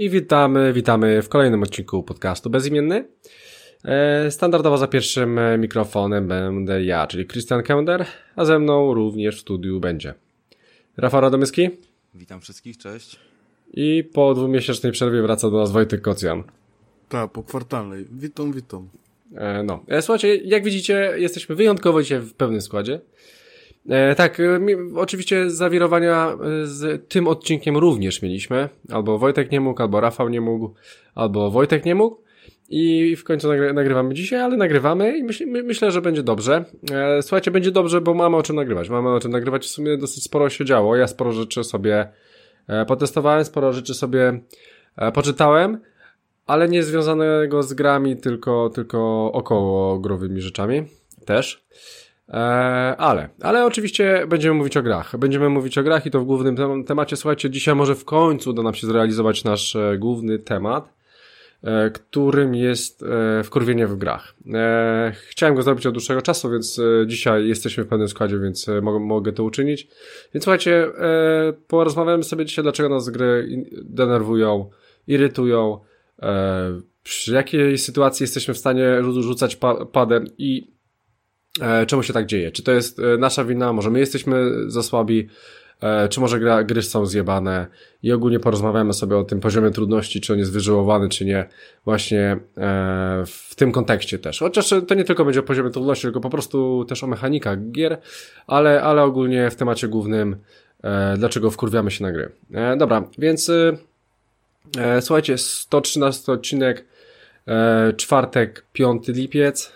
I witamy, witamy w kolejnym odcinku podcastu Bezimienny. E, standardowo za pierwszym e, mikrofonem będę ja, czyli Christian Kender, a ze mną również w studiu będzie Rafał Radomyski. Witam wszystkich, cześć. I po dwumiesięcznej przerwie wraca do nas Wojtek Kocjan. Tak, po kwartalnej. Witam, witam. E, no, słuchajcie, jak widzicie, jesteśmy wyjątkowo dzisiaj w pewnym składzie. E, tak, e, oczywiście zawirowania e, z tym odcinkiem również mieliśmy. Albo Wojtek nie mógł, albo Rafał nie mógł, albo Wojtek nie mógł. I w końcu nagry nagrywamy dzisiaj, ale nagrywamy i myśl, my, myślę, że będzie dobrze. Słuchajcie, będzie dobrze, bo mamy o czym nagrywać. Mamy o czym nagrywać. W sumie dosyć sporo się działo. Ja sporo rzeczy sobie potestowałem, sporo rzeczy sobie poczytałem, ale nie związanego z grami, tylko, tylko około growymi rzeczami też. E, ale, ale oczywiście będziemy mówić o grach. Będziemy mówić o grach i to w głównym temacie. Słuchajcie, dzisiaj może w końcu uda nam się zrealizować nasz e, główny temat, e, którym jest wkurwienie w grach. Chciałem go zrobić od dłuższego czasu, więc dzisiaj jesteśmy w pewnym składzie, więc mogę, to uczynić. Więc słuchajcie, porozmawiamy sobie dzisiaj, dlaczego nas gry denerwują, irytują, przy jakiej sytuacji jesteśmy w stanie rzucać padem i czemu się tak dzieje? Czy to jest e, nasza wina? Może my jesteśmy za słabi? E, czy może gra, gry są zjebane? I ogólnie porozmawiamy sobie o tym poziomie trudności, czy on jest wyżyłowany, czy nie. Właśnie w tym kontekście też. Chociaż to nie tylko będzie o poziomie trudności, tylko po prostu też o mechanikach gier, ale, ale ogólnie w temacie głównym dlaczego wkurwiamy się na gry. Dobra, więc słuchajcie, 113 odcinek, czwartek, 5 lipiec.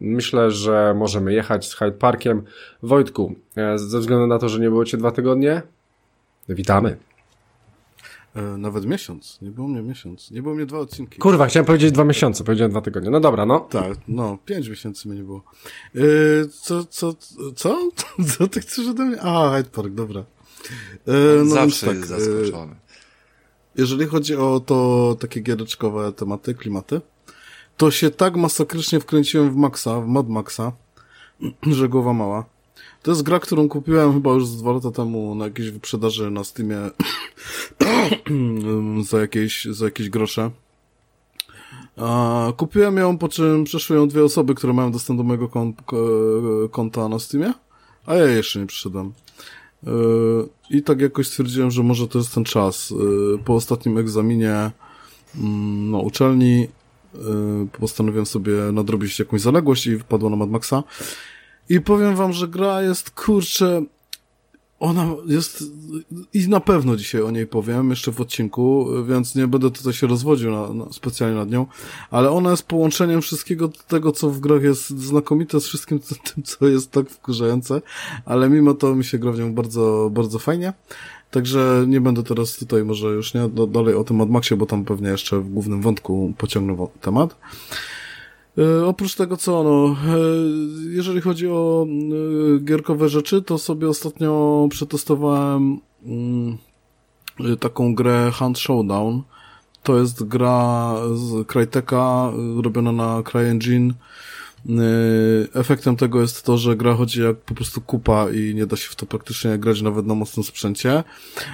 Myślę, że możemy jechać z Hyde Parkiem. Wojtku, e, ze względu na to, że nie było cię dwa tygodnie, witamy. E, nawet miesiąc. Nie było mnie miesiąc. Nie było mnie dwa odcinki. Kurwa, chciałem powiedzieć dwa miesiące, powiedziałem dwa tygodnie. No dobra, no. Tak, no, pięć miesięcy mnie nie było. E, co, co, co? Co ty chcesz ode mnie? A, Hyde Park, dobra. E, no Zawsze tak, jest zaskoczony. jeżeli chodzi o to takie giereczkowe tematy, klimaty, to się tak masakrycznie wkręciłem w Maxa, w Mad Maxa, że głowa mała. To jest gra, którą kupiłem chyba już z dwa lata temu na jakiejś wyprzedaży na Steamie za jakieś, za jakieś grosze. Kupiłem ją, po czym przeszły ją dwie osoby, które mają dostęp do mojego konta na Steamie, a ja jeszcze nie przyszedłem. E, I tak jakoś stwierdziłem, że może to jest ten czas. E, po ostatnim egzaminie mm, na uczelni Y, postanowiłem sobie nadrobić jakąś zaległość i wpadło na Mad Maxa. I powiem wam, że gra jest, kurczę, ona jest i na pewno dzisiaj o niej powiem jeszcze w odcinku, więc nie będę tutaj się rozwodził na, na, specjalnie nad nią, ale ona jest połączeniem wszystkiego tego, co w grach jest znakomite z wszystkim tym, co jest tak wkurzające, ale mimo to mi się gra w nią bardzo, bardzo fajnie. Także nie będę teraz tutaj może już nie dalej o tym Mad Maxie, bo tam pewnie jeszcze w głównym wątku pociągnę temat. E, oprócz tego co, no, jeżeli chodzi o e, gierkowe rzeczy, to sobie ostatnio przetestowałem mm, taką grę Hunt Showdown. To jest gra z Cryteka, robiona na CryEngine. Efektem tego jest to, że gra chodzi jak po prostu kupa i nie da się w to praktycznie grać nawet na mocnym sprzęcie.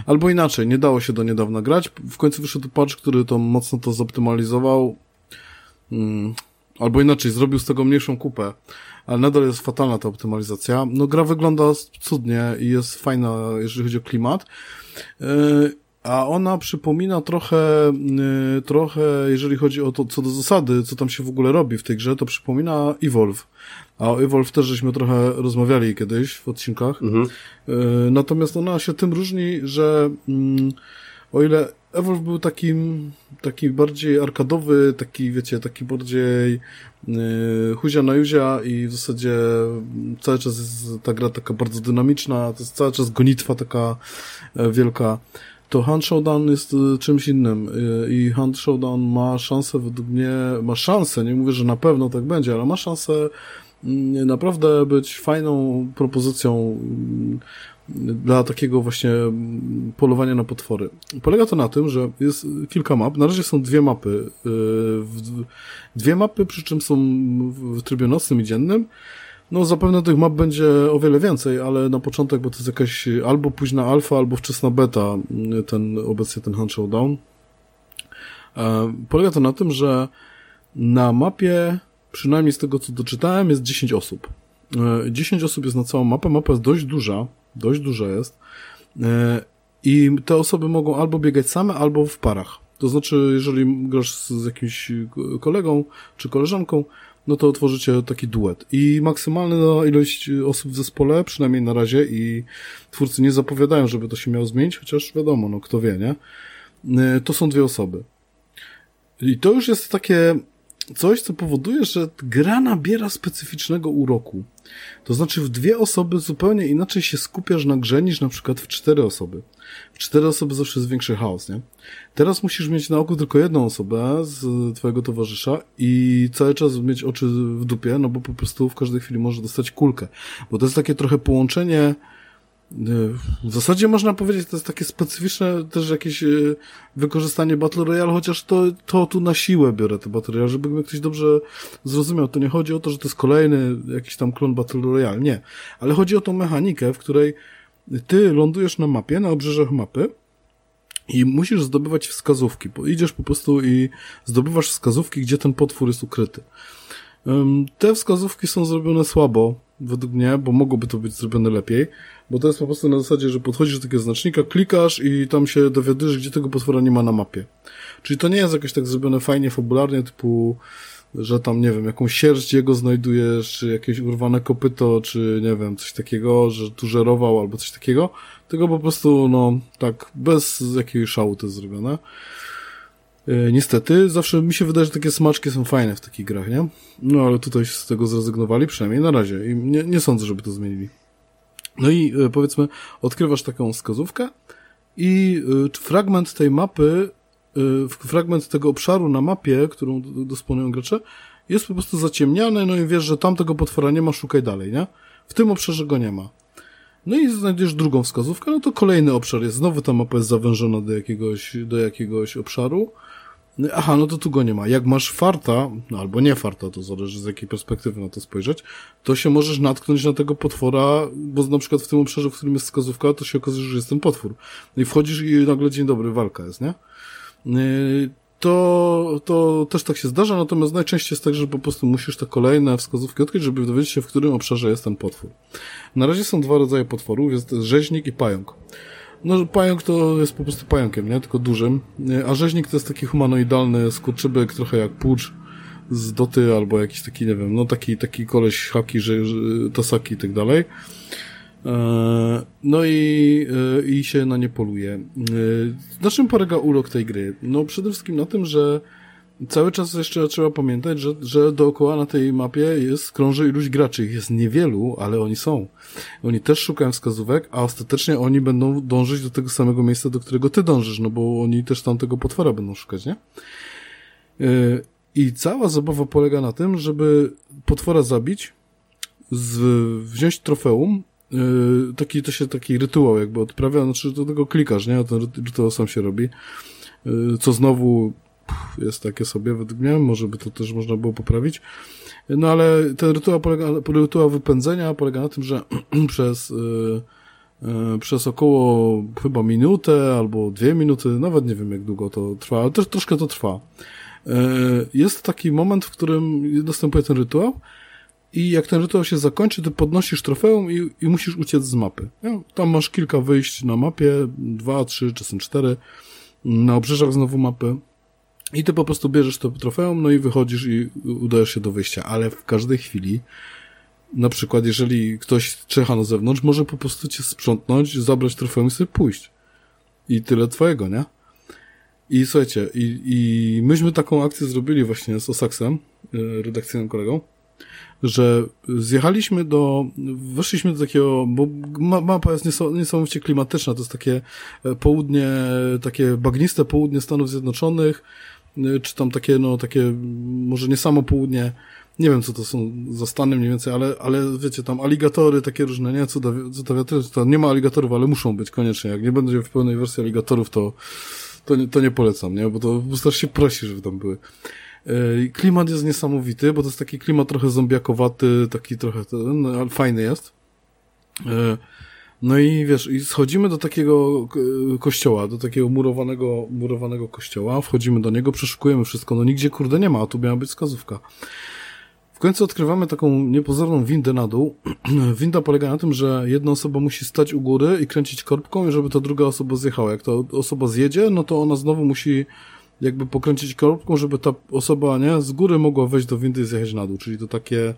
Albo inaczej, nie dało się do niedawna grać. W końcu wyszedł patch, który to mocno to zoptymalizował. Mm, albo inaczej, zrobił z tego mniejszą kupę. Ale nadal jest fatalna ta optymalizacja. No gra wygląda cudnie i jest fajna, jeżeli chodzi o klimat. A ona przypomina trochę, yy, trochę, jeżeli chodzi o to, co do zasady, co tam się w ogóle robi w tej grze, to przypomina Evolve. A o Evolve też żeśmy trochę rozmawiali kiedyś w odcinkach. Mhm. Yy, natomiast ona się tym różni, że yy, o ile Evolve był takim, taki bardziej arkadowy, taki, wiecie, taki bardziej yy, huzia na juzia i w zasadzie cały czas jest ta gra taka bardzo dynamiczna, to jest cały czas gonitwa taka e, wielka to Hunt Showdown jest y, czymś innym y, i Hunt Showdown ma szansę według mnie, ma szansę, nie mówię, że na pewno tak będzie, ale ma szansę mm, naprawdę być fajną propozycją mm, dla takiego właśnie mm, polowania na potwory. Polega to na tym, że jest kilka map, na razie są dwie mapy, y, dwie mapy, przy czym są w trybie nocnym i dziennym, No zapewne tych map będzie o wiele więcej, ale na początek, bo to jest jakaś albo późna alfa, albo wczesna beta, ten obecnie ten Hunt Showdown. E, polega to na tym, że na mapie, przynajmniej z tego co doczytałem, jest 10 osób. E, 10 osób jest na całą mapę, mapa jest dość duża, dość duża jest. E, I te osoby mogą albo biegać same, albo w parach. To znaczy, jeżeli grasz z, jakimś kolegą czy koleżanką, no to tworzycie taki duet. I maksymalna ilość osób w zespole, przynajmniej na razie, i twórcy nie zapowiadają, żeby to się miało zmienić, chociaż wiadomo, no kto wie, nie? E, to są dwie osoby. I to już jest takie coś, co powoduje, że gra nabiera specyficznego uroku. To znaczy w dwie osoby zupełnie inaczej się skupiasz na grze niż na przykład w cztery osoby. W cztery osoby zawsze jest większy chaos, nie? Teraz musisz mieć na oku tylko jedną osobę z twojego towarzysza i cały czas mieć oczy w dupie, no bo po prostu w każdej chwili może dostać kulkę. Bo to jest takie trochę połączenie w zasadzie można powiedzieć, to jest takie specyficzne też jakieś e, wykorzystanie Battle Royale, chociaż to, to tu na siłę biorę te Battle Royale, żeby ktoś dobrze zrozumiał. To nie chodzi o to, że to jest kolejny jakiś tam klon Battle Royale, nie. Ale chodzi o tą mechanikę, w której ty lądujesz na mapie, na obrzeżach mapy i musisz zdobywać wskazówki, bo idziesz po prostu i zdobywasz wskazówki, gdzie ten potwór jest ukryty. Te wskazówki są zrobione słabo, według mnie, bo mogłoby to być zrobione lepiej, bo to jest po prostu na zasadzie, że podchodzisz do takiego znacznika, klikasz i tam się dowiadujesz, gdzie tego potwora nie ma na mapie. Czyli to nie jest jakoś tak zrobione fajnie, fabularnie, typu, że tam, nie wiem, jakąś sierść jego znajdujesz, czy jakieś urwane kopyto, czy nie wiem, coś takiego, że tu żerował albo coś takiego, tylko po prostu, no, tak, bez jakiegoś szału to jest zrobione. E, niestety, zawsze mi się wydaje, że takie smaczki są fajne w takich grach, nie? No ale tutaj z tego zrezygnowali, przynajmniej na razie. I nie, nie sądzę, żeby to zmienili. No i e, powiedzmy, odkrywasz taką wskazówkę i e, fragment tej mapy, fragment tego obszaru na mapie, którą dysponują gracze, jest po prostu zaciemniany, no i wiesz, że tamtego potwora nie ma, szukaj dalej, nie? W tym obszarze go nie ma. No i znajdziesz drugą wskazówkę, no to kolejny obszar jest, znowu ta mapa jest zawężona do jakiegoś, do jakiegoś obszaru, Aha, no to tu go nie ma. Jak masz farta, no albo nie farta, to zależy z jakiej perspektywy na to spojrzeć, to się możesz natknąć na tego potwora, bo na przykład w tym obszarze, w którym jest wskazówka, to się okazuje, że jest ten potwór. No i wchodzisz i nagle dzień dobry, walka jest, nie? Yy, to, to też tak się zdarza, natomiast najczęściej jest tak, że po prostu musisz te kolejne wskazówki odkryć, żeby dowiedzieć się, w którym obszarze jest ten potwór. Na razie są dwa rodzaje potworów, jest rzeźnik i pająk. No, pająk to jest po prostu pająkiem, nie? Tylko dużym. A rzeźnik to jest taki humanoidalny skurczybyk, trochę jak płucz z doty, albo jakiś taki, nie wiem, no taki, taki koleś haki, że, że tasaki i tak dalej. E, no i, e, i się na nie poluje. E, na czym polega urok tej gry? No przede wszystkim na tym, że cały czas jeszcze trzeba pamiętać, że, że dookoła na tej mapie jest, krąży iluś graczy. Ich jest niewielu, ale oni są. Oni też szukają wskazówek, a ostatecznie oni będą dążyć do tego samego miejsca, do którego ty dążysz, no bo oni też tam tego potwora będą szukać, nie? Yy, I cała zabawa polega na tym, żeby potwora zabić, z, wziąć trofeum, yy, taki, to się taki rytuał jakby odprawia, znaczy do tego klikasz, nie? Ten rytuał sam się robi. Yy, co znowu jest takie sobie według mnie, może by to też można było poprawić. No ale ten rytuał, polega, rytuał wypędzenia polega na tym, że przez, yy, przez około chyba minutę albo dwie minuty, nawet nie wiem jak długo to trwa, ale też troszkę to trwa. Yy, jest taki moment, w którym następuje ten rytuał i jak ten rytuał się zakończy, ty podnosisz trofeum i, i musisz uciec z mapy. No, tam masz kilka wyjść na mapie, dwa, trzy, czasem cztery, na obrzeżach znowu mapy. I ty po prostu bierzesz to trofeum, no i wychodzisz i udajesz się do wyjścia, ale w każdej chwili, na przykład jeżeli ktoś czecha na zewnątrz, może po prostu cię sprzątnąć, zabrać trofeum i sobie pójść. I tyle twojego, nie? I słuchajcie, i, i myśmy taką akcję zrobili właśnie z Osaksem, e, redakcyjnym kolegą, że zjechaliśmy do, weszliśmy do takiego, bo mapa jest niesamowicie klimatyczna, to jest takie e, południe, takie bagniste południe Stanów Zjednoczonych, czy tam takie, no, takie, może nie samo południe, nie wiem, co to są za Stany mniej więcej, ale, ale wiecie, tam aligatory takie różne, nie? Co to, to nie ma aligatorów, ale muszą być koniecznie. Jak nie będzie w pełnej wersji aligatorów, to, to, nie, to nie polecam, nie? Bo to prostu się prosi, żeby tam były. Klimat jest niesamowity, bo to jest taki klimat trochę zombiakowaty, taki trochę, no, fajny jest. No i wiesz, i schodzimy do takiego kościoła, do takiego murowanego, murowanego kościoła, wchodzimy do niego, przeszukujemy wszystko, no nigdzie kurde nie ma, a tu miała być wskazówka. W końcu odkrywamy taką niepozorną windę na dół. Winda polega na tym, że jedna osoba musi stać u góry i kręcić korbką, żeby ta druga osoba zjechała. Jak ta osoba zjedzie, no to ona znowu musi jakby pokręcić korbką, żeby ta osoba, nie, z góry mogła wejść do windy i zjechać na dół. Czyli to takie,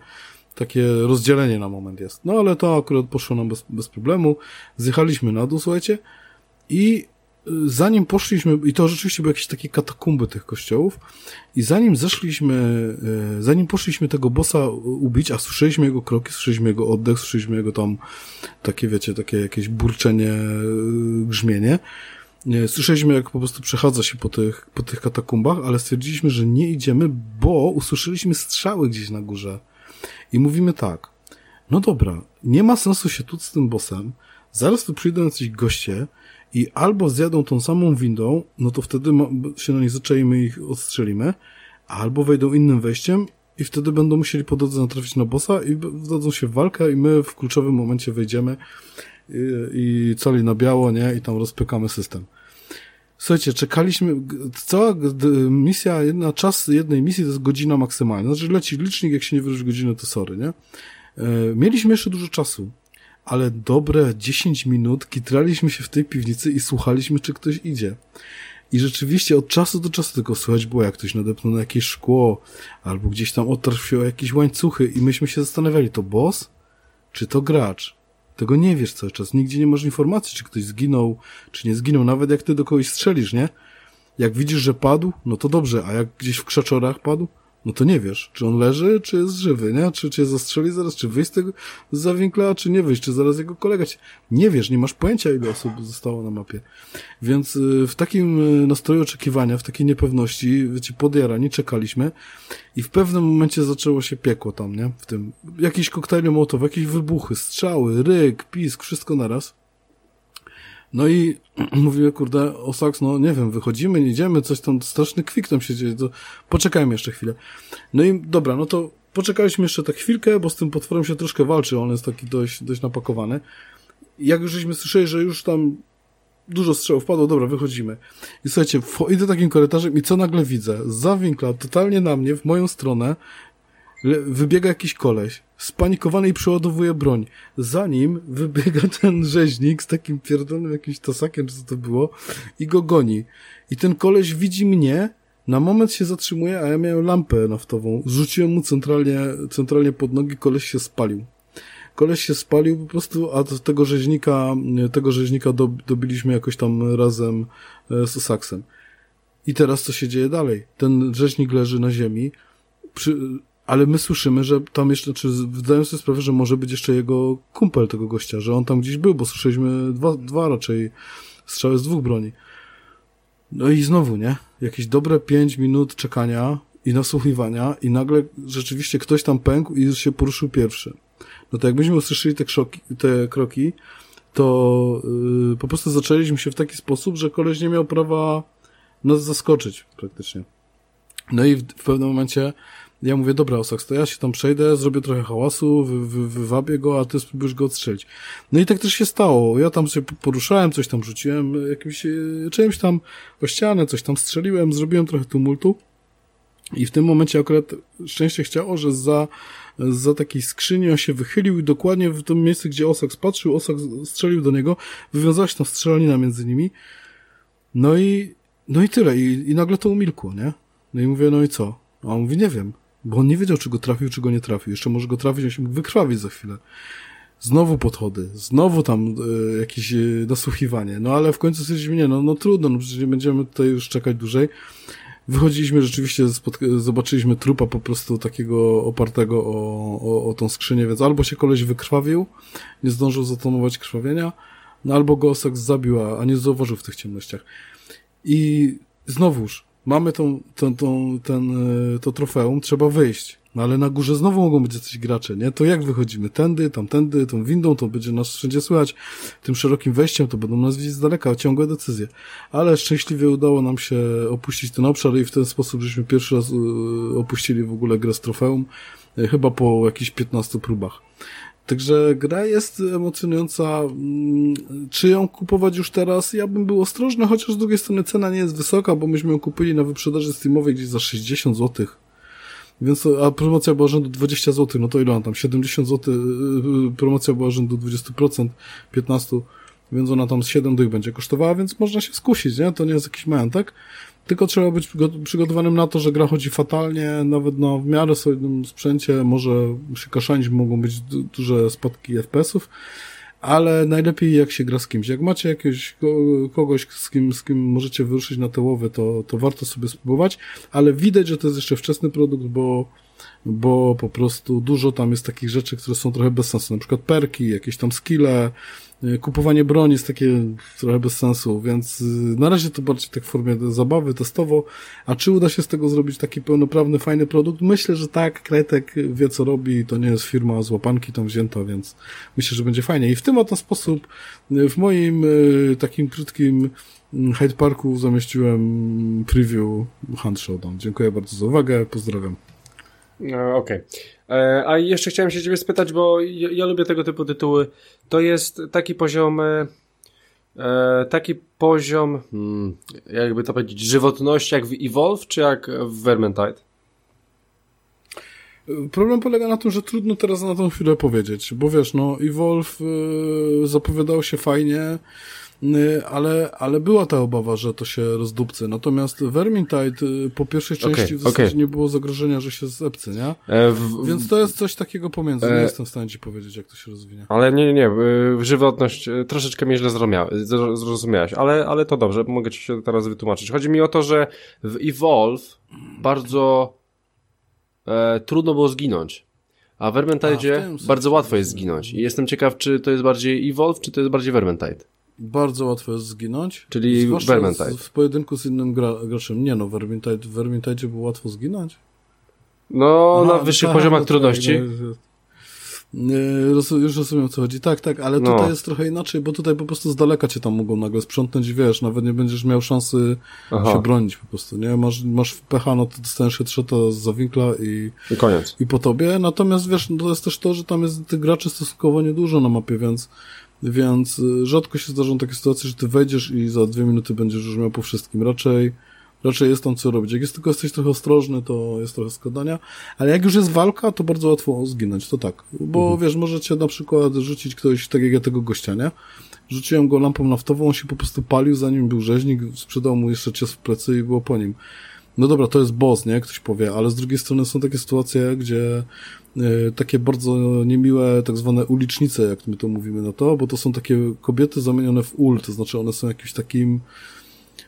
takie rozdzielenie na moment jest. No ale to akurat poszło nam bez, bez problemu. Zjechaliśmy na dół, słuchajcie, i zanim poszliśmy, i to rzeczywiście były jakieś takie katakumby tych kościołów, i zanim zeszliśmy, e, zanim poszliśmy tego bossa ubić, a słyszeliśmy jego kroki, słyszeliśmy jego oddech, słyszeliśmy jego tam takie, wiecie, takie jakieś burczenie, e, grzmienie, Słyszeliśmy, jak po prostu przechadza się po tych, po tych katakumbach, ale stwierdziliśmy, że nie idziemy, bo usłyszeliśmy strzały gdzieś na górze. I mówimy tak, no dobra, nie ma sensu się tu z tym bossem, zaraz tu przyjdą jacyś goście, i albo zjadą tą samą windą, no to wtedy się na nich zaczęliśmy i ich odstrzelimy, albo wejdą innym wejściem i wtedy będą musieli po drodze natrafić na bossa i wdadzą się w walkę i my w kluczowym momencie wejdziemy i, i cali na biało, nie? I tam rozpykamy system. Słuchajcie, czekaliśmy, cała misja, jedna, czas jednej misji to jest godzina maksymalna. Znaczy leci licznik, jak się nie wyrzuci godziny, to sorry, nie? E, mieliśmy jeszcze dużo czasu ale dobre 10 minut kitraliśmy się w tej piwnicy i słuchaliśmy, czy ktoś idzie. I rzeczywiście od czasu do czasu tylko słychać było, jak ktoś nadepnął na jakieś szkło, albo gdzieś tam otarł się o jakieś łańcuchy i myśmy się zastanawiali, to boss, czy to gracz? Tego nie wiesz cały czas. Nigdzie nie masz informacji, czy ktoś zginął, czy nie zginął. Nawet jak ty do kogoś strzelisz, nie? Jak widzisz, że padł, no to dobrze, a jak gdzieś w krzaczorach padł, no to nie wiesz, czy on leży, czy jest żywy, nie? Czy cię zastrzeli zaraz, czy wyjść z tego zawinkla, czy nie wyjść, czy zaraz jego kolega cię... Nie wiesz, nie masz pojęcia, ile osób zostało na mapie. Więc y, w takim y, nastroju oczekiwania, w takiej niepewności, wiecie, podjarani, czekaliśmy i w pewnym momencie zaczęło się piekło tam, nie? W tym, jakieś koktajle mołotowe, jakieś wybuchy, strzały, ryk, pisk, wszystko naraz. No i mówię, kurde, Osax, no nie wiem, wychodzimy, nie idziemy, coś tam, straszny kwik tam się dzieje, to poczekajmy jeszcze chwilę. No i dobra, no to poczekaliśmy jeszcze tak chwilkę, bo z tym potworem się troszkę walczy, on jest taki dość, dość napakowany. Jak już żeśmy słyszeli, że już tam dużo strzałów padło, dobra, wychodzimy. I słuchajcie, idę takim korytarzem i co nagle widzę? Za winkla, totalnie na mnie, w moją stronę, wybiega jakiś koleś, spanikowany i przeładowuje broń. Zanim wybiega ten rzeźnik z takim pierdolonym jakimś tasakiem, co to było, i go goni. I ten koleś widzi mnie, na moment się zatrzymuje, a ja miałem lampę naftową. Zrzuciłem mu centralnie, centralnie pod nogi, koleś się spalił. Koleś się spalił po prostu, a tego rzeźnika, tego rzeźnika dobiliśmy jakoś tam razem e, z Saksem. I teraz co się dzieje dalej? Ten rzeźnik leży na ziemi, przy, ale my słyszymy, że tam jeszcze, czy zdają sobie sprawę, że może być jeszcze jego kumpel tego gościa, że on tam gdzieś był, bo słyszeliśmy dwa, dwa raczej strzały z dwóch broni. No i znowu, nie? Jakieś dobre pięć minut czekania i nasłuchiwania i nagle rzeczywiście ktoś tam pękł i się poruszył pierwszy. No to jakbyśmy usłyszeli te, krzoki, te kroki, to yy, po prostu zaczęliśmy się w taki sposób, że koleś nie miał prawa nas zaskoczyć praktycznie. No i w, w pewnym momencie ja mówię, dobra, Osax, to ja się tam przejdę, zrobię trochę hałasu, wy, wy, wywabię go, a ty spróbujesz go odstrzelić. No i tak też się stało. Ja tam się poruszałem, coś tam rzuciłem, jakimś, e, czymś tam o ścianę, coś tam strzeliłem, zrobiłem trochę tumultu. I w tym momencie akurat szczęście chciało, że za, za takiej skrzyni on się wychylił i dokładnie w tym miejscu, gdzie Osax patrzył, Osax strzelił do niego, wywiązała się tam strzelanina między nimi. No i, no i tyle. I, I nagle to umilkło, nie? No i mówię, no i co? A on mówi, nie wiem. Bo on nie wiedział, czy go trafił, czy go nie trafił. Jeszcze może go trafić, on się mógł wykrwawić za chwilę. Znowu podchody, znowu tam e, jakieś e, nasłuchiwanie. No ale w końcu stwierdziliśmy, nie, no, no trudno, no przecież nie będziemy tutaj już czekać dłużej. Wychodziliśmy rzeczywiście, zobaczyliśmy trupa po prostu takiego opartego o, o, o tą skrzynię, więc albo się koleś wykrwawił, nie zdążył zatomować krwawienia, no albo go Osek zabił, a nie zauważył w tych ciemnościach. I znowuż, mamy tą, tą, tą, ten, e, to trofeum, trzeba wyjść. No ale na górze znowu mogą być jacyś gracze, nie? To jak wychodzimy? Tędy, tamtędy, tą windą, to będzie nas wszędzie słychać. Tym szerokim wejściem to będą nas widzieć z daleka, ciągłe decyzje. Ale szczęśliwie udało nam się opuścić ten obszar i w ten sposób żeśmy pierwszy raz y, opuścili w ogóle grę z trofeum, y, chyba po jakichś 15 próbach. Także gra jest emocjonująca. Mm, czy ją kupować już teraz? Ja bym był ostrożny, chociaż z drugiej strony cena nie jest wysoka, bo myśmy ją kupili na wyprzedaży Steamowej gdzieś za 60 złotych więc, a promocja była rzędu 20 zł, no to ile on tam? 70 zł, yy, promocja była rzędu 20%, 15%, więc ona tam z 7 dych będzie kosztowała, więc można się skusić, nie? To nie jest jakiś majątek. Tylko trzeba być przygotowanym na to, że gra chodzi fatalnie, nawet na w miarę solidnym sprzęcie może się kaszanić, mogą być duże spadki FPS-ów, ale najlepiej jak się gra z kimś. Jak macie jakiegoś kogoś, z kim, z kim możecie wyruszyć na te łowy, to, to warto sobie spróbować, ale widać, że to jest jeszcze wczesny produkt, bo bo po prostu dużo tam jest takich rzeczy, które są trochę bez sensu, na przykład perki, jakieś tam skille, kupowanie broni jest takie trochę bez sensu, więc y, na razie to bardziej tak w formie zabawy, testowo, a czy uda się z tego zrobić taki pełnoprawny, fajny produkt? Myślę, że tak, Kretek wie co robi, to nie jest firma z łapanki tam wzięta, więc myślę, że będzie fajnie i w tym oto sposób y, w moim takim krótkim mm, Hyde Parku zamieściłem preview Hunt Showdown. Dziękuję bardzo za uwagę, pozdrawiam. No, Okej. Okay. E, a jeszcze chciałem się ciebie spytać, bo ja, ja, lubię tego typu tytuły. To jest taki poziom e, taki poziom hmm, jakby to powiedzieć, żywotności jak w Evolve, czy jak w Vermintide? Problem polega na tym, że trudno teraz na tą chwilę powiedzieć, bo wiesz, no Evolve y, zapowiadał się fajnie, ale, ale była ta obawa, że to się rozdupcy. Natomiast Vermintide y, po pierwszej części okay, w zasadzie okay. nie było zagrożenia, że się zepcy, nie? E, w, Więc to jest coś takiego pomiędzy. Nie e, jestem w stanie ci powiedzieć, jak to się rozwinie. Ale nie, nie, nie. Żywotność y, troszeczkę mnie źle zrozumiałeś, ale, ale to dobrze, mogę ci się teraz wytłumaczyć. Chodzi mi o to, że w Evolve bardzo e, trudno było zginąć. A w Vermintide bardzo łatwo jest zginąć. I jestem ciekaw, czy to jest bardziej Evolve, czy to jest bardziej Vermintide. Bardzo łatwo jest zginąć. Czyli Vermintide. W pojedynku z innym gra, graczem. Nie no, Vermintide, w Vermintide było łatwo zginąć. No, Aha, na wyższych tak, poziomach no, trudności. Tak, już rozumiem o co chodzi. Tak, tak, ale no. tutaj jest trochę inaczej, bo tutaj po prostu z daleka cię tam mogą nagle sprzątnąć, wiesz, nawet nie będziesz miał szansy Aha. się bronić po prostu, nie? Masz, masz pecha, no to dostaniesz się trzeta z zawinkla i, I koniec. I po tobie. Natomiast wiesz, no to jest też to, że tam jest tych graczy stosunkowo niedużo na mapie, więc więc y, rzadko się zdarzą takie sytuacje, że ty wejdziesz i za dwie minuty będziesz już miał po wszystkim. Raczej, raczej jest tam co robić. Jak jest tylko jesteś trochę ostrożny, to jest trochę składania, ale jak już jest walka, to bardzo łatwo zginąć, to tak. Bo mhm. wiesz, możecie na przykład rzucić ktoś, tak jak ja tego gościa, nie? Rzuciłem go lampą naftową, on się po prostu palił, zanim był rzeźnik, sprzedał mu jeszcze cios w plecy i było po nim. No dobra, to jest boss, nie? Ktoś powie, ale z drugiej strony są takie sytuacje, gdzie takie bardzo niemiłe tak zwane ulicznice, jak my to mówimy na to, bo to są takie kobiety zamienione w ul, to znaczy one są jakimś takim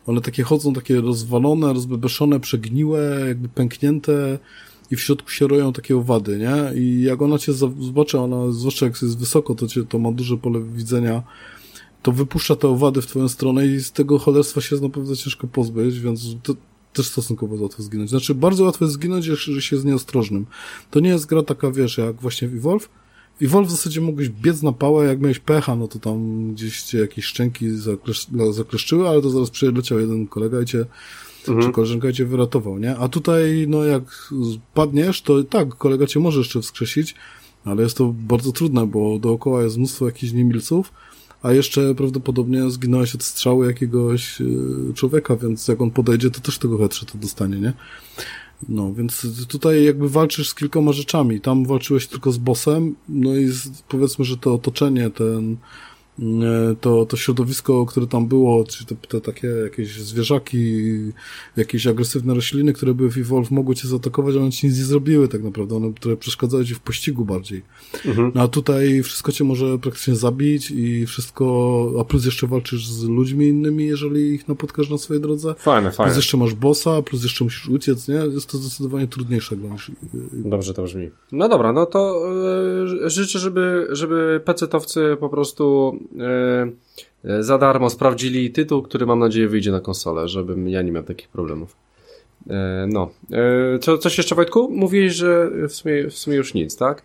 one takie chodzą, takie rozwalone, rozbebeszone, przegniłe, jakby pęknięte i w środku się roją takie owady, nie? I jak ona cię zobaczy, ona, zwłaszcza jak jest wysoko, to cię, to ma duże pole widzenia, to wypuszcza te owady w twoją stronę i z tego cholerstwa się naprawdę ciężko pozbyć, więc to, też stosunkowo łatwo zginąć. Znaczy, bardzo łatwo jest zginąć, jeżeli się jest nieostrożnym. To nie jest gra taka, wiesz, jak właśnie w Evolve. W Evolve w zasadzie mogłeś biec na pałę, jak miałeś pecha, no to tam gdzieś cię jakieś szczęki zaklesz zakleszczyły, ale to zaraz przyleciał jeden kolega i cię, mhm. czy koleżanka i cię wyratował, nie? A tutaj, no jak padniesz, to tak, kolega cię może jeszcze wskrzesić, ale jest to bardzo trudne, bo dookoła jest mnóstwo jakichś niemilców, a jeszcze prawdopodobnie zginąłeś od strzału jakiegoś y, człowieka, więc jak on podejdzie, to też tego headshota dostanie, nie? No, więc tutaj jakby walczysz z kilkoma rzeczami. Tam walczyłeś tylko z bossem, no i z, powiedzmy, że to otoczenie, ten, to, to środowisko, które tam było, czy te, te takie jakieś zwierzaki, jakieś agresywne rośliny, które były w Evolve, mogły cię zaatakować, ale one ci nic nie zrobiły tak naprawdę, one które przeszkadzały ci w pościgu bardziej. Mhm. No a tutaj wszystko cię może praktycznie zabić i wszystko, a plus jeszcze walczysz z ludźmi innymi, jeżeli ich napotkasz na swojej drodze. Fajne, fajne. Plus jeszcze masz bossa, plus jeszcze musisz uciec, nie? Jest to zdecydowanie trudniejsze dla niż... Dobrze to brzmi. No dobra, no to yy, życzę, żeby, żeby pecetowcy po prostu E, e, za darmo sprawdzili tytuł, który mam nadzieję wyjdzie na konsolę, żebym ja nie miał takich problemów. E, no. E, co, coś jeszcze, Wojtku? Mówiłeś, że w sumie, w sumie już nic, tak?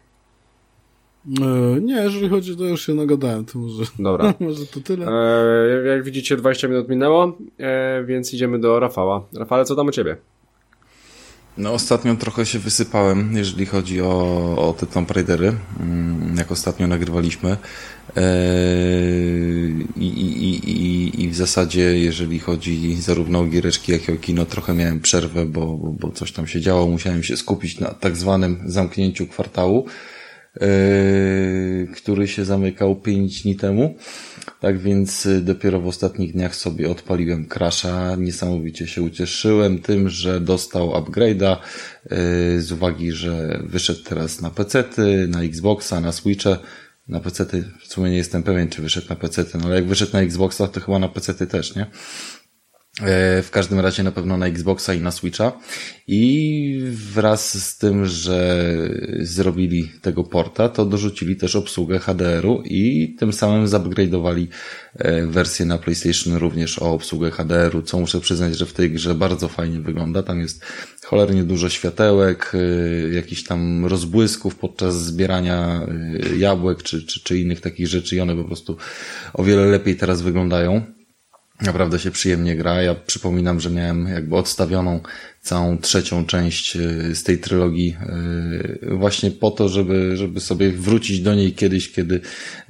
E, nie, jeżeli chodzi, to już się nagadałem, to może, Dobra. może to tyle. E, jak widzicie, 20 minut minęło, e, więc idziemy do Rafała. Rafale, co tam u ciebie? No ostatnio trochę się wysypałem, jeżeli chodzi o, o te Tomb Raidery, mm, jak ostatnio nagrywaliśmy. Eee, I, i, i, I w zasadzie, jeżeli chodzi zarówno o giereczki, jak i o kino, trochę miałem przerwę, bo, bo coś tam się działo. Musiałem się skupić na tak zwanym zamknięciu kwartału, eee, który się zamykał pięć dni temu. Tak więc y, dopiero w ostatnich dniach sobie odpaliłem Crasha. Niesamowicie się ucieszyłem tym, że dostał upgrade'a y, z uwagi, że wyszedł teraz na PC, na Xboxa, na Switche. Na PC w sumie nie jestem pewien, czy wyszedł na PC, no ale jak wyszedł na Xboxa, to chyba na PC też, nie? E, w każdym razie na pewno na Xboxa i na Switcha. I wraz z tym, że zrobili tego porta, to dorzucili też obsługę HDR-u i tym samym zupgrade'owali e, wersję na PlayStation również o obsługę HDR-u, co muszę przyznać, że w tej grze bardzo fajnie wygląda. Tam jest cholernie dużo światełek, e, jakichś tam rozbłysków podczas zbierania jabłek czy, czy, czy innych takich rzeczy i one po prostu o wiele lepiej teraz wyglądają. Naprawdę się przyjemnie gra. Ja przypominam, że miałem jakby odstawioną całą trzecią część y, z tej trylogii y, właśnie po to, żeby, żeby sobie wrócić do niej kiedyś, kiedy,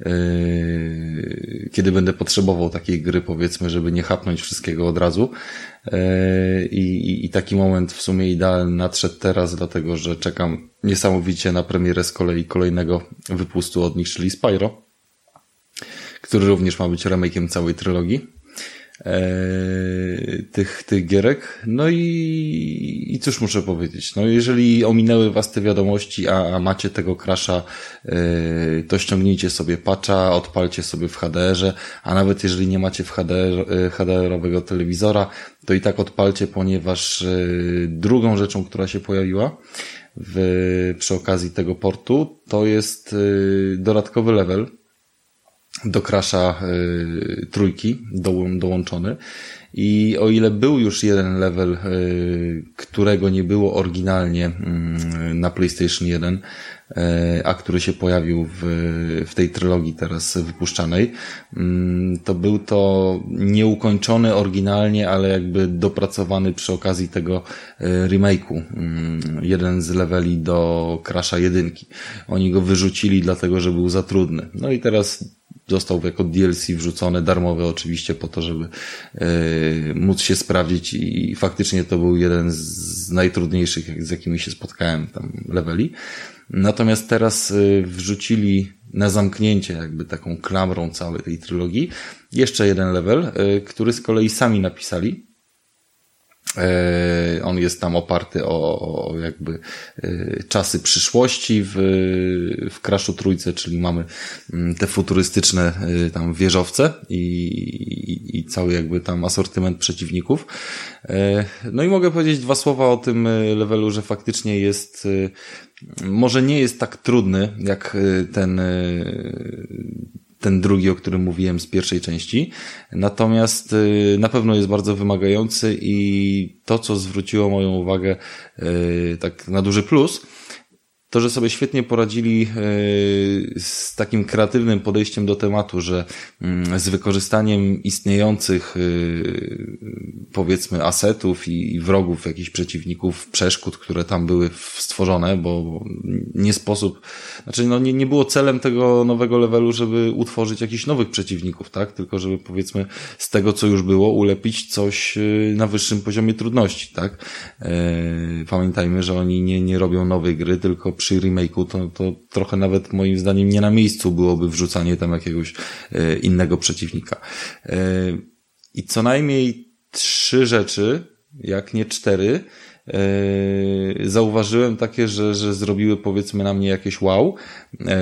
y, kiedy będę potrzebował takiej gry, powiedzmy, żeby nie chapnąć wszystkiego od razu. I, i, I taki moment w sumie idealny nadszedł teraz, dlatego że czekam niesamowicie na premierę z kolei kolejnego wypustu od nich, czyli Spyro, który również ma być remake'iem całej trylogii tych, tych gierek. No i, i cóż muszę powiedzieć? No jeżeli ominęły was te wiadomości, a, a macie tego crasha, e, to ściągnijcie sobie patcha, odpalcie sobie w HDR-ze, a nawet jeżeli nie macie w HDR, e, HDR-owego telewizora, to i tak odpalcie, ponieważ e, drugą rzeczą, która się pojawiła, w, przy okazji tego portu, to jest e, dodatkowy level, do Crasha y, trójki do, dołączony. I o ile był już jeden level, y, którego nie było oryginalnie y, na PlayStation 1, y, a który się pojawił w, w tej trylogii teraz wypuszczanej, mm, to był to nieukończony oryginalnie, ale jakby dopracowany przy okazji tego y, remake'u. Mm, jeden z leveli do Crasha jedynki. Oni go wyrzucili dlatego, że był za trudny. No i teraz został jako DLC wrzucony, darmowy oczywiście po to, żeby yy, móc się sprawdzić i faktycznie to był jeden z najtrudniejszych, z jakimi się spotkałem tam leveli. Natomiast teraz yy, wrzucili na zamknięcie jakby taką klamrą całej tej trylogii jeszcze jeden level, yy, który z kolei sami napisali E, on jest tam oparty o, o jakby e, czasy przyszłości w, w Crashu Trójce, czyli mamy mm, te futurystyczne e, tam wieżowce i, i, i cały jakby tam asortyment przeciwników. No i mogę powiedzieć dwa słowa o tym levelu, że faktycznie jest może nie jest tak trudny jak ten ten drugi, o którym mówiłem z pierwszej części. Natomiast y, na pewno jest bardzo wymagający i to, co zwróciło moją uwagę y, tak na duży plus, to, że sobie świetnie poradzili e, z takim kreatywnym podejściem do tematu, że mm, z wykorzystaniem istniejących e, powiedzmy asetów i wrogów, jakichś przeciwników, przeszkód, które tam były stworzone, bo nie sposób, znaczy no nie, nie było celem tego nowego levelu, żeby utworzyć jakichś nowych przeciwników, tak? Tylko żeby powiedzmy z tego, co już było, ulepić coś e, na wyższym poziomie trudności, tak? Pamiętajmy, że oni nie, nie robią nowej gry, tylko przy remake'u, to, to trochę nawet moim zdaniem nie na miejscu byłoby wrzucanie tam jakiegoś e, innego przeciwnika. E, I co najmniej trzy rzeczy, jak nie cztery, zauważyłem takie, że, że zrobiły powiedzmy na mnie jakieś wow. E,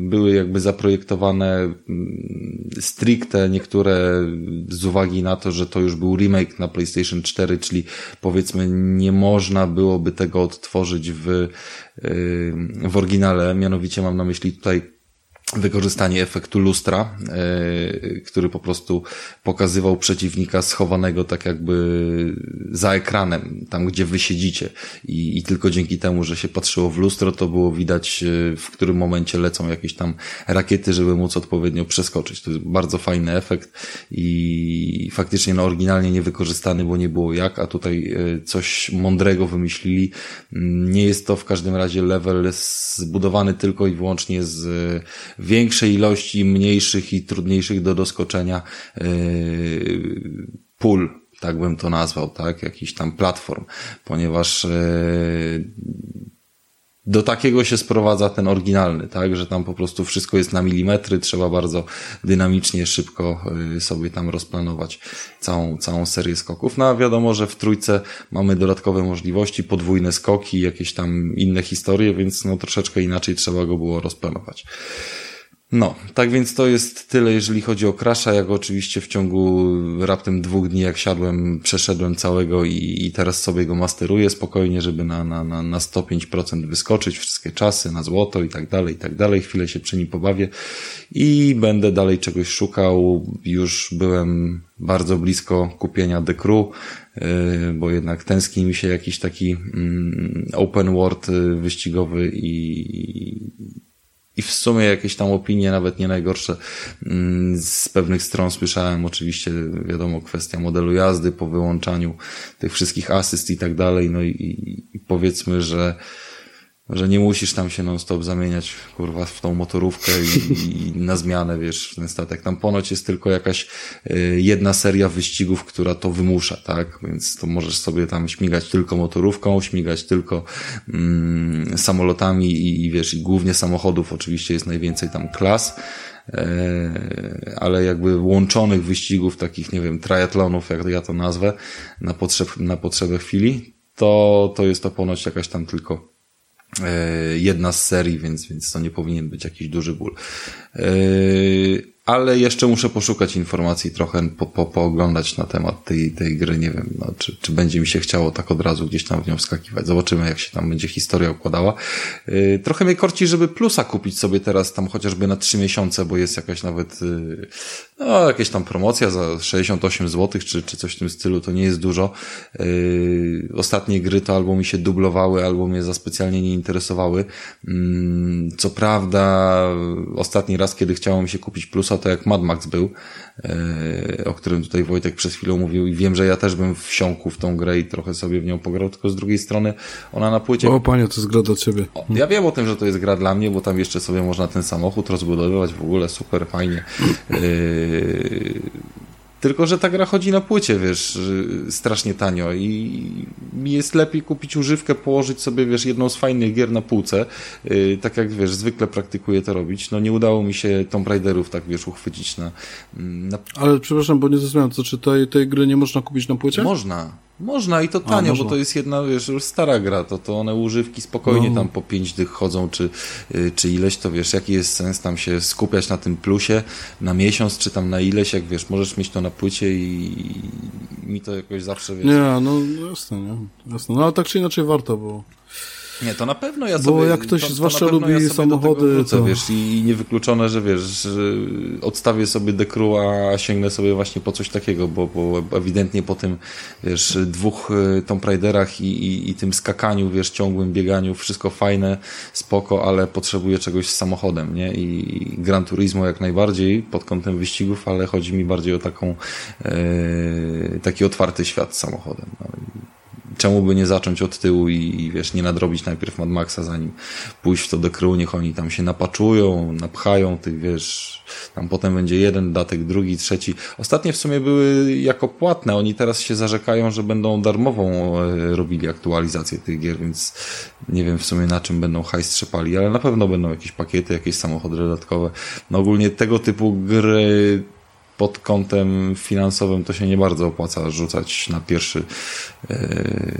były jakby zaprojektowane mm, stricte niektóre z uwagi na to, że to już był remake na PlayStation 4, czyli powiedzmy nie można byłoby tego odtworzyć w, e, w oryginale. Mianowicie mam na myśli tutaj wykorzystanie efektu lustra, yy, który po prostu pokazywał przeciwnika schowanego tak jakby za ekranem, tam gdzie wy siedzicie I, i tylko dzięki temu, że się patrzyło w lustro, to było widać yy, w którym momencie lecą jakieś tam rakiety, żeby móc odpowiednio przeskoczyć. To jest bardzo fajny efekt i faktycznie no oryginalnie niewykorzystany, bo nie było jak, a tutaj yy, coś mądrego wymyślili. Mm, nie jest to w każdym razie level zbudowany tylko i wyłącznie z większej ilości mniejszych i trudniejszych do doskoczenia yy, pól, tak bym to nazwał, tak, jakiś tam platform, ponieważ yy, do takiego się sprowadza ten oryginalny, tak, że tam po prostu wszystko jest na milimetry, trzeba bardzo dynamicznie, szybko y, sobie tam rozplanować całą, całą serię skoków. No a wiadomo, że w trójce mamy dodatkowe możliwości, podwójne skoki, jakieś tam inne historie, więc no troszeczkę inaczej trzeba go było rozplanować. No, tak więc to jest tyle, jeżeli chodzi o Crasha. Jak oczywiście w ciągu raptem dwóch dni, jak siadłem, przeszedłem całego i, i teraz sobie go masteruję spokojnie, żeby na, na, na, na 105% wyskoczyć, wszystkie czasy, na złoto i tak dalej, i tak dalej. Chwilę się przy nim pobawię i będę dalej czegoś szukał. Już byłem bardzo blisko kupienia The Crew, yy, bo jednak tęskni mi się jakiś taki mm, open world yy, wyścigowy i i w sumie jakieś tam opinie, nawet nie najgorsze, mm, z pewnych stron słyszałem. Oczywiście, wiadomo, kwestia modelu jazdy po wyłączaniu tych wszystkich asyst i tak dalej. No i, i powiedzmy, że że nie musisz tam się non-stop zamieniać, kurwa, w tą motorówkę i, i, na zmianę, wiesz, w ten statek. Tam ponoć jest tylko jakaś y, jedna seria wyścigów, która to wymusza, tak? Więc to możesz sobie tam śmigać tylko motorówką, śmigać tylko mm, samolotami i, i wiesz, i głównie samochodów oczywiście jest najwięcej tam klas e, ale jakby łączonych wyścigów, takich, nie wiem, triatlonów, jak ja to nazwę, na, potrzeb, na potrzebę chwili, to, to jest to ponoć jakaś tam tylko jedna z serii, więc, więc to nie powinien być jakiś duży ból. E, ale jeszcze muszę poszukać informacji, trochę po, po, pooglądać na temat tej, tej gry. Nie wiem, no, czy, czy będzie mi się chciało tak od razu gdzieś tam w nią wskakiwać. Zobaczymy, jak się tam będzie historia układała. Yy, trochę mnie korci, żeby plusa kupić sobie teraz tam chociażby na trzy miesiące, bo jest jakaś nawet, no, jakieś tam promocja za 68 zł, czy, czy coś w tym stylu, to nie jest dużo. Yy, ostatnie gry to albo mi się dublowały, albo mnie za specjalnie nie interesowały. Yy, co prawda, ostatni raz, kiedy chciało mi się kupić plusa, to jak Mad Max był, o którym tutaj Wojtek przez chwilę mówił i wiem, że ja też bym wsiąkł w tą grę i trochę sobie w nią pograł, tylko z drugiej strony ona na płycie... O panie, to jest gra dla ciebie. Ja wiem o tym, że to jest gra dla mnie, bo tam jeszcze sobie można ten samochód rozbudowywać w ogóle, super fajnie. Tylko, że ta gra chodzi na płycie, wiesz, strasznie tanio i mi jest lepiej kupić używkę, położyć sobie, wiesz, jedną z fajnych gier na półce, yy, tak jak, wiesz, zwykle praktykuję to robić. No nie udało mi się Tomb Raiderów tak, wiesz, uchwycić na... na... Ale przepraszam, bo nie zrozumiałem, to czy tej, tej gry nie można kupić na płycie? Można. Można i to tanio, A, bo to jest jedna, wiesz, już stara gra, to, to one używki spokojnie no. tam po pięć dych chodzą, czy, y, czy ileś, to wiesz, jaki jest sens tam się skupiać na tym plusie na miesiąc, czy tam na ileś, jak wiesz, możesz mieć to na płycie i, i mi to jakoś zawsze, wiesz... Nie, no jasne, nie, jasne, no ale tak czy inaczej warto, bo nie, to na pewno ja sobie... Bo jak ktoś to, zwłaszcza to lubi ja samochody, wrócę, to... wiesz, i niewykluczone, że wiesz, że odstawię sobie dekru, a sięgnę sobie właśnie po coś takiego, bo, bo ewidentnie po tym, wiesz, dwóch y, Tomb Raiderach i, i, i tym skakaniu, wiesz, ciągłym bieganiu, wszystko fajne, spoko, ale potrzebuję czegoś z samochodem, nie? I Gran Turismo jak najbardziej pod kątem wyścigów, ale chodzi mi bardziej o taką, e, taki otwarty świat z samochodem. No czemu by nie zacząć od tyłu i, wiesz, nie nadrobić najpierw Mad Maxa, zanim pójść w to do crew, niech oni tam się napaczują, napchają tych, wiesz, tam potem będzie jeden datek, drugi, trzeci. Ostatnie w sumie były jako płatne, oni teraz się zarzekają, że będą darmową e, robili aktualizację tych gier, więc nie wiem w sumie na czym będą hajs trzepali, ale na pewno będą jakieś pakiety, jakieś samochody dodatkowe. No ogólnie tego typu gry pod kątem finansowym to się nie bardzo opłaca rzucać na pierwszy, e,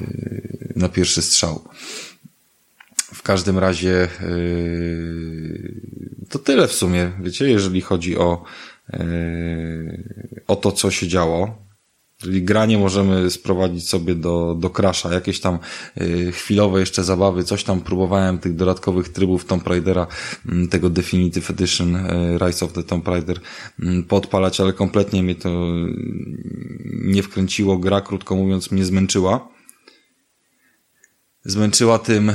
na pierwszy strzał. W każdym razie e, to tyle w sumie, wiecie, jeżeli chodzi o, e, o to, co się działo. Czyli granie możemy sprowadzić sobie do, do Crasha, jakieś tam y, chwilowe jeszcze zabawy, coś tam próbowałem tych dodatkowych trybów Tomb Raidera, y, tego Definitive Edition y, Rise of the Tomb Raider y, podpalać, ale kompletnie mnie to nie wkręciło. Gra, krótko mówiąc, mnie zmęczyła zmęczyła tym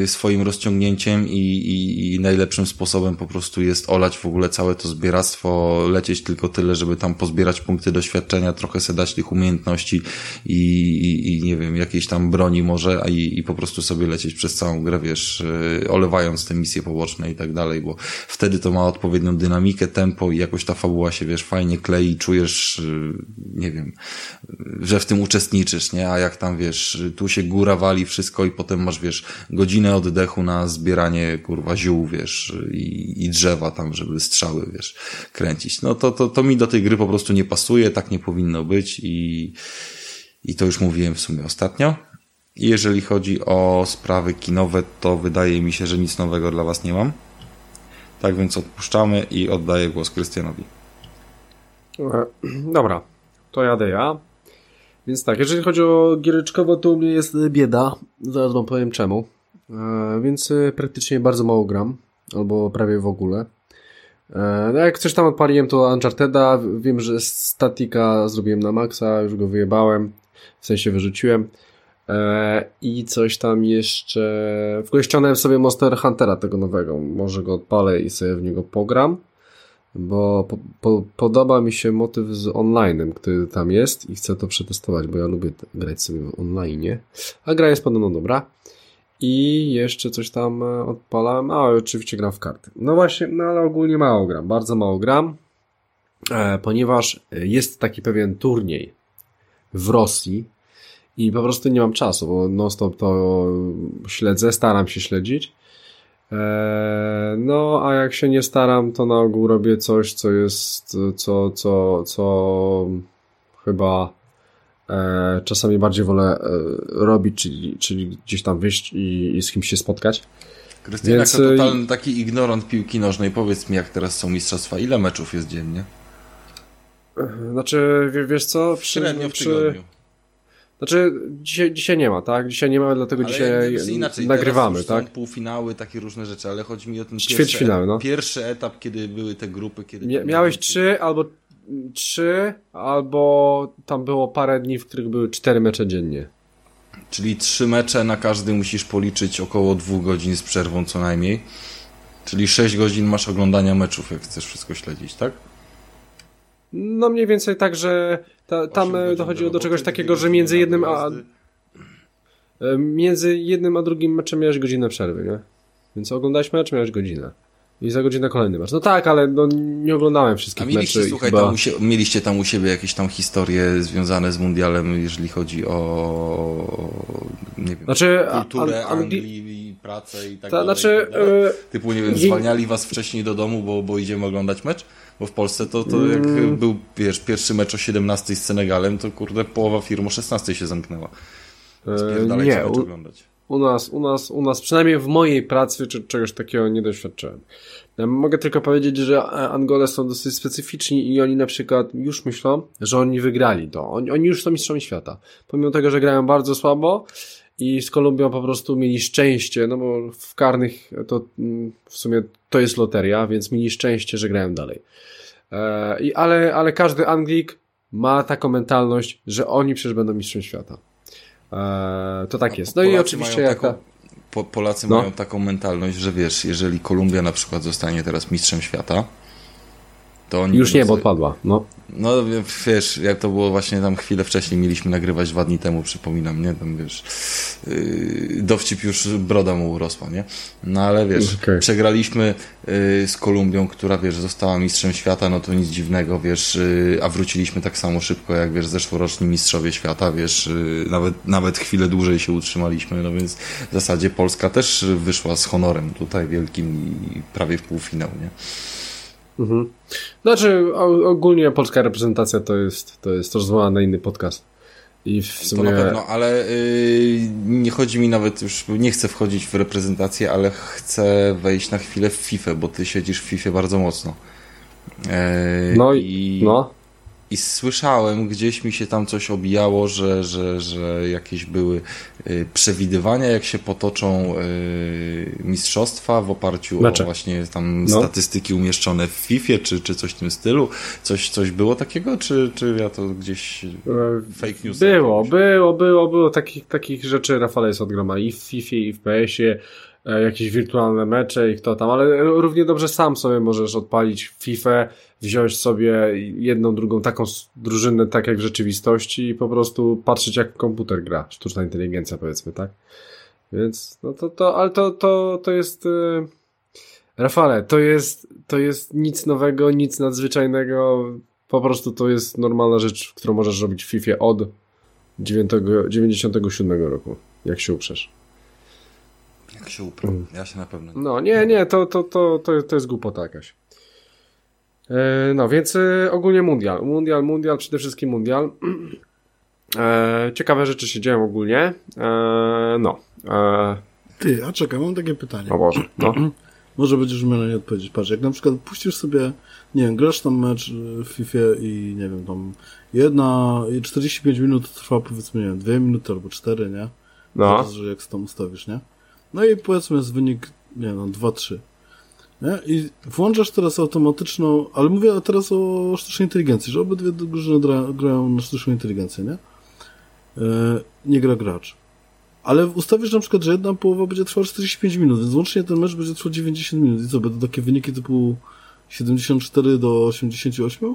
yy, swoim rozciągnięciem i, i, i, najlepszym sposobem po prostu jest olać w ogóle całe to zbieractwo, lecieć tylko tyle, żeby tam pozbierać punkty doświadczenia, trochę se dać tych umiejętności i, i, i nie wiem, jakiejś tam broni może, a i, i po prostu sobie lecieć przez całą grę, wiesz, yy, olewając te misje poboczne i tak dalej, bo wtedy to ma odpowiednią dynamikę, tempo i jakoś ta fabuła się, wiesz, fajnie klei, czujesz, yy, nie wiem, że w tym uczestniczysz, nie? A jak tam, wiesz, tu się góra wali wszystko i potem masz, wiesz, godzinę oddechu na zbieranie, kurwa, ziół, wiesz, i, i drzewa tam, żeby strzały, wiesz, kręcić. No to, to, to mi do tej gry po prostu nie pasuje, tak nie powinno być i, i to już mówiłem w sumie ostatnio. I jeżeli chodzi o sprawy kinowe, to wydaje mi się, że nic nowego dla was nie mam. Tak więc odpuszczamy i oddaję głos Krystianowi. Dobra, to jadę ja. Więc tak, jeżeli chodzi o giereczkowo, to u mnie jest bieda. Zaraz wam powiem czemu. E, więc e, praktycznie bardzo mało gram. Albo prawie w ogóle. E, no jak coś tam odpaliłem, to Uncharted'a. Wiem, że statika zrobiłem na maksa, już go wyjebałem. W sensie wyrzuciłem. E, I coś tam jeszcze... W ogóle sobie Monster Huntera tego nowego. Może go odpalę i sobie w niego pogram bo po, po, podoba mi się motyw z online'em, który tam jest i chcę to przetestować, bo ja lubię grać sobie online, a gra jest podobno dobra. I jeszcze coś tam e, odpalałem, a oczywiście gram w karty. No właśnie, no ale ogólnie mało gram, bardzo mało gram, e, ponieważ jest taki pewien turniej w Rosji i po prostu nie mam czasu, bo non stop to śledzę, staram się śledzić no, a jak się nie staram, to na ogół robię coś, co jest, co, co, co chyba e, czasami bardziej wolę e, robić, czyli, czyli gdzieś tam wyjść i, i z kimś się spotkać. Krystian, Więc... jako totalny taki ignorant piłki nożnej, powiedz mi, jak teraz są mistrzostwa, ile meczów jest dziennie? Znaczy, wiesz co? Przy, Średnio w tygodniu. Znaczy, dzisiaj, dzisiaj nie ma, tak? Dzisiaj nie ma, dlatego ale dzisiaj inaczej, nagrywamy, tak? Są półfinały, takie różne rzeczy, ale chodzi mi o ten pierwszy, no. pierwszy etap, kiedy były te grupy. Kiedy Mia miałeś trzy albo trzy, albo tam było parę dni, w których były cztery mecze dziennie. Czyli trzy mecze na każdy musisz policzyć około dwóch godzin z przerwą co najmniej. Czyli sześć godzin masz oglądania meczów, jak chcesz wszystko śledzić, tak? No mniej więcej tak, że ta, tam e, dochodziło do czegoś takiego, że między jednym a e, między jednym a drugim meczem miałeś godzinę przerwy, nie? Więc oglądałeś mecz, miałeś godzinę. I za godzinę kolejny mecz. No tak, ale no, nie oglądałem wszystkich A mieliście, meczy. Słuchaj, chyba... tam mieliście tam u siebie jakieś tam historie związane z mundialem, jeżeli chodzi o nie wiem, znaczy, kulturę an, Anglii i pracę i tak ta, dalej. Znaczy, tak dalej. Typu, nie wiem, zwalniali was wcześniej do domu, bo, bo idziemy oglądać mecz? Bo w Polsce to, to jak mm. był, wiesz, pierwszy mecz o 17 z Senegalem, to kurde, połowa firm o 16 się zamknęła. Spierdalaj nie, u, oglądać. U nas, u nas, u nas, przynajmniej w mojej pracy, czy czegoś takiego nie doświadczyłem. Ja mogę tylko powiedzieć, że Angole są dosyć specyficzni i oni na przykład już myślą, że oni wygrali to. Oni, oni już są mistrzami świata. Pomimo tego, że grają bardzo słabo, i z Kolumbią po prostu mieli szczęście, no bo w karnych to mm, w sumie to jest loteria, więc mieli szczęście, że grają dalej. E, i, ale, ale każdy Anglik ma taką mentalność, że oni przecież będą mistrzem świata. E, to tak jest. No Polacy i oczywiście jak taką, po, Polacy no. mają taką mentalność, że wiesz, jeżeli Kolumbia na przykład zostanie teraz mistrzem świata, to oni Już nie, bo odpadła. No. no wiesz, jak to było właśnie tam chwilę wcześniej mieliśmy nagrywać dwa dni temu, przypominam, nie? Tam wiesz, yy, dowcip już broda mu urosła, nie? No ale wiesz, okay. przegraliśmy yy, z Kolumbią, która wiesz, została mistrzem świata, no to nic dziwnego, wiesz, yy, a wróciliśmy tak samo szybko jak wiesz, zeszłoroczni mistrzowie świata, wiesz, yy, nawet, nawet chwilę dłużej się utrzymaliśmy, no więc w zasadzie Polska też wyszła z honorem tutaj wielkim i prawie w półfinał, nie? Mhm. Znaczy, ogólnie polska reprezentacja to jest, to jest rozmowa na inny podcast. I w sumie... To na pewno, ale yy, nie chodzi mi nawet już, nie chcę wchodzić w reprezentację, ale chcę wejść na chwilę w FIFA, bo ty siedzisz w FIFA bardzo mocno. Yy, no i no. I słyszałem, gdzieś mi się tam coś obijało, że, że, że jakieś były y, przewidywania, jak się potoczą y, mistrzostwa w oparciu Mecze. o właśnie tam No. statystyki umieszczone w FIFA, czy, czy coś w tym stylu. Coś, coś było takiego, czy, czy ja to gdzieś fake news? Było, jakiegoś? było, było, było. Takich, takich rzeczy Rafale jest od groma i w FIFA, i w PS-ie, e, jakieś wirtualne mecze i kto tam, ale równie dobrze sam sobie możesz odpalić FIFA, wziąć sobie jedną, drugą taką drużynę, tak jak w rzeczywistości i po prostu patrzeć jak komputer gra, sztuczna inteligencja powiedzmy, tak? Więc, no to, to ale to, to, to jest... e, Rafale, to jest, to jest nic nowego, nic nadzwyczajnego, po prostu to jest normalna rzecz, którą możesz robić w FIFA od 9, 97 roku, jak się uprzesz. Jak się uprę. Ja się na pewno nie. No, nie, nie, to, to, to, to, to jest głupota jakaś. E, no, więc e, ogólnie mundial. Mundial, mundial, przede wszystkim mundial. E, ciekawe rzeczy się dzieją ogólnie. No. Ty, a czekaj, mam takie pytanie. o Boże, no. Może będziesz umiał na nie odpowiedzieć. Patrz, jak na przykład puścisz sobie, nie wiem, grasz tam mecz w FIFA i nie wiem, tam jedna, i 45 minut trwa powiedzmy, nie wiem, 2 minuty albo 4, nie? No. Zależy jak tam ustawisz, nie? No i powiedzmy jest wynik, nie wiem, no, 2-3. Nie? I włączasz teraz automatyczną, ale mówię teraz o sztucznej inteligencji, że obydwie drużyny gra, grają na sztuczną inteligencję, nie? E, nie gra gracz. Ale ustawisz na przykład, że jedna połowa będzie trwała 45 minut, więc łącznie ten mecz będzie trwał 90 minut. I co, będą takie wyniki typu 74 do 88?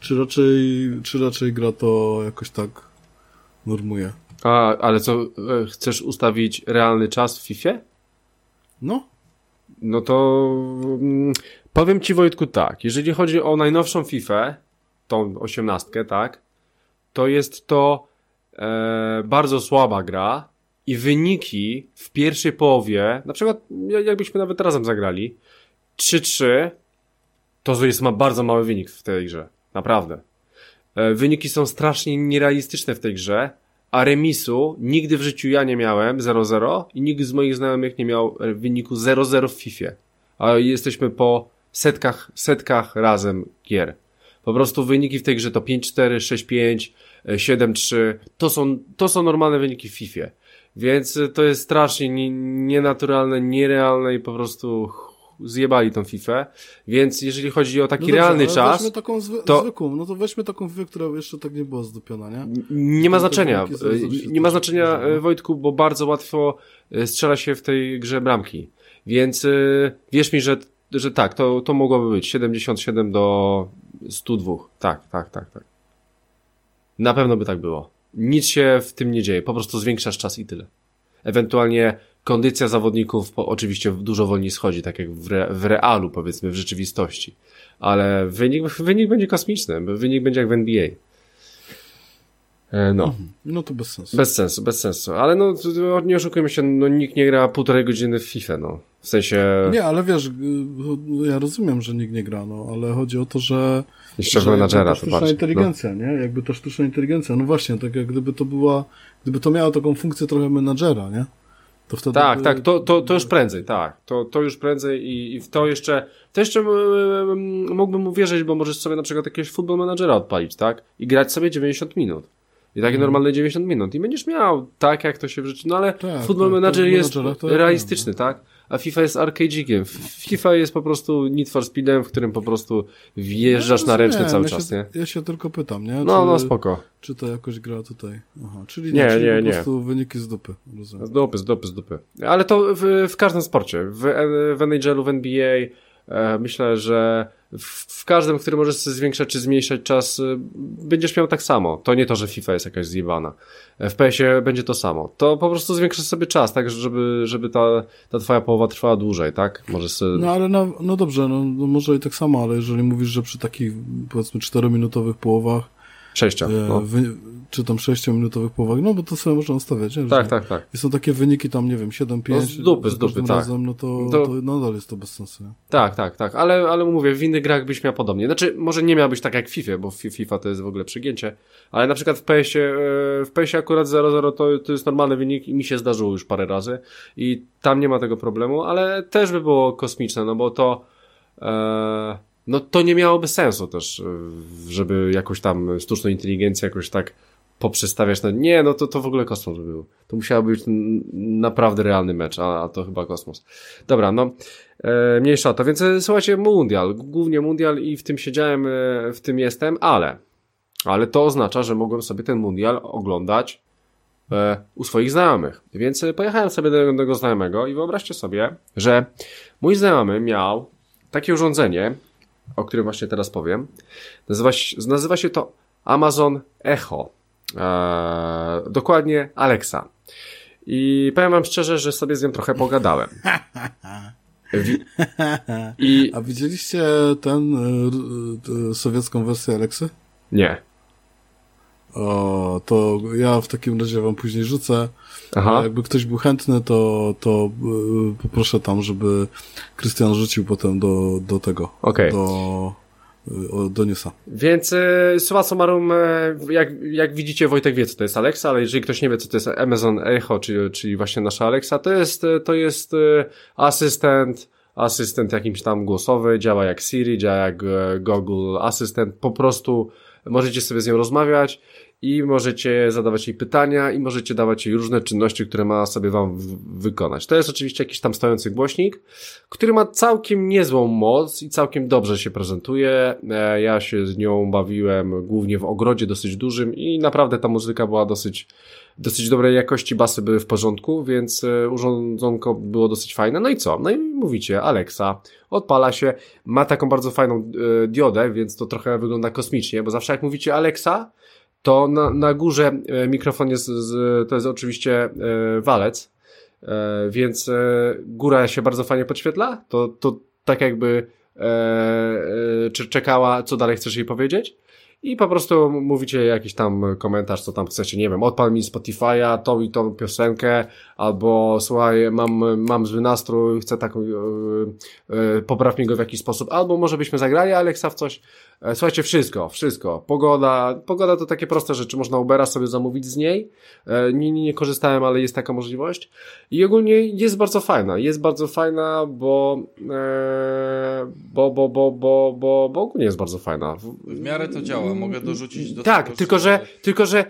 Czy raczej, czy raczej gra to jakoś tak normuje? A, ale co, e, chcesz ustawić realny czas w FIFA? No, No to mm, powiem Ci Wojtku tak, jeżeli chodzi o najnowszą FIFA, tą osiemnastkę, tak, to jest to e, bardzo słaba gra i wyniki w pierwszej połowie, na przykład ja- jakbyśmy nawet razem zagrali, 3-3, to jest ma bardzo mały wynik w tej grze, naprawdę. E, wyniki są strasznie nierealistyczne w tej grze, a remisu nigdy w życiu ja nie miałem 0-0 i nikt z moich znajomych nie miał wyniku 0-0 w FIFA. A jesteśmy po setkach, setkach razem gier. Po prostu wyniki w tej grze to 5-4, 6-5, e, 7-3. To są, to są normalne wyniki w FIFA. Więc to jest strasznie nie- nienaturalne, nierealne i po prostu zjebali tą FIFA. Więc jeżeli chodzi o taki no dobrze, realny czas, taką zwy- to- zwykłą, no to weźmy taką FIFA, która jeszcze tak nie była zdupiona, nie? Nie ma znaczenia. zawsze Nie ma znaczenia, duże, no. Wojtku, bo bardzo łatwo e, strzela się w tej grze bramki. Więc e, wierz mi, że, że tak, to, to mogłoby być 77 do 102. Tak, tak, tak, tak. Na pewno by tak było. Nic się w tym nie dzieje, po prostu zwiększasz czas i tyle. Ewentualnie kondycja zawodników po, oczywiście dużo wolniej schodzi, tak jak w, re, w realu, powiedzmy, w rzeczywistości. Ale wynik, wynik będzie kosmiczny, wynik będzie jak w NBA. E, No. No to bez sensu. Bez sensu, bez sensu. Ale no, nie oszukujmy się, no nikt nie gra półtorej godziny w FIFA, no. W sensie, Nie, ale wiesz, y, ja rozumiem, że nikt nie gra, no, ale chodzi o to, że... jeszcze że menadżera to sztuczna. No. inteligencja, nie? Jakby to sztuczna inteligencja, no właśnie, tak jak gdyby to była, gdyby to miało taką funkcję trochę menadżera, nie? To wtedy Tak, tak, to, to, to już prędzej, tak. To, to już prędzej i, i w to jeszcze, to jeszcze mm, mógłbym uwierzyć, bo możesz sobie na przykład jakiegoś football managera odpalić, tak? I grać sobie 90 minut. I takie normalne 90 minut. I będziesz miał tak, jak to się w życiu. No ale Tak, football tak, manager jest realistyczny, wiem, tak? A FIFA jest arcade'ikiem. FIFA jest po prostu Need for Speedem, w którym po prostu wjeżdżasz Ja na ręczny cały ja czas, się, nie? Ja się tylko pytam, nie? No, czy, no spoko. Czy to jakoś gra tutaj? Aha, czyli Nie, nie, czyli nie, po nie. prostu wyniki z dupy, rozumiem. Z dupy, z dupy, z dupy. Ale to w, w każdym sporcie. W, w NHL-u, w NBA e, myślę, że w, każdym, w którym możesz zwiększać czy zmniejszać czas, e, będziesz miał tak samo. To nie to, że FIFA jest jakaś zjebana. E, W PS-ie będzie to samo. To po prostu zwiększasz sobie czas, tak, żeby, żeby ta, ta twoja połowa trwała dłużej, tak? Możesz sobie... No ale no, no dobrze, no, no może i tak samo, ale jeżeli mówisz, że przy takich powiedzmy 4-minutowych połowach, Sześcia. e, No. czy tam 6-minutowych połowach, no bo to sobie można ustawiać, nie? Tak, tak, tak. I są takie wyniki tam, nie wiem, 7-5 No z dupy, z dupy, tak. razem, no to, To- to... nadal jest to bez sensu. Nie? Tak, tak, tak, ale, ale mówię, w innych grach byś miał podobnie. Znaczy, może nie miałbyś tak jak w FIFA, bo fi- FIFA to jest w ogóle przegięcie, ale na przykład w PS-ie, w PS-ie akurat 0-0 to, to jest normalny wynik i mi się zdarzyło już parę razy i tam nie ma tego problemu, ale też by było kosmiczne, no bo to e, no to nie miałoby sensu też, y, żeby jakoś tam sztuczną inteligencję jakoś tak poprzestawiać. No, nie, no to, to w ogóle kosmos by był. To musiał być naprawdę realny mecz, a, a to chyba kosmos. Dobra, no e, mniejsza o to, więc e, słuchajcie, mundial, głównie mundial i w tym siedziałem, e, w tym jestem, ale ale to oznacza, że mogłem sobie ten mundial oglądać e, u swoich znajomych. Więc e, pojechałem sobie do jednego znajomego i wyobraźcie sobie, że mój znajomy miał takie urządzenie, o którym właśnie teraz powiem. Nazywa się, nazywa się to Amazon Echo. E, dokładnie Alexa. I powiem wam szczerze, że sobie z nią trochę pogadałem. I... A widzieliście ten y, y, sowiecką wersję Alexy? Nie. O, to ja w takim razie wam później rzucę. Aha. Jakby ktoś był chętny, to, to y, poproszę tam, żeby Krystian rzucił potem do, do tego. Okay. Do, y, do newsa. Więc summa summarum, jak, jak widzicie, Wojtek wie, co to jest Alexa, ale jeżeli ktoś nie wie, co to jest Amazon Echo, czyli, czyli właśnie nasza Alexa, to jest, to jest asystent, asystent jakimś tam głosowy, działa jak Siri, działa jak Google Assistant, po prostu możecie sobie z nią rozmawiać i możecie zadawać jej pytania i możecie dawać jej różne czynności, które ma sobie wam wykonać. To jest oczywiście jakiś tam stojący głośnik, który ma całkiem niezłą moc i całkiem dobrze się prezentuje. E, ja się z nią bawiłem głównie w ogrodzie dosyć dużym i naprawdę ta muzyka była dosyć dosyć dobrej jakości, basy były w porządku, więc e, urządzonko było dosyć fajne. No i co? No i mówicie, Alexa, odpala się, ma taką bardzo fajną e, diodę, więc to trochę wygląda kosmicznie, bo zawsze jak mówicie Alexa, to na, na górze e, mikrofon jest, z, to jest oczywiście e, walec, e, więc góra się bardzo fajnie podświetla, to, to tak jakby czy czekała, co dalej chcesz jej powiedzieć? I po prostu mówicie jakiś tam komentarz, co tam chcecie, nie wiem, odpal mi Spotify'a, tą i tą piosenkę, albo słuchaj, mam, mam zły nastrój, chcę taką, yy, yy, popraw mi go w jakiś sposób, albo może byśmy zagrali Alexa w coś, słuchajcie, wszystko, wszystko. Pogoda, pogoda to takie proste rzeczy, można Ubera sobie zamówić z niej. E, nie, nie, nie korzystałem, ale jest taka możliwość. I ogólnie jest bardzo fajna. Jest bardzo fajna, bo, e, bo, bo, bo, bo, bo, bo ogólnie jest bardzo fajna. W miarę to działa, mogę dorzucić do Tak, tego, tylko że, tylko że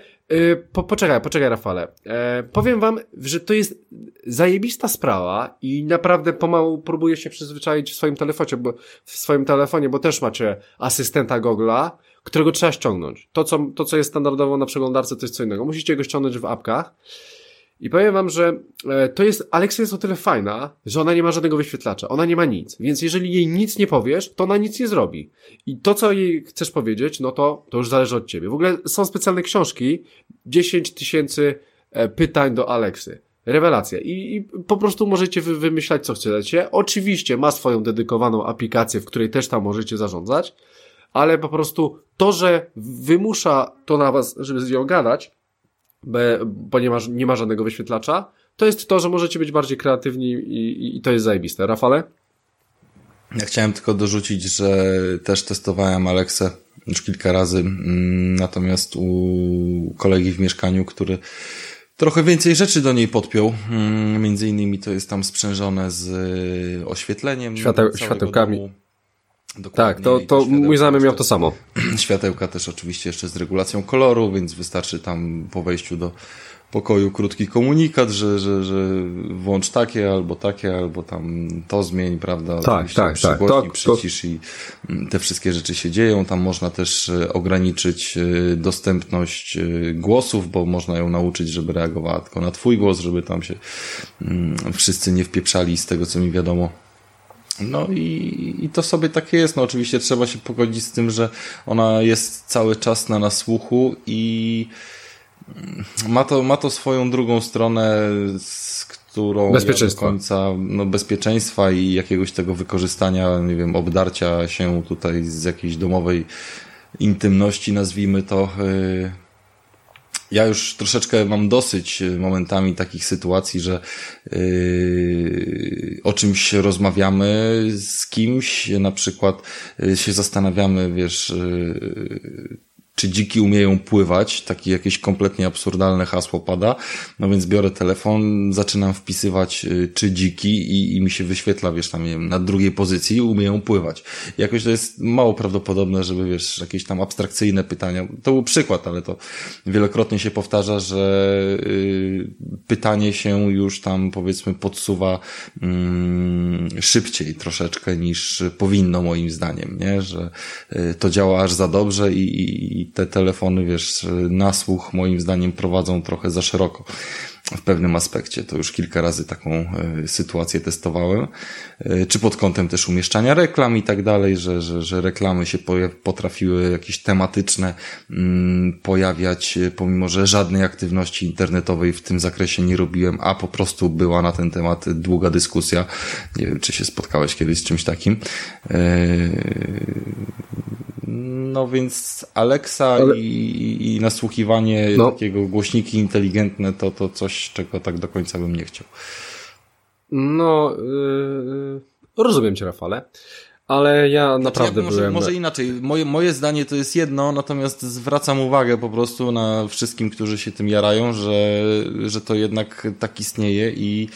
po, poczekaj, poczekaj Rafale. E, powiem wam, że to jest zajebista sprawa i naprawdę pomału próbuję się przyzwyczaić w swoim telefonie, bo, w swoim telefonie, bo też macie asystenta Google'a, którego trzeba ściągnąć. To co, to, co jest standardowo na przeglądarce, to jest co innego. Musicie go ściągnąć w apkach. I powiem wam, że e, to jest, Alexa jest o tyle fajna, że ona nie ma żadnego wyświetlacza, ona nie ma nic, więc jeżeli jej nic nie powiesz, to ona nic nie zrobi. I to, co jej chcesz powiedzieć, no to, to już zależy od ciebie. W ogóle są specjalne książki, 10 tysięcy e, pytań do Alexy. Rewelacja. I, I, po prostu możecie wy, wymyślać, co chcecie. Oczywiście ma swoją dedykowaną aplikację, w której też tam możecie zarządzać, ale po prostu to, że wymusza to na was, żeby z nią gadać, bo nie ma, nie ma żadnego wyświetlacza, to jest to, że możecie być bardziej kreatywni i, i to jest zajebiste. Rafale? Ja chciałem tylko dorzucić, że też testowałem Alexę już kilka razy, mm, natomiast u kolegi w mieszkaniu, który trochę więcej rzeczy do niej podpiął. Mm, między innymi to jest tam sprzężone z oświetleniem. Świateł, światełkami. Domu. Dokładnie. Tak, to, to mój znajomy miał to samo. Światełka też oczywiście jeszcze z regulacją koloru, więc wystarczy tam po wejściu do pokoju krótki komunikat, że, że, że włącz takie, albo takie, albo tam to zmień, prawda? Tak, tak, tak. To, przycisz to... i mm, te wszystkie rzeczy się dzieją. Tam można też e, ograniczyć e, dostępność e, głosów, bo można ją nauczyć, żeby reagowała tylko na twój głos, żeby tam się mm, wszyscy nie wpieprzali z tego, co mi wiadomo no i, i to sobie takie jest. No oczywiście trzeba się pogodzić z tym, że ona jest cały czas na nasłuchu i ma to, ma to swoją drugą stronę, z którą bezpieczeństwa. Ja do końca no, bezpieczeństwa i jakiegoś tego wykorzystania, nie wiem, obdarcia się tutaj z jakiejś domowej intymności, nazwijmy to. Yy, ja już troszeczkę mam dosyć y, momentami takich sytuacji, że yy, o czymś rozmawiamy z kimś, na przykład yy, się zastanawiamy, wiesz, yy, czy dziki umieją pływać, takie jakieś kompletnie absurdalne hasło pada, no więc biorę telefon, zaczynam wpisywać y, czy dziki i, i mi się wyświetla, wiesz, tam nie wiem, na drugiej pozycji umieją pływać. Jakoś to jest mało prawdopodobne, żeby, wiesz, jakieś tam abstrakcyjne pytania, to był przykład, ale to wielokrotnie się powtarza, że y, pytanie się już tam powiedzmy podsuwa mm, szybciej troszeczkę niż powinno moim zdaniem, nie? Że y, to działa aż za dobrze i, i te telefony, wiesz, na słuch moim zdaniem prowadzą trochę za szeroko w pewnym aspekcie. To już kilka razy taką y, sytuację testowałem. Y, czy pod kątem też umieszczania reklam i tak dalej, że, że, że reklamy się potrafiły jakieś tematyczne mm, pojawiać, y, pomimo że żadnej aktywności internetowej w tym zakresie nie robiłem, a po prostu była na ten temat długa dyskusja. Nie wiem, czy się spotkałeś kiedyś z czymś takim. No więc Alexa Ale... i, i nasłuchiwanie no. takiego głośniki inteligentne to, to coś, czego tak do końca bym nie chciał. No, yy, rozumiem cię Rafale. Ale ja znaczy, naprawdę ja może, byłem... Może inaczej. Moje, moje zdanie to jest jedno, natomiast zwracam uwagę po prostu na wszystkim, którzy się tym jarają, że, że to jednak tak istnieje i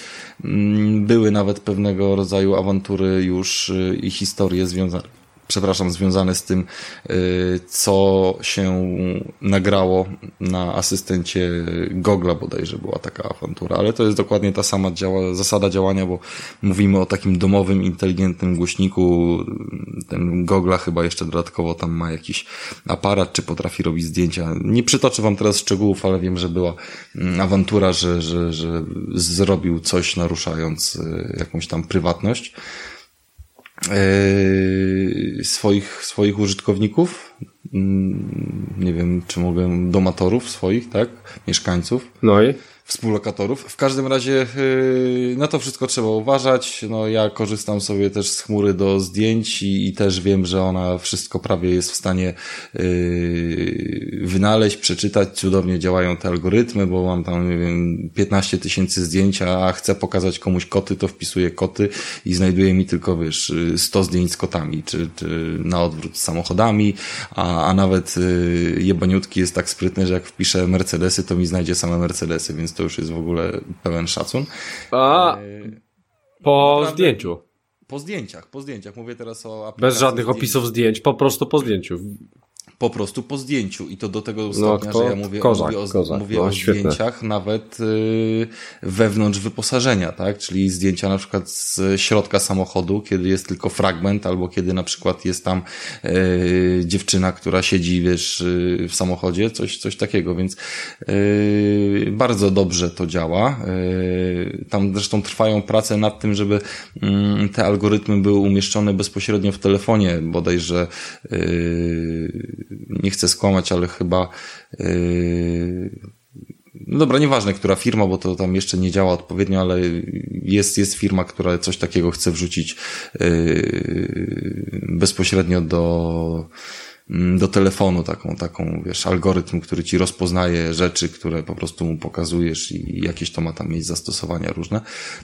mm, były nawet pewnego rodzaju awantury już y, i historie związane przepraszam, związane z tym, y, co się nagrało na asystencie Gogla bodajże była taka awantura, ale to jest dokładnie ta sama działa, zasada działania, bo mówimy o takim domowym, inteligentnym głośniku. Ten Gogla chyba jeszcze dodatkowo tam ma jakiś aparat, czy potrafi robić zdjęcia. Nie przytoczę wam teraz szczegółów, ale wiem, że była mm, awantura, że, że, że zrobił coś naruszając y, jakąś tam prywatność. Yy, swoich, swoich użytkowników. Mm, nie wiem, czy mogę, domatorów swoich, tak? Mieszkańców. No i? Współlokatorów. W każdym razie yy, na to wszystko trzeba uważać. No ja korzystam sobie też z chmury do zdjęć i, i też wiem, że ona wszystko prawie jest w stanie yy, wynaleźć, przeczytać. Cudownie działają te algorytmy, bo mam tam, nie wiem, 15 tysięcy zdjęć, a chcę pokazać komuś koty, to wpisuję koty i znajduje mi tylko, wiesz, 100 zdjęć z kotami, czy, czy na odwrót z samochodami, a, a nawet yy, jebaniutki jest tak sprytny, że jak wpiszę Mercedesy, to mi znajdzie same Mercedesy, więc to już jest w ogóle pełen szacun. A, e, po Naprawdę, zdjęciu. Po zdjęciach, po zdjęciach. Mówię teraz o Bez żadnych zdjęć. opisów zdjęć, po prostu po zdjęciu po prostu po zdjęciu. I to do tego no, stopnia, no, że ja mówię, kozak, mówię o, kozak, mówię no, o zdjęciach nawet y, wewnątrz wyposażenia, tak? Czyli zdjęcia na przykład z środka samochodu, kiedy jest tylko fragment, albo kiedy na przykład jest tam y, dziewczyna, która siedzi, wiesz, y, w samochodzie, coś, coś takiego, więc bardzo dobrze to działa. Tam zresztą trwają prace nad tym, żeby mm, te algorytmy były umieszczone bezpośrednio w telefonie, bodajże nie chcę skłamać, ale chyba yy, no dobra, nieważne, która firma, bo to tam jeszcze nie działa odpowiednio, ale jest, jest firma, która coś takiego chce wrzucić yy, bezpośrednio do do telefonu taką, taką, wiesz, algorytm, który ci rozpoznaje rzeczy, które po prostu mu pokazujesz i jakieś to ma tam mieć zastosowania różne.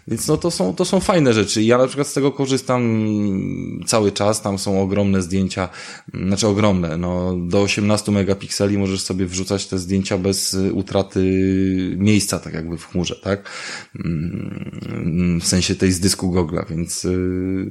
Więc no to są, to są fajne rzeczy. Ja na przykład z tego korzystam cały czas, tam są ogromne zdjęcia, znaczy ogromne, no do 18 megapikseli możesz sobie wrzucać te zdjęcia bez utraty miejsca, tak jakby w chmurze, tak? Mm, w sensie tej z dysku Google'a, więc y,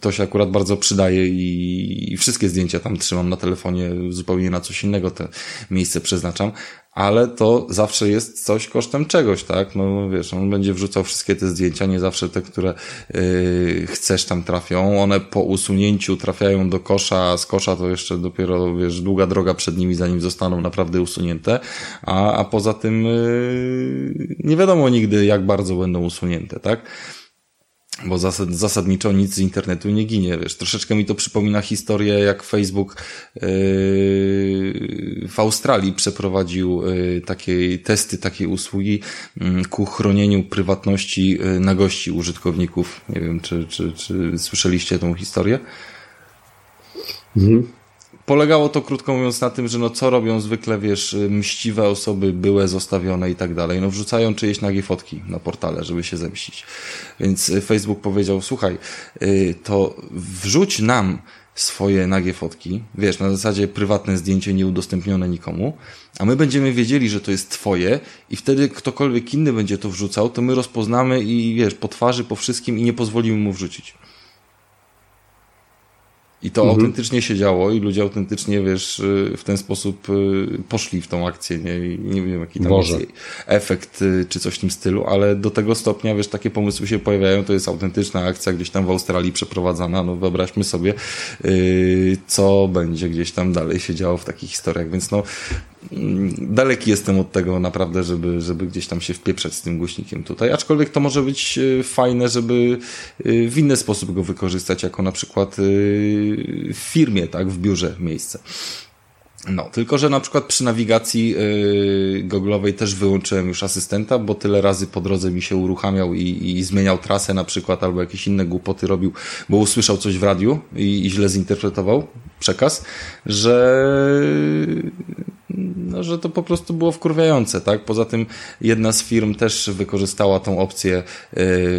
to się akurat bardzo przydaje i, i wszystkie zdjęcia tam trzymam na telefonie telefonie zupełnie na coś innego te miejsce przeznaczam, ale to zawsze jest coś kosztem czegoś, tak? No wiesz, on będzie wrzucał wszystkie te zdjęcia, nie zawsze te, które yy, chcesz tam trafią. One po usunięciu trafiają do kosza, a z kosza to jeszcze dopiero, wiesz, długa droga przed nimi, zanim zostaną naprawdę usunięte, a, a poza tym yy, nie wiadomo nigdy, jak bardzo będą usunięte, tak? Bo zasad, zasadniczo nic z internetu nie ginie, wiesz, troszeczkę mi to przypomina historię, jak Facebook yy, w Australii przeprowadził yy, takie testy, takiej usługi yy, ku chronieniu prywatności yy, nagości użytkowników. Nie wiem, czy, czy, czy słyszeliście tą historię? Mhm. Polegało to, krótko mówiąc, na tym, że no co robią zwykle, wiesz, mściwe osoby, były zostawione i tak dalej. No wrzucają czyjeś nagie fotki na portale, żeby się zemścić. Więc Facebook powiedział, słuchaj, y, to wrzuć nam swoje nagie fotki, wiesz, na zasadzie prywatne zdjęcie nieudostępnione nikomu, a my będziemy wiedzieli, że to jest twoje i wtedy ktokolwiek inny będzie to wrzucał, to my rozpoznamy i wiesz, po twarzy, po wszystkim i nie pozwolimy mu wrzucić. I to mhm. autentycznie się działo i ludzie autentycznie, wiesz, y, w ten sposób y, poszli w tą akcję, nie, nie wiem jaki tam Może. jest efekt y, czy coś w tym stylu, ale do tego stopnia, wiesz, takie pomysły się pojawiają, to jest autentyczna akcja gdzieś tam w Australii przeprowadzana, no wyobraźmy sobie, co będzie gdzieś tam dalej się działo w takich historiach, więc no daleki jestem od tego naprawdę, żeby, żeby gdzieś tam się wpieprzać z tym głośnikiem tutaj, aczkolwiek to może być e, fajne, żeby e, w inny sposób go wykorzystać, jako na przykład e, w firmie, tak, w biurze miejsce. No, tylko że na przykład przy nawigacji yy, goglowej też wyłączyłem już asystenta, bo tyle razy po drodze mi się uruchamiał i, i zmieniał trasę na przykład, albo jakieś inne głupoty robił, bo usłyszał coś w radiu i, i źle zinterpretował przekaz, że no, że to po prostu było wkurwiające, tak? Poza tym jedna z firm też wykorzystała tą opcję y,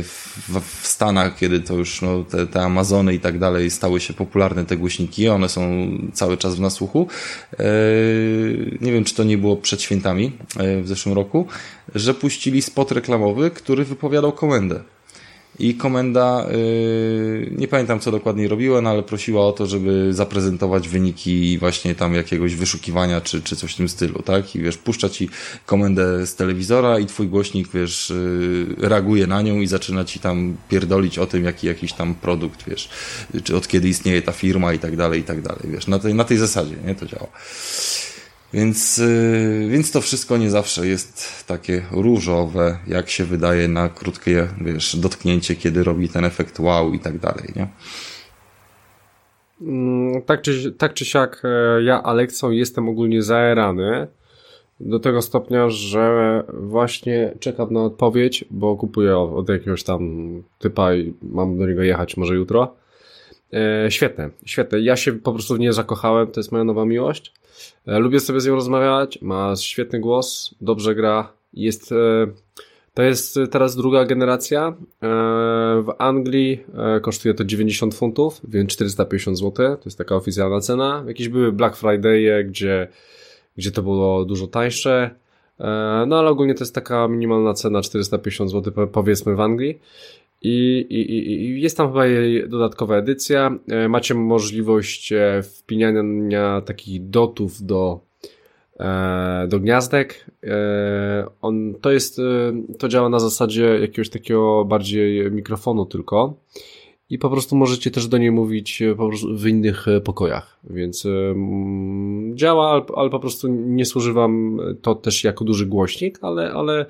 w, Stanach, kiedy to już no, te, te Amazony i tak dalej stały się popularne, te głośniki, one są cały czas w nasłuchu. Y, nie wiem, czy to nie było przed świętami y, w zeszłym roku, że puścili spot reklamowy, który wypowiadał komendę i komenda, yy, nie pamiętam co dokładnie robiła, ale prosiła o to, żeby zaprezentować wyniki właśnie tam jakiegoś wyszukiwania czy, czy coś w tym stylu, tak? I wiesz, puszcza ci komendę z telewizora i twój głośnik, wiesz, yy, reaguje na nią i zaczyna ci tam pierdolić o tym, jaki jakiś tam produkt, wiesz, czy od kiedy istnieje ta firma i tak dalej, i tak dalej, wiesz, na tej, na tej zasadzie, nie, to działa. Więc, y, więc to wszystko nie zawsze jest takie różowe, jak się wydaje na krótkie, wiesz, dotknięcie, kiedy robi ten efekt wow i tak dalej, nie? Mm, tak czy, tak czy siak, e, ja Aleksą jestem ogólnie zaerany do tego stopnia, że właśnie czekam na odpowiedź, bo kupuję od jakiegoś tam typa i mam do niego jechać może jutro. E, świetne, świetne. Ja się po prostu w nie zakochałem, to jest moja nowa miłość. E, lubię sobie z nią rozmawiać, ma świetny głos, dobrze gra, jest... E, to jest teraz druga generacja. E, w Anglii kosztuje to 90 funtów, więc 450 zł. To jest taka oficjalna cena. Jakieś były Black Friday, gdzie, gdzie to było dużo tańsze. No ale ogólnie to jest taka minimalna cena 450 zł powiedzmy w Anglii. I, i, I, jest tam chyba jej dodatkowa edycja. E, macie możliwość e, wpinania takich dotów do, e, do gniazdek. On, to jest, to działa na zasadzie jakiegoś takiego bardziej mikrofonu tylko. I po prostu możecie też do niej mówić w innych pokojach, więc działa, ale po prostu nie służy wam to też jako duży głośnik, ale, ale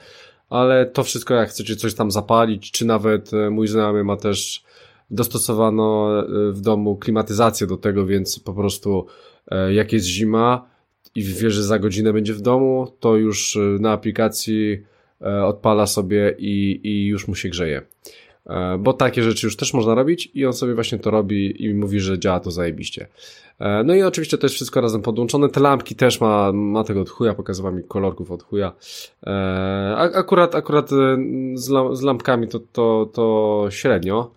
ale to wszystko jak chcecie coś tam zapalić, czy nawet e, mój znajomy ma też dostosowano e, w domu klimatyzację do tego, więc po prostu e, jak jest zima i wie, że za godzinę będzie w domu, to już na aplikacji odpala sobie i, i już mu się grzeje. Bo takie rzeczy już też można robić i on sobie właśnie to robi i mówi, że działa to zajebiście. E, no i oczywiście to jest wszystko razem podłączone. Te lampki też ma, ma tego od chuja, pokazywa mi kolorków od chuja. E, akurat, akurat e, z, lampkami to, to, to średnio.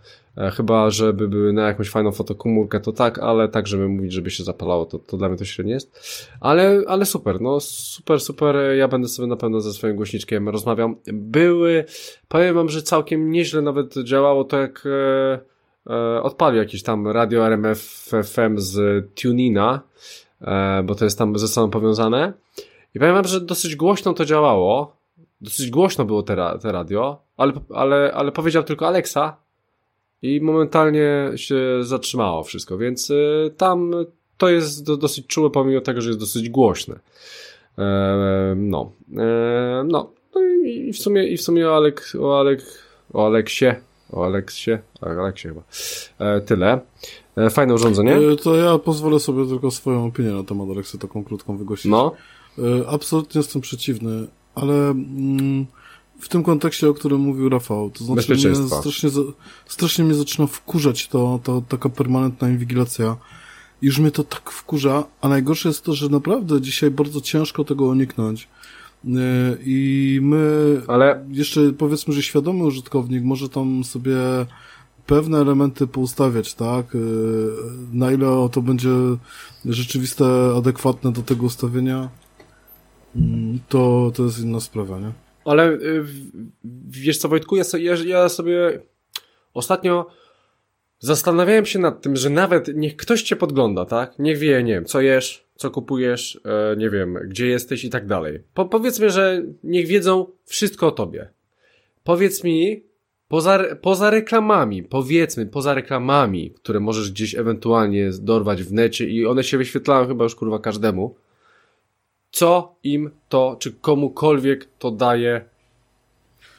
Chyba, żeby były na jakąś fajną fotokomórkę, to tak, ale tak, żeby mówić, żeby się zapalało, to, to dla mnie to średnio jest. Ale, ale super, no super, super. Ja będę sobie na pewno ze swoim głośniczkiem rozmawiał. Były, powiem wam, że całkiem nieźle nawet działało to, jak e, odpalił jakieś tam radio RMF FM z Tunina, e, bo to jest tam ze sobą powiązane. I powiem wam, że dosyć głośno to działało. Dosyć głośno było te, te radio, ale, ale, ale powiedział tylko Alexa i momentalnie się zatrzymało wszystko, więc y, tam to jest do, dosyć czułe, pomimo tego, że jest dosyć głośne. E, no. E, no. no i w sumie, i w sumie o, Alek, o, Alek, o Aleksie o Aleksie, Aleksie chyba. E, tyle. Fajne urządzenie. To ja pozwolę sobie tylko swoją opinię na temat Aleksy, taką krótką wygłosić. No. Absolutnie jestem przeciwny, ale mm, w tym kontekście, o którym mówił Rafał, to znaczy mnie strasznie, strasznie mnie zaczyna wkurzać to, to taka permanentna inwigilacja. Już mnie to tak wkurza, a najgorsze jest to, że naprawdę dzisiaj bardzo ciężko tego uniknąć. E, I my, ale jeszcze powiedzmy, że świadomy użytkownik może tam sobie pewne elementy poustawiać, tak? Y, na ile to będzie rzeczywiste, adekwatne do tego ustawienia, mm, to, to jest inna sprawa, nie? Ale y, wiesz co, Wojtku, ja sobie, ja sobie ostatnio zastanawiałem się nad tym, że nawet niech ktoś cię podgląda, tak? Niech wie, nie wiem, co jesz, co kupujesz, e, nie wiem, gdzie jesteś i tak dalej. Po, powiedzmy, że niech wiedzą wszystko o tobie. Powiedz mi, poza, poza reklamami, powiedzmy, poza reklamami, które możesz gdzieś ewentualnie dorwać w necie i one się wyświetlają chyba już kurwa każdemu, co im to, czy komukolwiek to daje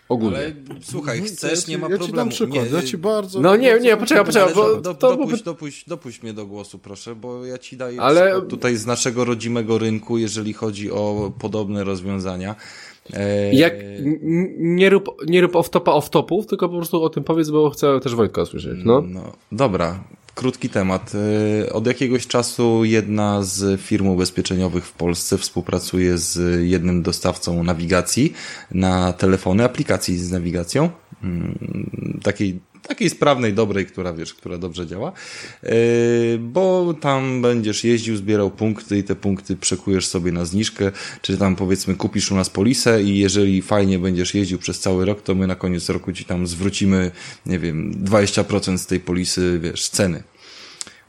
ogólnie. Ale słuchaj, chcesz, nie ma ja problemu. Ci dam przykład, nie, ja ci bardzo... No nie, nie, poczekaj, poczekaj, bo... Do, to dopuść, dopuść, dopuść mnie do głosu, proszę, bo ja ci daję ale... tutaj z naszego rodzimego rynku, jeżeli chodzi o podobne rozwiązania. E, Jak nie rób, nie rób off-topa off-topów, tylko po prostu o tym powiedz, bo chcę też Wojtka słyszeć, no. no dobra, krótki temat. E, od jakiegoś czasu jedna z firm ubezpieczeniowych w Polsce współpracuje z jednym dostawcą nawigacji na telefony, aplikacji z nawigacją, mm, takiej takiej sprawnej, dobrej, która wiesz, która dobrze działa, yy, bo tam będziesz jeździł, zbierał punkty i te punkty przekujesz sobie na zniżkę, czy tam powiedzmy kupisz u nas polisę i jeżeli fajnie będziesz jeździł przez cały rok, to my na koniec roku ci tam zwrócimy, nie wiem, 20% z tej polisy, wiesz, ceny,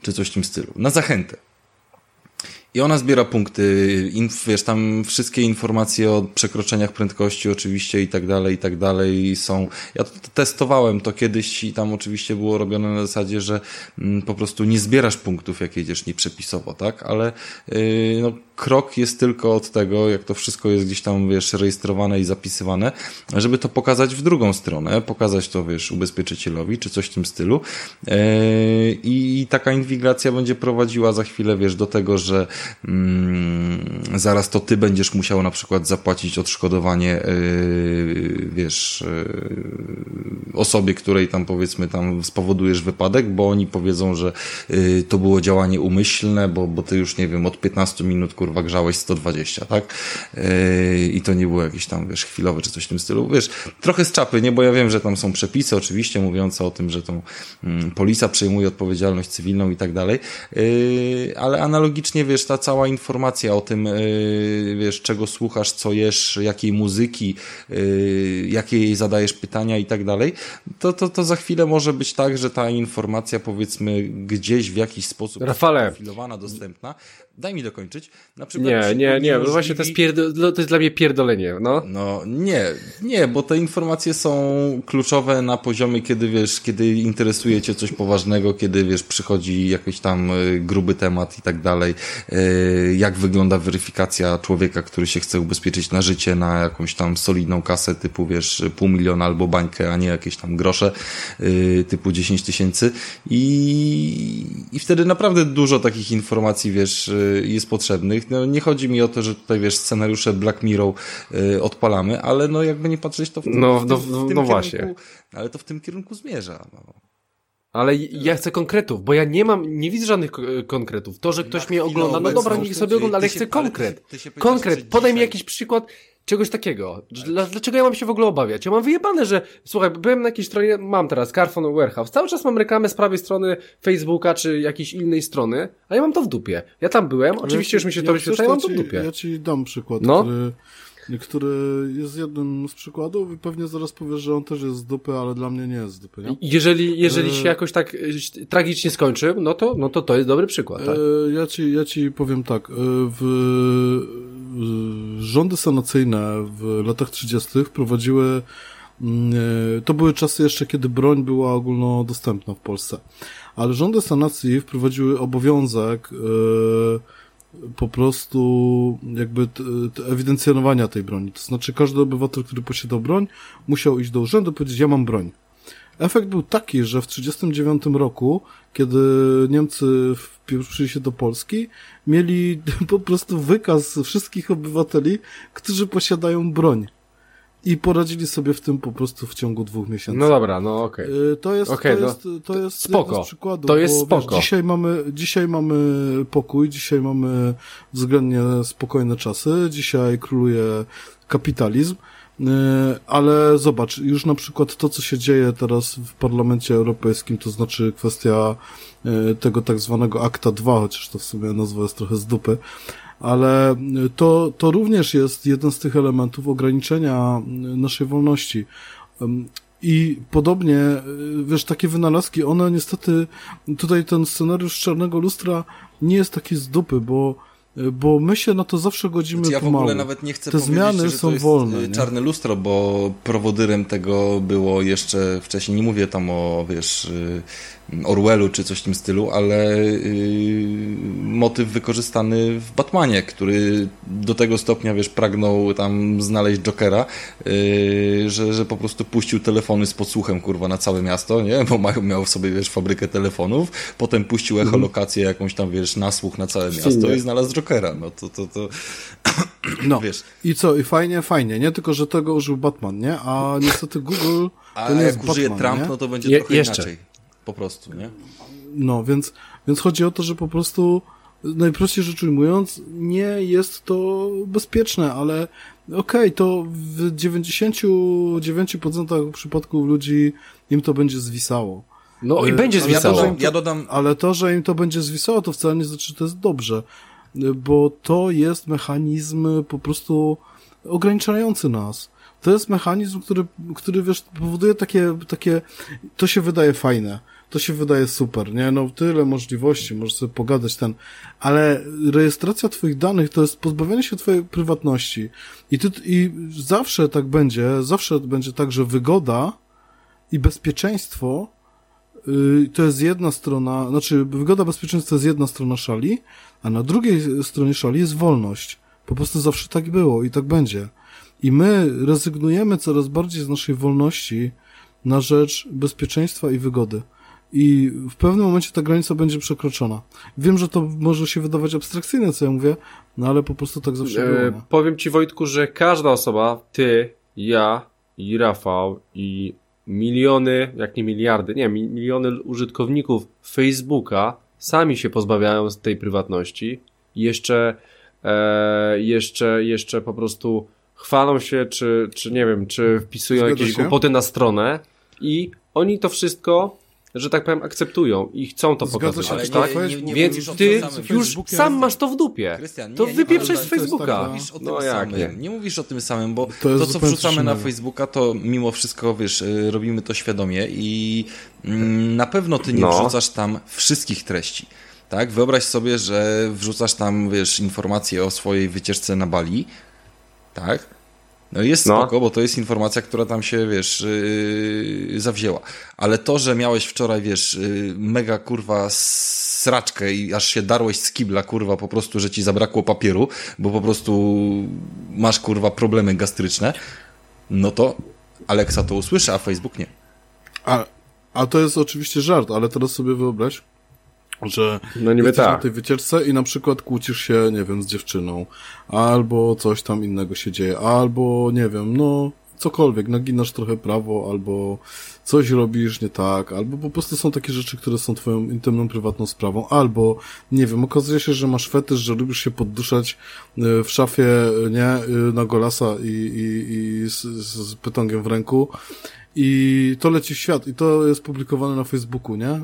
czy coś w tym stylu, na zachętę. I ona zbiera punkty, inf, wiesz, tam wszystkie informacje o przekroczeniach prędkości oczywiście i tak dalej, i tak dalej są. Ja to testowałem to kiedyś i tam oczywiście było robione na zasadzie, że mm, po prostu nie zbierasz punktów, jak jedziesz nieprzepisowo, tak? Ale yy, no, krok jest tylko od tego, jak to wszystko jest gdzieś tam, wiesz, rejestrowane i zapisywane, żeby to pokazać w drugą stronę, pokazać to, wiesz, ubezpieczycielowi, czy coś w tym stylu. Yy, I taka inwigilacja będzie prowadziła za chwilę, wiesz, do tego, że zaraz to ty będziesz musiał na przykład zapłacić odszkodowanie, yy, wiesz, yy, osobie, której tam powiedzmy tam spowodujesz wypadek, bo oni powiedzą, że yy, to było działanie umyślne, bo, bo ty już, nie wiem, od 15 minut kurwa grzałeś 120, tak? I to nie było jakieś tam, wiesz, chwilowe czy coś w tym stylu. Wiesz, trochę z czapy, nie? Bo ja wiem, że tam są przepisy oczywiście mówiące o tym, że tą mm, polisa przejmuje odpowiedzialność cywilną i tak dalej, ale analogicznie, wiesz, ta cała informacja o tym, yy, wiesz, czego słuchasz, co jesz, jakiej muzyki, yy, jakie jej zadajesz pytania i tak dalej, to, to, to za chwilę może być tak, że ta informacja, powiedzmy, gdzieś w jakiś sposób Rafale, profilowana, dostępna, Daj mi dokończyć. Na przykład nie, nie, nie, no właśnie to jest, pierdo, to jest dla mnie pierdolenie, no. No, nie, nie, bo te informacje są kluczowe na poziomie, kiedy wiesz, kiedy interesuje cię coś poważnego, kiedy wiesz, przychodzi jakiś tam y, gruby temat i tak dalej, y, jak wygląda weryfikacja człowieka, który się chce ubezpieczyć na życie, na jakąś tam solidną kasę typu, wiesz, pół miliona albo bańkę, a nie jakieś tam grosze y, typu 10 tysięcy i, i wtedy naprawdę dużo takich informacji, wiesz, jest potrzebnych. No, nie chodzi mi o to, że tutaj, wiesz, scenariusze Black Mirror y, odpalamy, ale no jakby nie patrzeć, to w, tym, no, w, no, w, no, tym no właśnie. Ale to w tym kierunku zmierza. No. Ale ja chcę konkretów, bo ja nie mam, nie widzę żadnych konkretów. To, że ktoś mnie ogląda, no dobra, niech sobie ogląda, ale chcę konkret. Konkret, podaj mi jakiś przykład, czegoś takiego. Dlaczego ja mam się w ogóle obawiać? Ja mam wyjebane, że słuchaj, byłem na jakiejś stronie, mam teraz Carphone Warehouse, cały czas mam reklamę z prawej strony Facebooka czy jakiejś innej strony, a ja mam to w dupie. Ja tam byłem, oczywiście ja już mi się to wyświetla, ja mam to w dupie. Ja ci dam przykład, no? który który jest jednym z przykładów i pewnie zaraz powiesz, że on też jest z dupy, ale dla mnie nie jest z dupy, nie? Jeżeli, jeżeli e... się jakoś tak e, tragicznie skończy, no to, no to to jest dobry przykład, tak? E, ja, ci, ja ci powiem tak, e, w, rządy sanacyjne w latach 30. wprowadziły mm, to były czasy jeszcze, kiedy broń była ogólnodostępna w Polsce. Ale rządy sanacji wprowadziły obowiązek po prostu jakby ewidencjonowania tej broni. To znaczy każdy obywatel, który posiadał broń, musiał iść do urzędu i powiedzieć, ja mam broń. Efekt był taki, że w 1939 roku, kiedy Niemcy wpieprzyli się do Polski, mieli po prostu wykaz wszystkich obywateli, którzy posiadają broń i poradzili sobie w tym po prostu w ciągu dwóch miesięcy. No dobra, no okej. Okay. To jest, okay, to no, jest, to jest spoko. przykładów. To jest spoko. Wiesz, dzisiaj mamy, dzisiaj mamy pokój, dzisiaj mamy względnie spokojne czasy, dzisiaj króluje kapitalizm. Ale zobacz, już na przykład to, co się dzieje teraz w Parlamencie Europejskim, to znaczy kwestia tego tak zwanego Akta 2, chociaż to w sumie nazwa jest trochę z dupy, ale to, to również jest jeden z tych elementów ograniczenia naszej wolności. I podobnie, wiesz, takie wynalazki, one niestety, tutaj ten scenariusz czarnego lustra nie jest taki z dupy, bo bo my się na to zawsze godzimy znaczy, Ja w ogóle nawet nie chcę Te powiedzieć, zmiany że są to jest wolne. e, Nie? czarne lustro, bo prowodyrem tego było jeszcze wcześniej, nie mówię tam o, wiesz, Orwellu czy coś w tym stylu, ale yy, motyw wykorzystany w Batmanie, który do tego stopnia, wiesz, pragnął tam znaleźć Jokera, yy, że, że po prostu puścił telefony z podsłuchem, kurwa, na całe miasto, nie? Bo miał, miał w sobie, wiesz, fabrykę telefonów, potem puścił echolokację jakąś tam, wiesz, nasłuch na całe miasto i znalazł Jokera, no to, to, to... No, wiesz. i co, i fajnie, fajnie, nie? Tylko, że tego użył Batman, nie? A niestety Google to A nie jak jest użyje Batman, Trump, nie? no to będzie Je, trochę jeszcze. inaczej. Po prostu, nie? No, więc, więc chodzi o to, że po prostu najprościej rzecz ujmując, nie jest to bezpieczne, ale okej, okay, to w 99% przypadków ludzi im to będzie zwisało. No i Ale- będzie ale ja zwisało. dodam- Ja dodam, Ale to, że im to będzie zwisało, to wcale nie znaczy, że to jest dobrze, bo to jest mechanizm po prostu ograniczający nas. To jest mechanizm, który, który wiesz, powoduje takie, takie, to się wydaje fajne, to się wydaje super, nie? No tyle możliwości, możesz sobie pogadać ten, ale rejestracja twoich danych to jest pozbawienie się twojej prywatności. I ty, i zawsze tak będzie, zawsze będzie tak, że wygoda i bezpieczeństwo to jest jedna strona, znaczy wygoda bezpieczeństwa to jest jedna strona szali, a na drugiej stronie szali jest wolność. Po prostu zawsze tak było i tak będzie. I my rezygnujemy coraz bardziej z naszej wolności na rzecz bezpieczeństwa i wygody. I w pewnym momencie ta granica będzie przekroczona. Wiem, że to może się wydawać abstrakcyjne, co ja mówię, no ale po prostu tak zawsze było. E, nie? powiem ci Wojtku, że każda osoba, ty, ja i Rafał i miliony, jak nie miliardy, nie, mi- miliony użytkowników Facebooka sami się pozbawiają z tej prywatności jeszcze, e, jeszcze, jeszcze po prostu chwalą się, czy, czy nie wiem, czy wpisują Zgadza jakieś się. głupoty na stronę i oni to wszystko, że tak powiem, akceptują i chcą to Zgadza się, pokazywać, tak? nie- nie- nie Więc ty już sam masz to w dupie. Krystian, to ale z to jest Facebooka. tak, Nie mówisz o tym no jak samym. nie? Nie mówisz o tym samym, bo To to, co wrzucamy na. Facebooka, to mimo wszystko, wiesz, y, robimy to świadomie i mm, na pewno ty nie No. wrzucasz tam wszystkich treści. Tak? Wyobraź sobie, że wrzucasz tam, wiesz, informacje o swojej wycieczce na Bali. Tak? No jest No. spoko, bo to jest informacja, która tam się, wiesz, yy, zawzięła. Ale to, że miałeś wczoraj, wiesz, yy, mega kurwa sraczkę i aż się darłeś z kibla, kurwa, po prostu, że ci zabrakło papieru, bo po prostu masz, kurwa, problemy gastryczne, no to Alexa to usłyszy, a Facebook nie. A, a to jest oczywiście żart, ale teraz sobie wyobraź, że No niby jesteś na tak. tej wycieczce i na przykład kłócisz się, nie wiem, z dziewczyną, albo coś tam innego się dzieje, albo, nie wiem, no, cokolwiek, naginasz trochę prawo, albo coś robisz nie tak, albo po prostu są takie rzeczy, które są twoją intymną, prywatną sprawą, albo, nie wiem, okazuje się, że masz fetysz, że lubisz się podduszać y, w szafie, y, nie, y, na golasa i, i, i z, z pytongiem w ręku i to leci w świat i to jest publikowane na Facebooku, nie?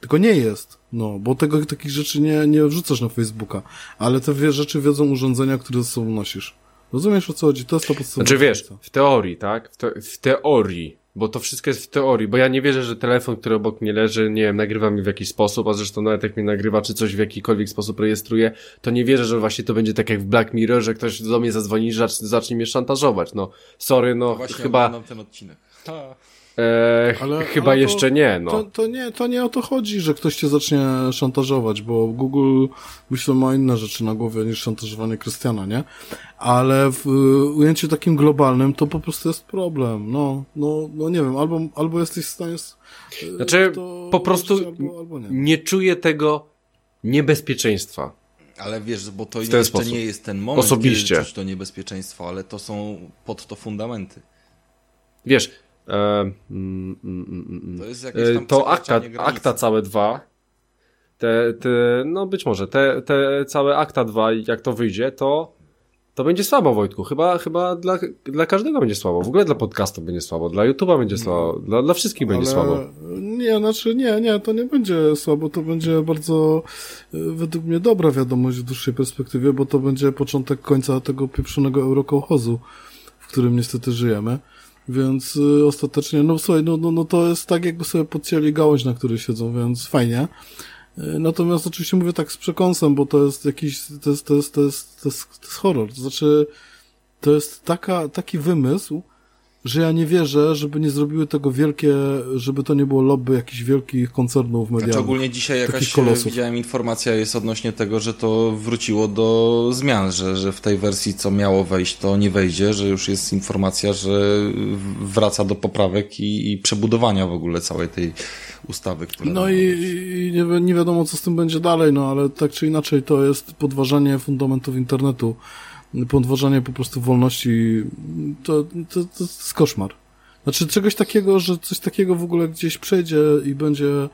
Tylko nie jest, no, bo tego, takich rzeczy nie, nie wrzucasz na Facebooka, ale te wie, rzeczy wiedzą urządzenia, które ze sobą nosisz. Rozumiesz o co chodzi? To jest to podstawowe. Znaczy wiesz, w teorii, tak? W, te, w teorii, bo to wszystko jest w teorii, bo ja nie wierzę, że telefon, który obok mnie leży, nie wiem, nagrywa mi w jakiś sposób, a zresztą nawet jak mnie nagrywa, czy coś w jakikolwiek sposób rejestruje, to nie wierzę, że właśnie to będzie tak jak w Black Mirror, że ktoś do mnie zadzwoni i zacz- zacznie mnie szantażować. No, sorry, no, Właśnie chyba, oglądam ten odcinek. e, Ale- chyba ale to- jeszcze nie, no. To, to, nie, to nie o to chodzi, że ktoś cię zacznie szantażować, bo Google myślę ma inne rzeczy na głowie niż szantażowanie Krystiana, nie? Ale w y, ujęciu takim globalnym to po prostu jest problem. No, no, no nie wiem, albo, albo jesteś w stanie z, y, Znaczy, to po prostu albo, albo nie. nie czuję tego niebezpieczeństwa. Ale wiesz, bo to jeszcze sposób. nie jest ten moment, Osobiście. kiedy czuć to niebezpieczeństwo, ale to są pod to fundamenty. Wiesz, e, mm, mm, mm, mm, To jest jakieś E, tam to akta, akta całe dwa, te, te, no być może, te, te całe akta dwa, jak to wyjdzie, to to będzie słabo, Wojtku. Chyba, chyba dla, dla każdego będzie słabo. W ogóle dla podcastu będzie słabo, dla YouTube'a będzie słabo, dla, dla wszystkich będzie Ale słabo. Nie, znaczy nie, nie, to nie będzie słabo, to będzie bardzo e, według mnie dobra wiadomość w dłuższej perspektywie, bo to będzie początek końca tego pieprzonego eurokołchozu, w którym niestety żyjemy. Więc y, ostatecznie, no słuchaj, no, no, no to jest tak, jakby sobie podcięli gałąź, na której siedzą, więc fajnie. Y, Natomiast oczywiście mówię tak z przekąsem, bo to jest jakiś, to jest, to jest, to jest, to jest, to jest horror. To znaczy, to jest taka, taki wymysł, że ja nie wierzę, żeby nie zrobiły tego wielkie, żeby to nie było lobby jakichś wielkich koncernów medialnych. Znaczy ogólnie dzisiaj jakaś kolosów. widziałem informacja jest odnośnie tego, że to wróciło do zmian, że, że w tej wersji co miało wejść to nie wejdzie, że już jest informacja, że wraca do poprawek i, i przebudowania w ogóle całej tej ustawy, która No i, i nie, nie wiadomo, co z tym będzie dalej, no ale tak czy inaczej to jest podważanie fundamentów internetu, podważanie po prostu wolności, to, to, to jest koszmar. Znaczy czegoś takiego, że coś takiego w ogóle gdzieś przejdzie i będzie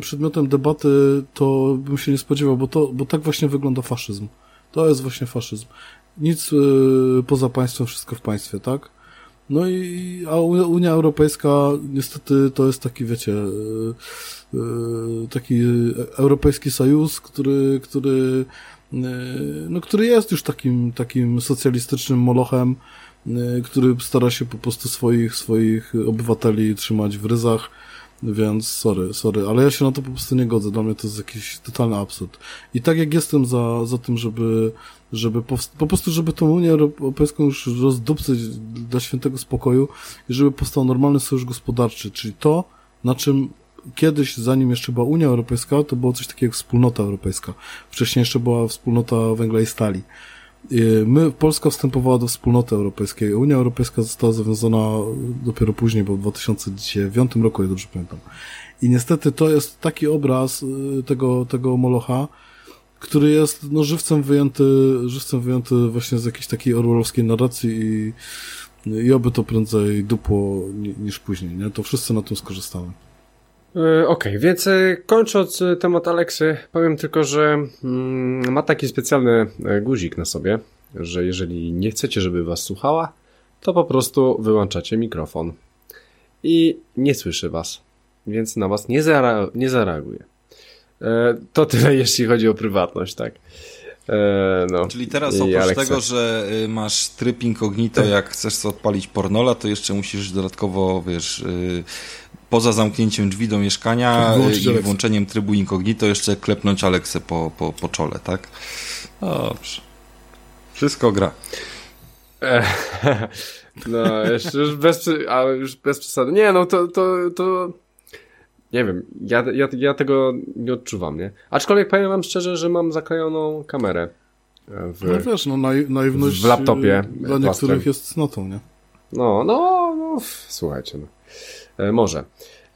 przedmiotem debaty, to bym się nie spodziewał, bo, to, bo tak właśnie wygląda faszyzm. To jest właśnie faszyzm. Nic y, poza państwem, wszystko w państwie, tak? No i a Unia Europejska niestety to jest taki, wiecie, y, taki europejski sojusz, który, który, no, który jest już takim, takim socjalistycznym molochem, y, który stara się po prostu swoich, swoich obywateli trzymać w ryzach, więc sorry, sorry, ale ja się na to po prostu nie godzę. Dla mnie to jest jakiś totalny absurd. I tak jak jestem za, za tym, żeby, żeby po prostu, żeby tą Unię Europejską już rozdupcyć dla świętego spokoju i żeby powstał normalny sojusz gospodarczy, czyli to, na czym kiedyś, zanim jeszcze była Unia Europejska, to było coś takiego jak wspólnota europejska. Wcześniej jeszcze była wspólnota węgla i stali. My, Polska wstępowała do wspólnoty europejskiej. Unia Europejska została zawiązana dopiero później, bo w 2009 roku, jak dobrze pamiętam. I niestety to jest taki obraz y, tego, tego Molocha, który jest no, żywcem wyjęty, żywcem wyjęty właśnie z jakiejś takiej orwellowskiej narracji i, i oby to prędzej dupło ni- niż później, nie? To wszyscy na tym skorzystamy. E, Okej, więc e, kończąc e, temat Aleksy, powiem tylko, że mm, ma taki specjalny guzik na sobie, że jeżeli nie chcecie, żeby was słuchała, to po prostu wyłączacie mikrofon i nie słyszy was, więc na was nie, zara nie zareaguje. To tyle, jeśli chodzi o prywatność, tak. No. Czyli teraz oprócz Alexa. tego, że y, masz tryb incognito, jak chcesz odpalić pornola, to jeszcze musisz dodatkowo, wiesz, y, poza zamknięciem drzwi do mieszkania y, i włączeniem trybu incognito jeszcze klepnąć Aleksę po, po, po czole, tak? Dobrze. Wszystko gra. No, jeszcze już bez, ale już bez przesady. Nie, no to, to, to nie wiem, ja, ja, ja tego nie odczuwam, nie? Aczkolwiek powiem wam szczerze, że mam zaklejoną kamerę e, w, No wiesz, no nai naiwność w laptopie dla plastrem. niektórych jest cnotą, nie? No, no, no, słuchajcie, no. E, może.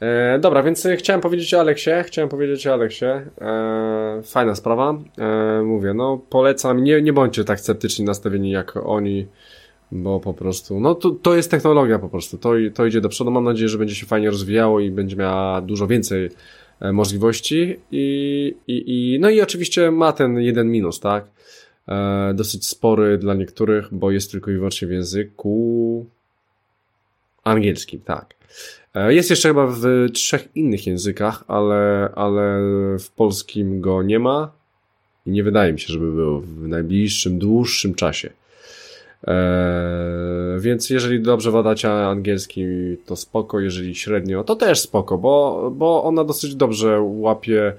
E, dobra, więc chciałem powiedzieć o Aleksie, chciałem powiedzieć o Aleksie. E, fajna sprawa. E, mówię, no, polecam, nie, nie bądźcie tak sceptyczni nastawieni jak oni, bo po prostu, no, to, to jest technologia po prostu, to, to idzie do przodu. Mam nadzieję, że będzie się fajnie rozwijało i będzie miała dużo więcej e, możliwości i, i, i, no i oczywiście ma ten jeden minus, tak? Dosyć spory dla niektórych, bo jest tylko i wyłącznie w języku angielskim, tak. E, Jest jeszcze chyba w trzech innych językach, ale, ale w polskim go nie ma i nie wydaje mi się, żeby był w najbliższym, dłuższym czasie. Eee, więc jeżeli dobrze wadacie angielski, to spoko, jeżeli średnio, to też spoko, bo, bo ona dosyć dobrze łapie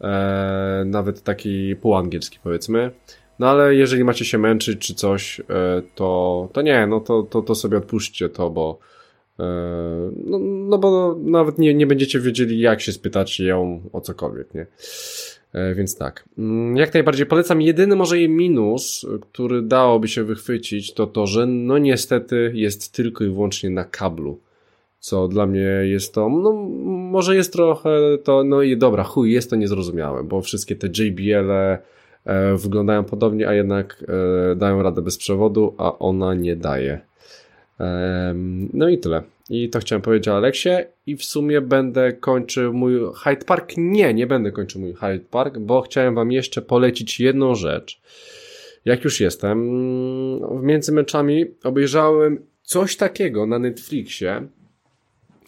e, nawet taki półangielski powiedzmy. No ale jeżeli macie się męczyć czy coś, e, to, to nie, no to, to, to sobie odpuśćcie to, bo no, no bo nawet nie, nie będziecie wiedzieli jak się spytać ją o cokolwiek, nie? E, Więc tak. Mm, Jak najbardziej polecam. Jedyny może jej minus, który dałoby się wychwycić, to to, że no niestety jest tylko i wyłącznie na kablu. Co dla mnie jest to, no może jest trochę to, no i dobra, chuj, jest to niezrozumiałe, bo wszystkie te JBL-e e, wyglądają podobnie, a jednak e, dają radę bez przewodu, a ona nie daje. No i tyle. I to chciałem powiedzieć o Aleksie i w sumie będę kończył mój Hyde Park. Nie, nie będę kończył mój Hyde Park, bo chciałem wam jeszcze polecić jedną rzecz. jak już jestem, między meczami obejrzałem coś takiego na Netflixie,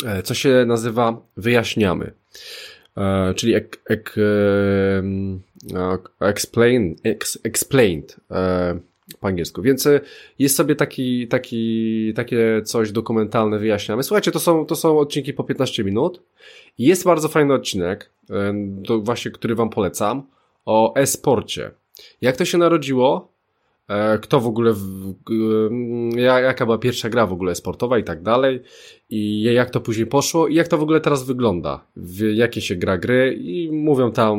e, co się nazywa Wyjaśniamy. E, czyli ek, ek, e, explain, ex, explained po angielsku. Więc jest sobie taki, taki, takie coś dokumentalne, wyjaśniamy. Słuchajcie, to są, to są odcinki po 15 minut. Jest bardzo fajny odcinek, to właśnie, który wam polecam, o e-sporcie. Jak to się narodziło? E, kto w ogóle, w, jaka była pierwsza gra w ogóle sportowa i tak dalej, i jak to później poszło, i jak to w ogóle teraz wygląda, w jakie się gra gry, i mówią tam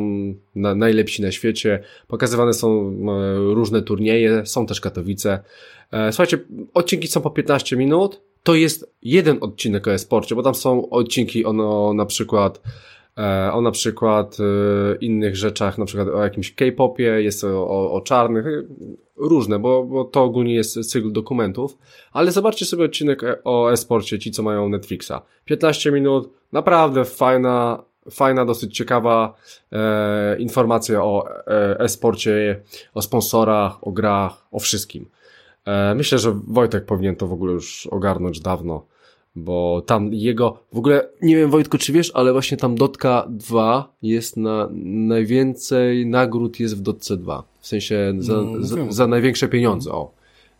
na, najlepsi na świecie, pokazywane są e, różne turnieje, są też Katowice. E, słuchajcie, odcinki są po 15 minut, to jest jeden odcinek o e-sporcie, bo tam są odcinki o, na przykład E, o na przykład e, innych rzeczach, na przykład o jakimś K-popie, jest o, o czarnych, e, różne, bo, bo to ogólnie jest cykl dokumentów, ale zobaczcie sobie odcinek o e-sporcie, ci co mają Netflixa. 15 minut, naprawdę fajna, fajna, dosyć ciekawa e, informacja o e-sporcie, o sponsorach, o grach, o wszystkim. E, myślę, że Wojtek powinien to w ogóle już ogarnąć dawno bo tam jego, w ogóle, nie wiem Wojtku, czy wiesz, ale właśnie tam Dotka 2 jest na, najwięcej nagród jest w Dotce 2. W sensie za, no, za, za, największe pieniądze, o.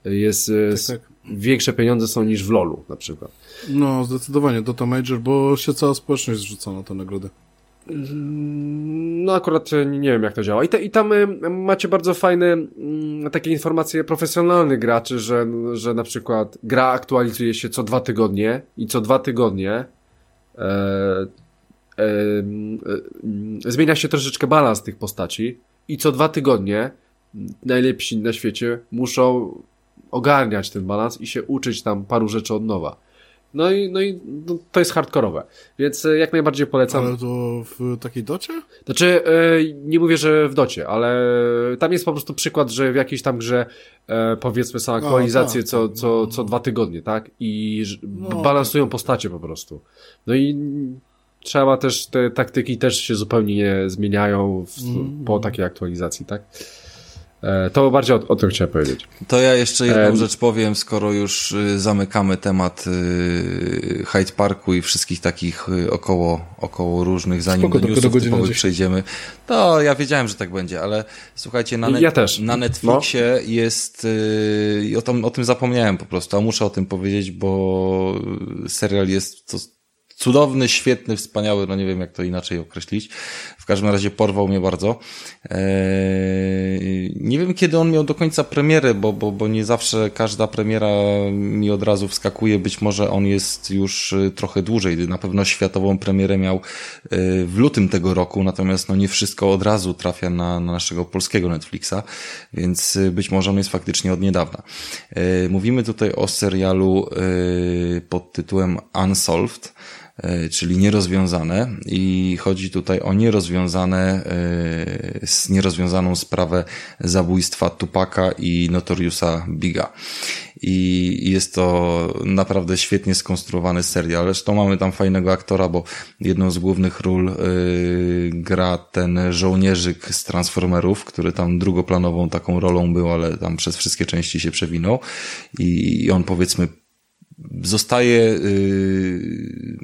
Jest, tak, tak. większe pieniądze są niż w LoLu na przykład. No, zdecydowanie Dota Major, bo się cała społeczność zrzuca na te nagrody. No akurat nie wiem jak to działa. I, te, i tam y, macie bardzo fajne mm, takie informacje profesjonalnych graczy, że, że na przykład gra aktualizuje się co dwa tygodnie i co dwa tygodnie e, e, e, zmienia się troszeczkę balans tych postaci i co dwa tygodnie najlepsi na świecie muszą ogarniać ten balans i się uczyć tam paru rzeczy od nowa. No i, no i no, to jest hardkorowe, więc e, jak najbardziej polecam. Ale to w takiej docie? Znaczy, yy, nie mówię, że w docie, ale tam jest po prostu przykład, że w jakiejś tam grze yy, powiedzmy są aktualizacje tak, co, tak, co, no, co no. dwa tygodnie, tak? I no, balansują tak. postacie po prostu. No i trzeba też, te taktyki też się zupełnie nie zmieniają w, mm. po takiej aktualizacji, tak? E, to bardziej o, o tym chciałem powiedzieć. To ja jeszcze jedną e... rzecz powiem, skoro już y, zamykamy temat y, Hyde Parku i wszystkich takich y, około, około różnych, zanim Spoko, do newsów do typowych przejdziemy. To ja wiedziałem, że tak będzie, ale słuchajcie, na, net, ja na Netflixie no. jest, i o, tym, o tym zapomniałem po prostu, a muszę o tym powiedzieć, bo serial jest to cudowny, świetny, wspaniały, no nie wiem jak to inaczej określić. W każdym razie porwał mnie bardzo. Eee, nie wiem kiedy on miał do końca premierę, bo, bo, bo nie zawsze każda premiera mi od razu wskakuje. Być może on jest już y, trochę dłużej. Na pewno światową premierę miał y, w lutym tego roku, natomiast no nie wszystko od razu trafia na, na naszego polskiego Netflixa, więc y, być może on jest faktycznie od niedawna. Mówimy tutaj o serialu pod tytułem Unsolved. E, czyli nierozwiązane i chodzi tutaj o nierozwiązane, e, nierozwiązaną sprawę zabójstwa Tupaka i Notoriusa Biga. I jest to naprawdę świetnie skonstruowany serial. Zresztą mamy tam fajnego aktora, bo jedną z głównych ról yy, gra ten żołnierzyk z Transformerów, który tam drugoplanową taką rolą był, ale tam przez wszystkie części się przewinął. I on powiedzmy zostaje y,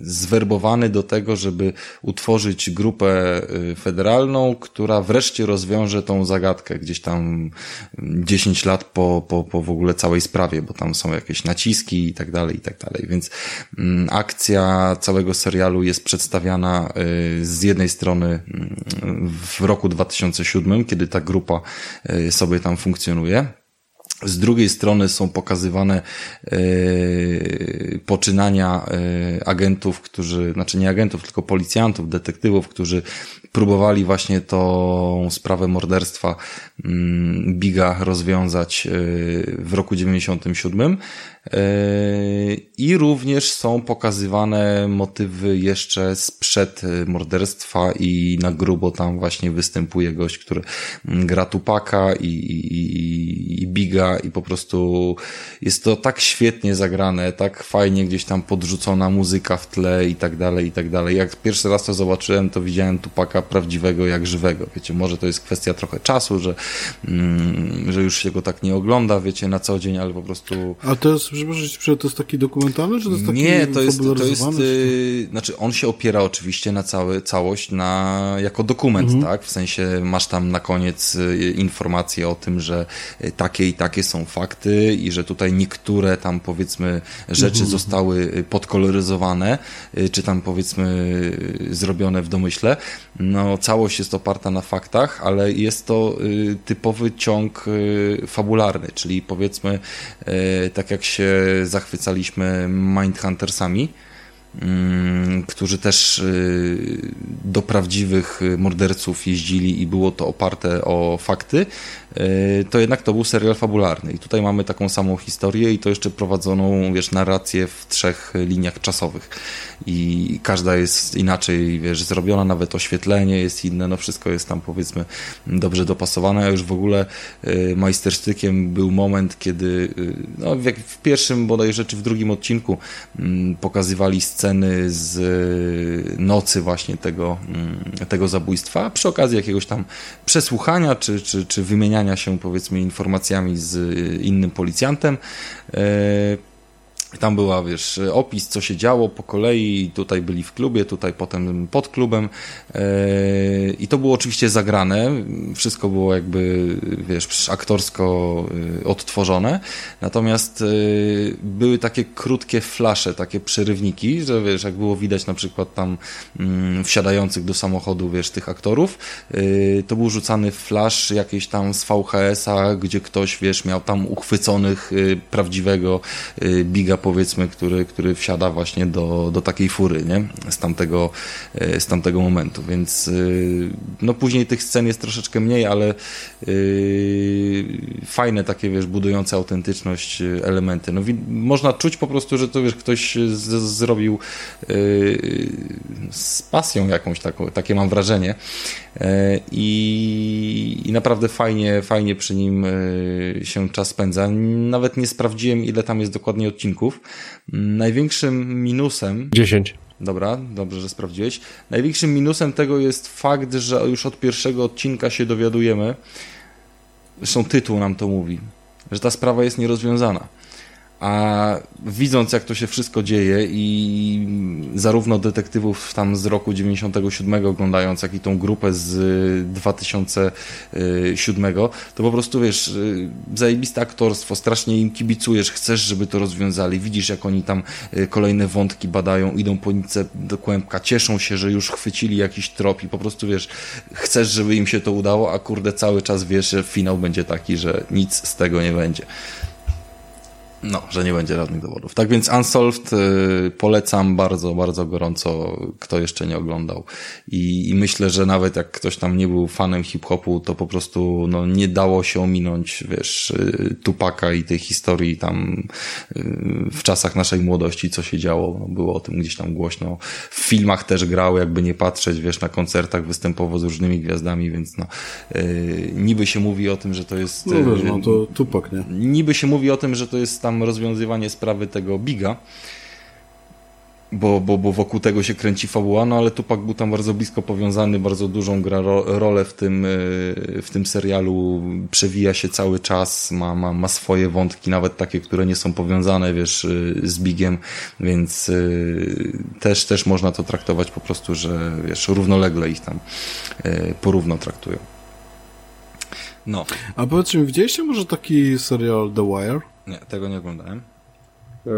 zwerbowany do tego, żeby utworzyć grupę y, federalną, która wreszcie rozwiąże tą zagadkę gdzieś tam 10 lat po, po, po w ogóle całej sprawie, bo tam są jakieś naciski i tak dalej, i tak dalej. Więc mm, akcja całego serialu jest przedstawiana y, z jednej strony mm, w roku 2007, kiedy ta grupa sobie tam funkcjonuje, z drugiej strony są pokazywane e, poczynania e, agentów, którzy, znaczy nie agentów, tylko policjantów, detektywów, którzy próbowali właśnie tą sprawę morderstwa mm, Biga rozwiązać e, w roku 97 i również są pokazywane motywy jeszcze sprzed morderstwa i na grubo tam właśnie występuje gość, który gra Tupaka i, i, i Biga i po prostu jest to tak świetnie zagrane, tak fajnie gdzieś tam podrzucona muzyka w tle i tak dalej, i tak dalej. Jak pierwszy raz to zobaczyłem, to widziałem tupaka prawdziwego jak żywego. Wiecie, może to jest kwestia trochę czasu, że, mm, że już się go tak nie ogląda, wiecie, na co dzień, ale po prostu... A to jest, przepraszam, to jest taki dokumentalny, czy to jest taki Nie, to jest, to jest, yy, znaczy on się opiera oczywiście na cały, całość na, jako dokument, mhm. tak? W sensie masz tam na koniec y, informacje o tym, że y, takie i takie są fakty i że tutaj niektóre tam powiedzmy rzeczy mhm. zostały y, podkoloryzowane, czy tam powiedzmy zrobione w domyśle. No, całość jest oparta na faktach, ale jest to typowy ciąg fabularny, czyli powiedzmy tak jak się zachwycaliśmy Mindhuntersami, Mm, którzy też y, do prawdziwych morderców jeździli i było to oparte o fakty, y, to jednak to był serial fabularny. I tutaj mamy taką samą historię i to jeszcze prowadzoną, wiesz, narrację w trzech liniach czasowych. I każda jest inaczej, wiesz, zrobiona, nawet oświetlenie jest inne, no wszystko jest tam powiedzmy dobrze dopasowane, a już w ogóle y, majstersztykiem był moment, kiedy no, w, w pierwszym bodajże, czy w drugim odcinku mm, pokazywali sceny z nocy właśnie tego, mm, tego zabójstwa, przy okazji jakiegoś tam przesłuchania, czy, czy, czy wymieniania się powiedzmy informacjami z y, innym policjantem. Tam była, wiesz, opis, co się działo po kolei. Tutaj byli w klubie, tutaj potem pod klubem. E, I to było oczywiście zagrane. Wszystko było jakby, wiesz, aktorsko e, odtworzone. Natomiast e, były takie krótkie flasze, takie przerywniki, że wiesz, jak było widać na przykład tam mm, wsiadających do samochodu, wiesz, tych aktorów, to był rzucany flash jakiś tam z VHS-a, gdzie ktoś, wiesz, miał tam uchwyconych prawdziwego biga powiedzmy, który, który wsiada właśnie do, do takiej fury, nie? Z tamtego, e, z tamtego momentu, więc e, no później tych scen jest troszeczkę mniej, ale yy, fajne takie, wiesz, budujące autentyczność elementy. No można czuć po prostu, że to, wiesz, ktoś zrobił yy, z pasją jakąś taką, takie mam wrażenie yy, i, i naprawdę fajnie, fajnie przy nim się czas spędza. Nawet nie sprawdziłem, ile tam jest dokładnie odcinków, Największym minusem... 10. Dobra, dobrze, że sprawdziłeś. Największym minusem tego jest fakt, że już od pierwszego odcinka się dowiadujemy, zresztą tytuł nam to mówi, że ta sprawa jest nierozwiązana a widząc jak to się wszystko dzieje i zarówno detektywów tam z roku 97 oglądając, jak i tą grupę z 2007, to po prostu wiesz, y, zajebiste aktorstwo, strasznie im kibicujesz, chcesz, żeby to rozwiązali, widzisz jak oni tam y, kolejne wątki badają, idą po nicę do kłębka, cieszą się, że już chwycili jakiś trop i po prostu wiesz, chcesz, żeby im się to udało, a kurde cały czas wiesz, że finał będzie taki, że nic z tego nie będzie. No, że nie będzie żadnych dowodów. Tak więc Unsolved y, polecam bardzo, bardzo gorąco, kto jeszcze nie oglądał. I, I, myślę, że nawet jak ktoś tam nie był fanem hip-hopu, to po prostu no, nie dało się ominąć, wiesz, y, Tupaka i tej historii tam y, w czasach naszej młodości, co się działo. No, było o tym gdzieś tam głośno. W filmach też grał, jakby nie patrzeć, wiesz, na koncertach występował z różnymi gwiazdami, więc no, niby się mówi o tym, że to jest... No wiesz, no to Tupak, nie? Niby się mówi o tym, że to jest tam rozwiązywanie sprawy tego Biga, bo, bo, bo wokół tego się kręci fabuła, no ale Tupak był tam bardzo blisko powiązany, bardzo dużą gra ro, rolę w tym, w tym serialu, przewija się cały czas, ma, ma, ma swoje wątki, nawet takie, które nie są powiązane, wiesz, z Bigiem, więc y, też, też można to traktować po prostu, że wiesz, równolegle ich tam y, porówno traktują. No. A powiedzcie mi, widzieliście może taki serial The Wire? Nie, tego nie oglądałem.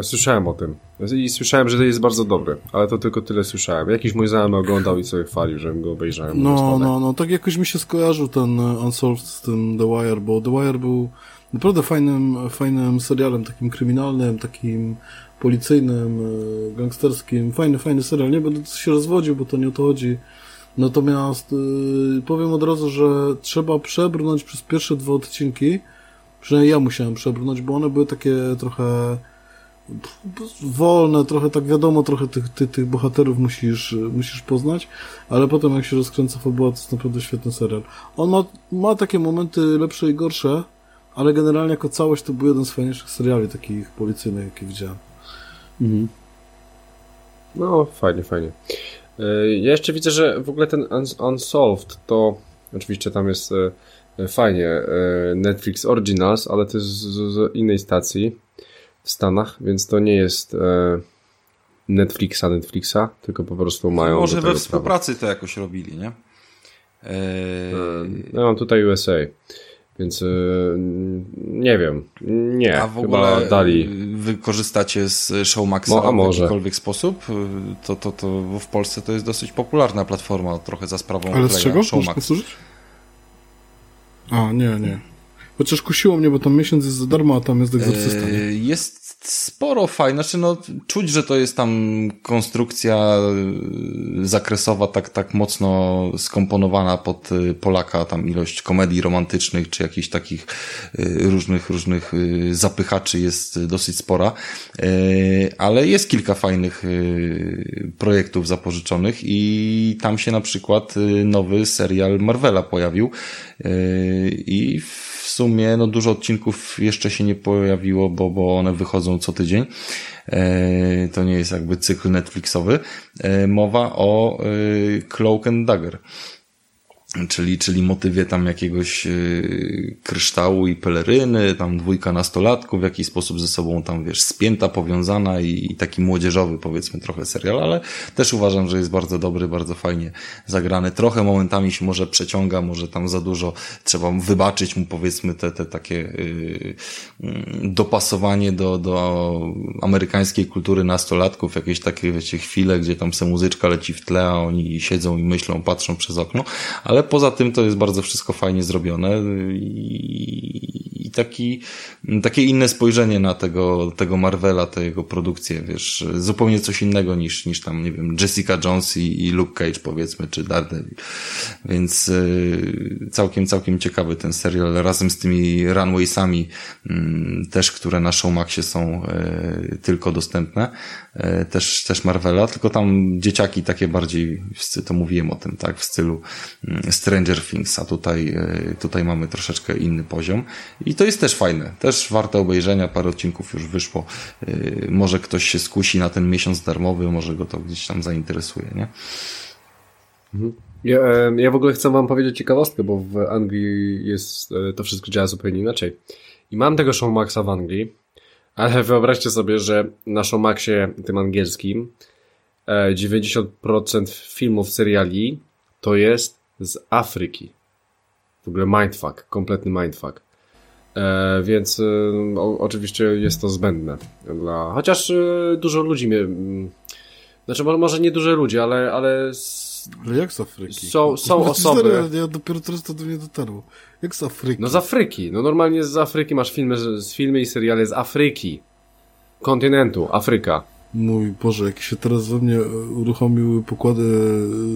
Słyszałem o tym. I słyszałem, że to jest bardzo dobry, ale to tylko tyle słyszałem. Jakiś mój znajomy oglądał i sobie chwalił, żebym go obejrzałem. No, no, no, tak jakoś mi się skojarzył ten e, Unsolved z tym The Wire, bo The Wire był naprawdę fajnym, fajnym serialem, takim kryminalnym, takim policyjnym, e, gangsterskim. Fajny, fajny serial. Nie będę się rozwodził, bo to nie o to chodzi. Natomiast yy, powiem od razu, że trzeba przebrnąć przez pierwsze dwa odcinki, Przynajmniej ja musiałem przebrnąć, bo one były takie trochę wolne, trochę tak wiadomo, trochę tych, tych, tych bohaterów musisz, musisz poznać, ale potem jak się rozkręca fabuła, to jest naprawdę świetny serial. On ma, ma takie momenty lepsze i gorsze, ale generalnie jako całość to był jeden z fajniejszych seriali takich policyjnych, jakie widziałem. Mhm. No, fajnie, fajnie. E, ja jeszcze widzę, że w ogóle ten Unsolved to oczywiście tam jest e, fajnie e, Netflix Originals, ale to jest z, innej stacji w Stanach, więc to nie jest Netflixa, Netflixa, tylko po prostu mają. Może we współpracy prawa. to jakoś robili, nie? Eee... Ja mam tutaj USA. Więc nie wiem. Nie. A w ogóle dali. wy korzystacie z Showmaxa Mo, w może. jakikolwiek sposób? To, to, to w Polsce to jest dosyć popularna platforma, trochę za sprawą Ale z czego? Showmax. A, nie, nie. Chociaż kusiło mnie, bo tam miesiąc jest za darmo, a tam jest egzorcysta. Nie? Jest sporo fajnych, znaczy no, czuć, że to jest tam konstrukcja y, zakresowa tak, tak mocno skomponowana pod y, Polaka, tam ilość komedii romantycznych, czy jakichś takich y, różnych, różnych zapychaczy jest dosyć spora, ale jest kilka fajnych projektów zapożyczonych i tam się na przykład nowy serial Marvela pojawił i w sumie no dużo odcinków jeszcze się nie pojawiło, bo, bo one wychodzą co tydzień. E, to nie jest jakby cykl Netflixowy. E, mowa o Cloak and Dagger czyli, czyli motywie tam jakiegoś yy, kryształu i peleryny, tam dwójka nastolatków, w jakiś sposób ze sobą tam, wiesz, spięta, powiązana i, i, taki młodzieżowy, powiedzmy, trochę serial, ale też uważam, że jest bardzo dobry, bardzo fajnie zagrany. Trochę momentami się może przeciąga, może tam za dużo trzeba wybaczyć mu, powiedzmy, te, te takie yy, dopasowanie do, do amerykańskiej kultury nastolatków, jakieś takie, wiecie, chwile, gdzie tam se muzyczka leci w tle, a oni siedzą i myślą, patrzą przez okno, ale poza tym to jest bardzo wszystko fajnie zrobione i, i taki, takie inne spojrzenie na tego, tego Marvela, te jego produkcje, wiesz, zupełnie coś innego niż, niż tam, nie wiem, Jessica Jones i, i Luke Cage powiedzmy, czy Daredevil. Więc y, całkiem, całkiem ciekawy ten serial razem z tymi runwaysami mm, też, które na Showmaxie są y, tylko dostępne. Y, też, też Marvela, tylko tam dzieciaki takie bardziej, to mówiłem o tym, tak, w stylu mm, Stranger Things, a tutaj, e, tutaj mamy troszeczkę inny poziom. I to jest też fajne, też warte obejrzenia, parę odcinków już wyszło. E, może ktoś się skusi na ten miesiąc darmowy, może go to gdzieś tam zainteresuje, nie? Mhm. Ja, ja w ogóle chcę wam powiedzieć ciekawostkę, bo w Anglii jest, e, to wszystko działa zupełnie inaczej. I mam tego Showmaxa w Anglii, ale wyobraźcie sobie, że na Showmaxie tym angielskim 90% filmów, seriali to jest z Afryki. W ogóle mindfuck, kompletny mindfuck. E, więc e, o, oczywiście jest to zbędne. Dla, chociaż e, dużo ludzi mnie... Znaczy może nie dużo ludzi, ale... Ale, ale jak z Afryki? Są, są osoby... Ja dopiero teraz to do mnie dotarło. Jak z Afryki? No z Afryki. No normalnie z Afryki masz filmy, z filmy i seriale z Afryki. Kontynentu, Afryka. Mój Boże, jak się teraz we mnie uruchomiły pokłady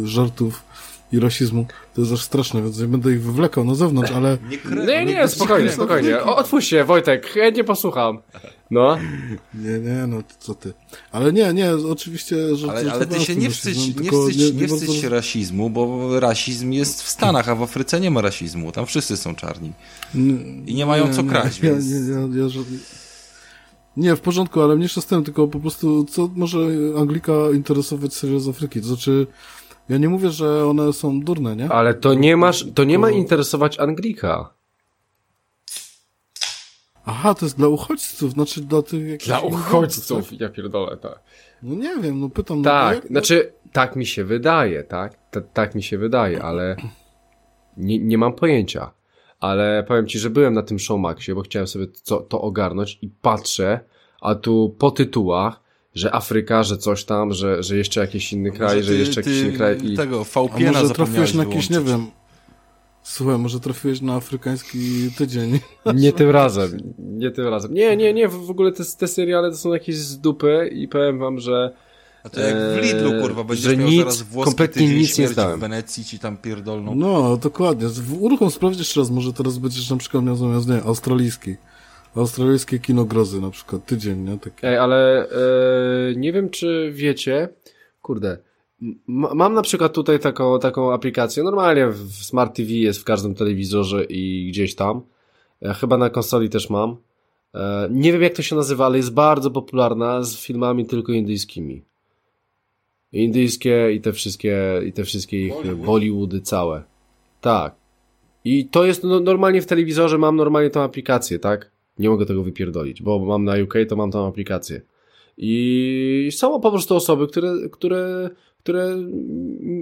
żartów i rasizmu. To jest aż straszne, więc nie będę ich wywlekał na zewnątrz, ale... Nie, nie, nie, spokojnie, spokojnie. Otwórz się, Wojtek, ja nie posłucham. No. Nie, nie, no co ty. Ale nie, nie, oczywiście, że... Ale, ale ty się nie wstydź, nie wstydź, nie, nie, nie wstydź się rasizmu, bo rasizm jest w Stanach, a w Afryce nie ma rasizmu. Tam wszyscy są czarni. I nie mają co kraść, nie, więc... Nie, nie, ja, nie, w porządku, ale mniejsza z tym, tylko po prostu co może Anglika interesować serial z Afryki? To znaczy, ja nie mówię, że one są durne, nie? Ale to nie masz, to nie ma interesować Anglika. Aha, to jest dla uchodźców, znaczy dla tych. Dla uchodźców, tak? ja pierdolę, tak. No nie wiem, no pytam... Tak, no, jak, znaczy, tak mi się wydaje, tak? T tak mi się wydaje, ale nie, nie mam pojęcia. Ale powiem ci, że byłem na tym Showmaxie, bo chciałem sobie to, to ogarnąć i patrzę, a tu po tytułach że Afryka, że coś tam, że, że jeszcze jakiś inny kraj, ty, że jeszcze jakiś inny kraj. I... tego VPN-a może trafiłeś na jakiś, nie wiem, Słuchaj, może trafiłeś na afrykański tydzień. Nie tym razem, nie tym razem. Nie, nie, nie, w ogóle te, te seriale to są jakieś z dupy i powiem wam, że a to jak w Lidlu, kurwa, będziesz że miał nic, zaraz włoski kompletnie nic nie w Wenecji ci tam pierdolną. No, dokładnie. Uruchom sprawdź jeszcze raz, może teraz będziesz na przykład miał zamiast, nie, australijski. Australijskie kino grozy na przykład, tydzień, nie? Takie. Ej, ale e, nie wiem, czy wiecie, kurde, mam na przykład tutaj taką, taką aplikację, normalnie w Smart TV jest w każdym telewizorze i gdzieś tam, Ja chyba na konsoli też mam. E, nie wiem jak to się nazywa, ale jest bardzo popularna z filmami tylko indyjskimi. Indyjskie i te wszystkie, i te wszystkie ich Bollywood. Bollywoody całe. Tak. I to jest no, normalnie w telewizorze mam normalnie tą aplikację, tak? Nie mogę tego wypierdolić, bo mam na UK, to mam tą aplikację. I są po prostu osoby, które, które, które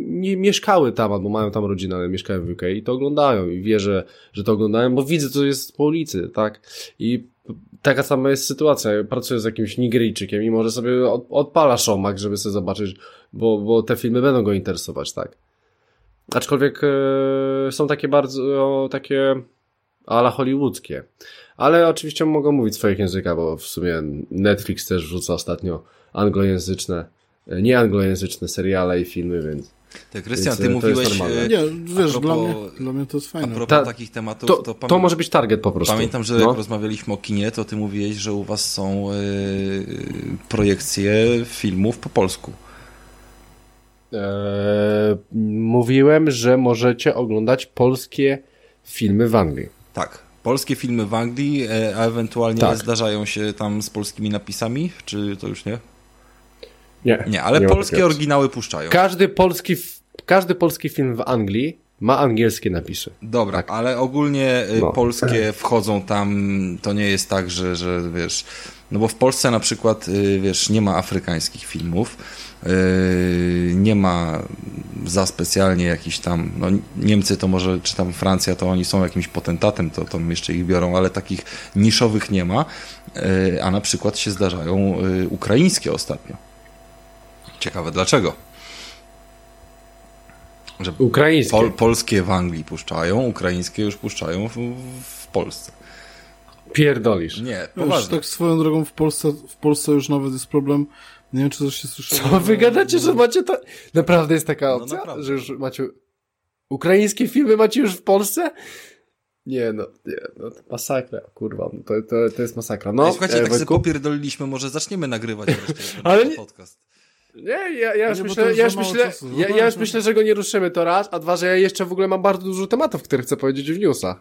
nie mieszkały tam, albo mają tam rodzinę, ale mieszkają w UK i to oglądają i wierzę, że to oglądają, bo widzę, co jest po ulicy, tak? I taka sama jest sytuacja. Pracuję z jakimś Nigeryjczykiem i może sobie od, odpala Showmax, żeby sobie zobaczyć, bo, bo te filmy będą go interesować, tak? Aczkolwiek e, są takie bardzo takie ala hollywoodzkie. Ale oczywiście mogą mówić swoich językach, bo w sumie Netflix też wrzuca ostatnio anglojęzyczne, e, nie anglojęzyczne seriale i filmy, więc Tak, Krystian, ty e, to mówiłeś... e, Nie, a wiesz, propos- dla, mnie, dla mnie to jest A fajne. propos Ta- takich tematów, to, to, to, pamię- może być target po prostu. Pamiętam, że no. jak rozmawialiśmy o kinie, to ty mówiłeś, że u was są e, projekcje filmów po polsku. Eee, mówiłem, że możecie oglądać polskie filmy w Anglii. Tak. Polskie filmy w Anglii, e, a ewentualnie Tak. zdarzają się tam z polskimi napisami, czy to już nie? Nie, Nie, ale ma polskie oryginały puszczają. Każdy polski, każdy polski film w Anglii ma angielskie napisy. Dobra, ale ogólnie y, No. polskie wchodzą tam, to nie jest tak, że, że wiesz, no bo w Polsce na przykład, y, wiesz, nie ma afrykańskich filmów, nie ma za specjalnie jakiś tam, no Niemcy to może, czy tam Francja, to oni są jakimś potentatem, to tam jeszcze ich biorą, ale takich niszowych nie ma, y, a na przykład się zdarzają y, ukraińskie ostatnio. Ciekawe dlaczego. Że Ukraińskie. Pol, polskie w Anglii puszczają, ukraińskie już puszczają w, w Polsce. Pierdolisz. Nie, Wiesz, poważnie. tak swoją drogą w Polsce, w Polsce już nawet jest problem. Nie wiem, czy coś się słyszało. Co wy gadacie, że macie to... Naprawdę jest taka No opcja? naprawdę. że już macie... Ukraińskie filmy macie już w Polsce? Nie no, nie, no to masakra, kurwa, no to, to, to jest masakra. No, Ej, Słuchajcie, e, tak sobie popierdoliliśmy, może zaczniemy nagrywać wreszcie Ale nie- podcast. Nie, ja, ja już Nie, myślę, ja już myślę, czasu, ja, ja już myślę, że go nie ruszymy to raz, a dwa, że ja jeszcze w ogóle mam bardzo dużo tematów, które chcę powiedzieć w newsach.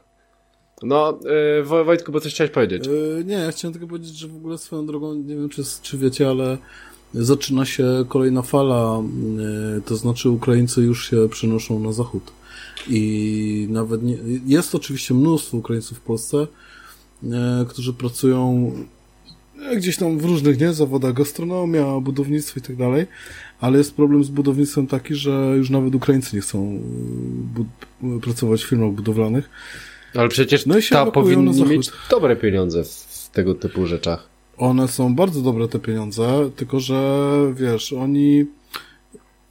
No, yy, Wo- Wojtku, bo coś chciałeś powiedzieć. Yy, nie, ja chciałem tylko powiedzieć, że w ogóle swoją drogą, nie wiem czy, czy wiecie, ale zaczyna się kolejna fala, yy, to znaczy Ukraińcy już się przenoszą na zachód. I nawet nie, jest oczywiście mnóstwo Ukraińców w Polsce, yy, którzy pracują yy, gdzieś tam w różnych, nie, zawodach gastronomia, budownictwo i tak dalej, ale jest problem z budownictwem taki, że już nawet Ukraińcy nie chcą pracować w firmach budowlanych, Ale przecież No i się ta powinni mieć dobre pieniądze w tego typu rzeczach. One są bardzo dobre te pieniądze, tylko że wiesz, oni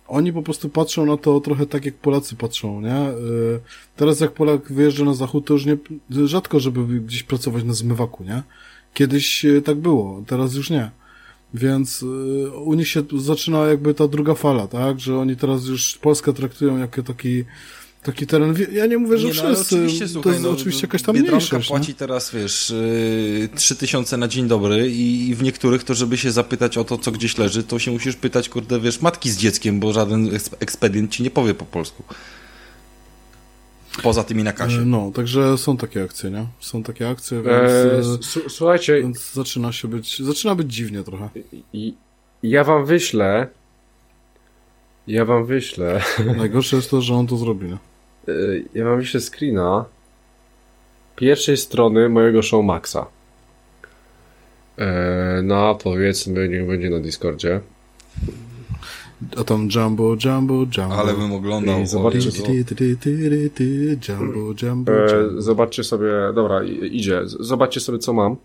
oni po prostu patrzą na to trochę tak jak Polacy patrzą, nie? Y, Teraz jak Polak wyjeżdża na zachód, to już nie rzadko, żeby gdzieś pracować na zmywaku, nie? Kiedyś y, tak było, teraz już nie. Więc y, u nich się zaczyna jakby ta druga fala, tak? Że oni teraz już Polskę traktują jako taki taki teren. Ja nie mówię, że Nie, no, ale wszyscy. oczywiście, to słuchaj, jest no, oczywiście jakaś tam Biedronka mniejszość. nie? płaci teraz, wiesz, yy, 3000 na dzień dobry i w niektórych to, żeby się zapytać o to, co gdzieś leży, to się musisz pytać, kurde, wiesz, matki z dzieckiem, bo żaden eks- ekspedient ci nie powie po polsku. Poza tymi na E, kasie. No, także są takie akcje, nie? Są takie akcje, więc, E, e, s- słuchajcie, więc zaczyna się być, zaczyna być dziwnie trochę. ja wam wyślę, ja wam wyślę, Najgorsze jest to, że on to zrobi, nie? Ja wam wyślę screena pierwszej strony mojego show Maxa. E, no, powiedzmy, niech będzie na Discordzie. A tam Jumbo, Jumbo, Jumbo. Ale bym oglądał. I zobaczcie, o Jumbo, Jumbo, Jumbo. zobaczcie sobie, dobra, idzie, zobaczcie sobie co mam.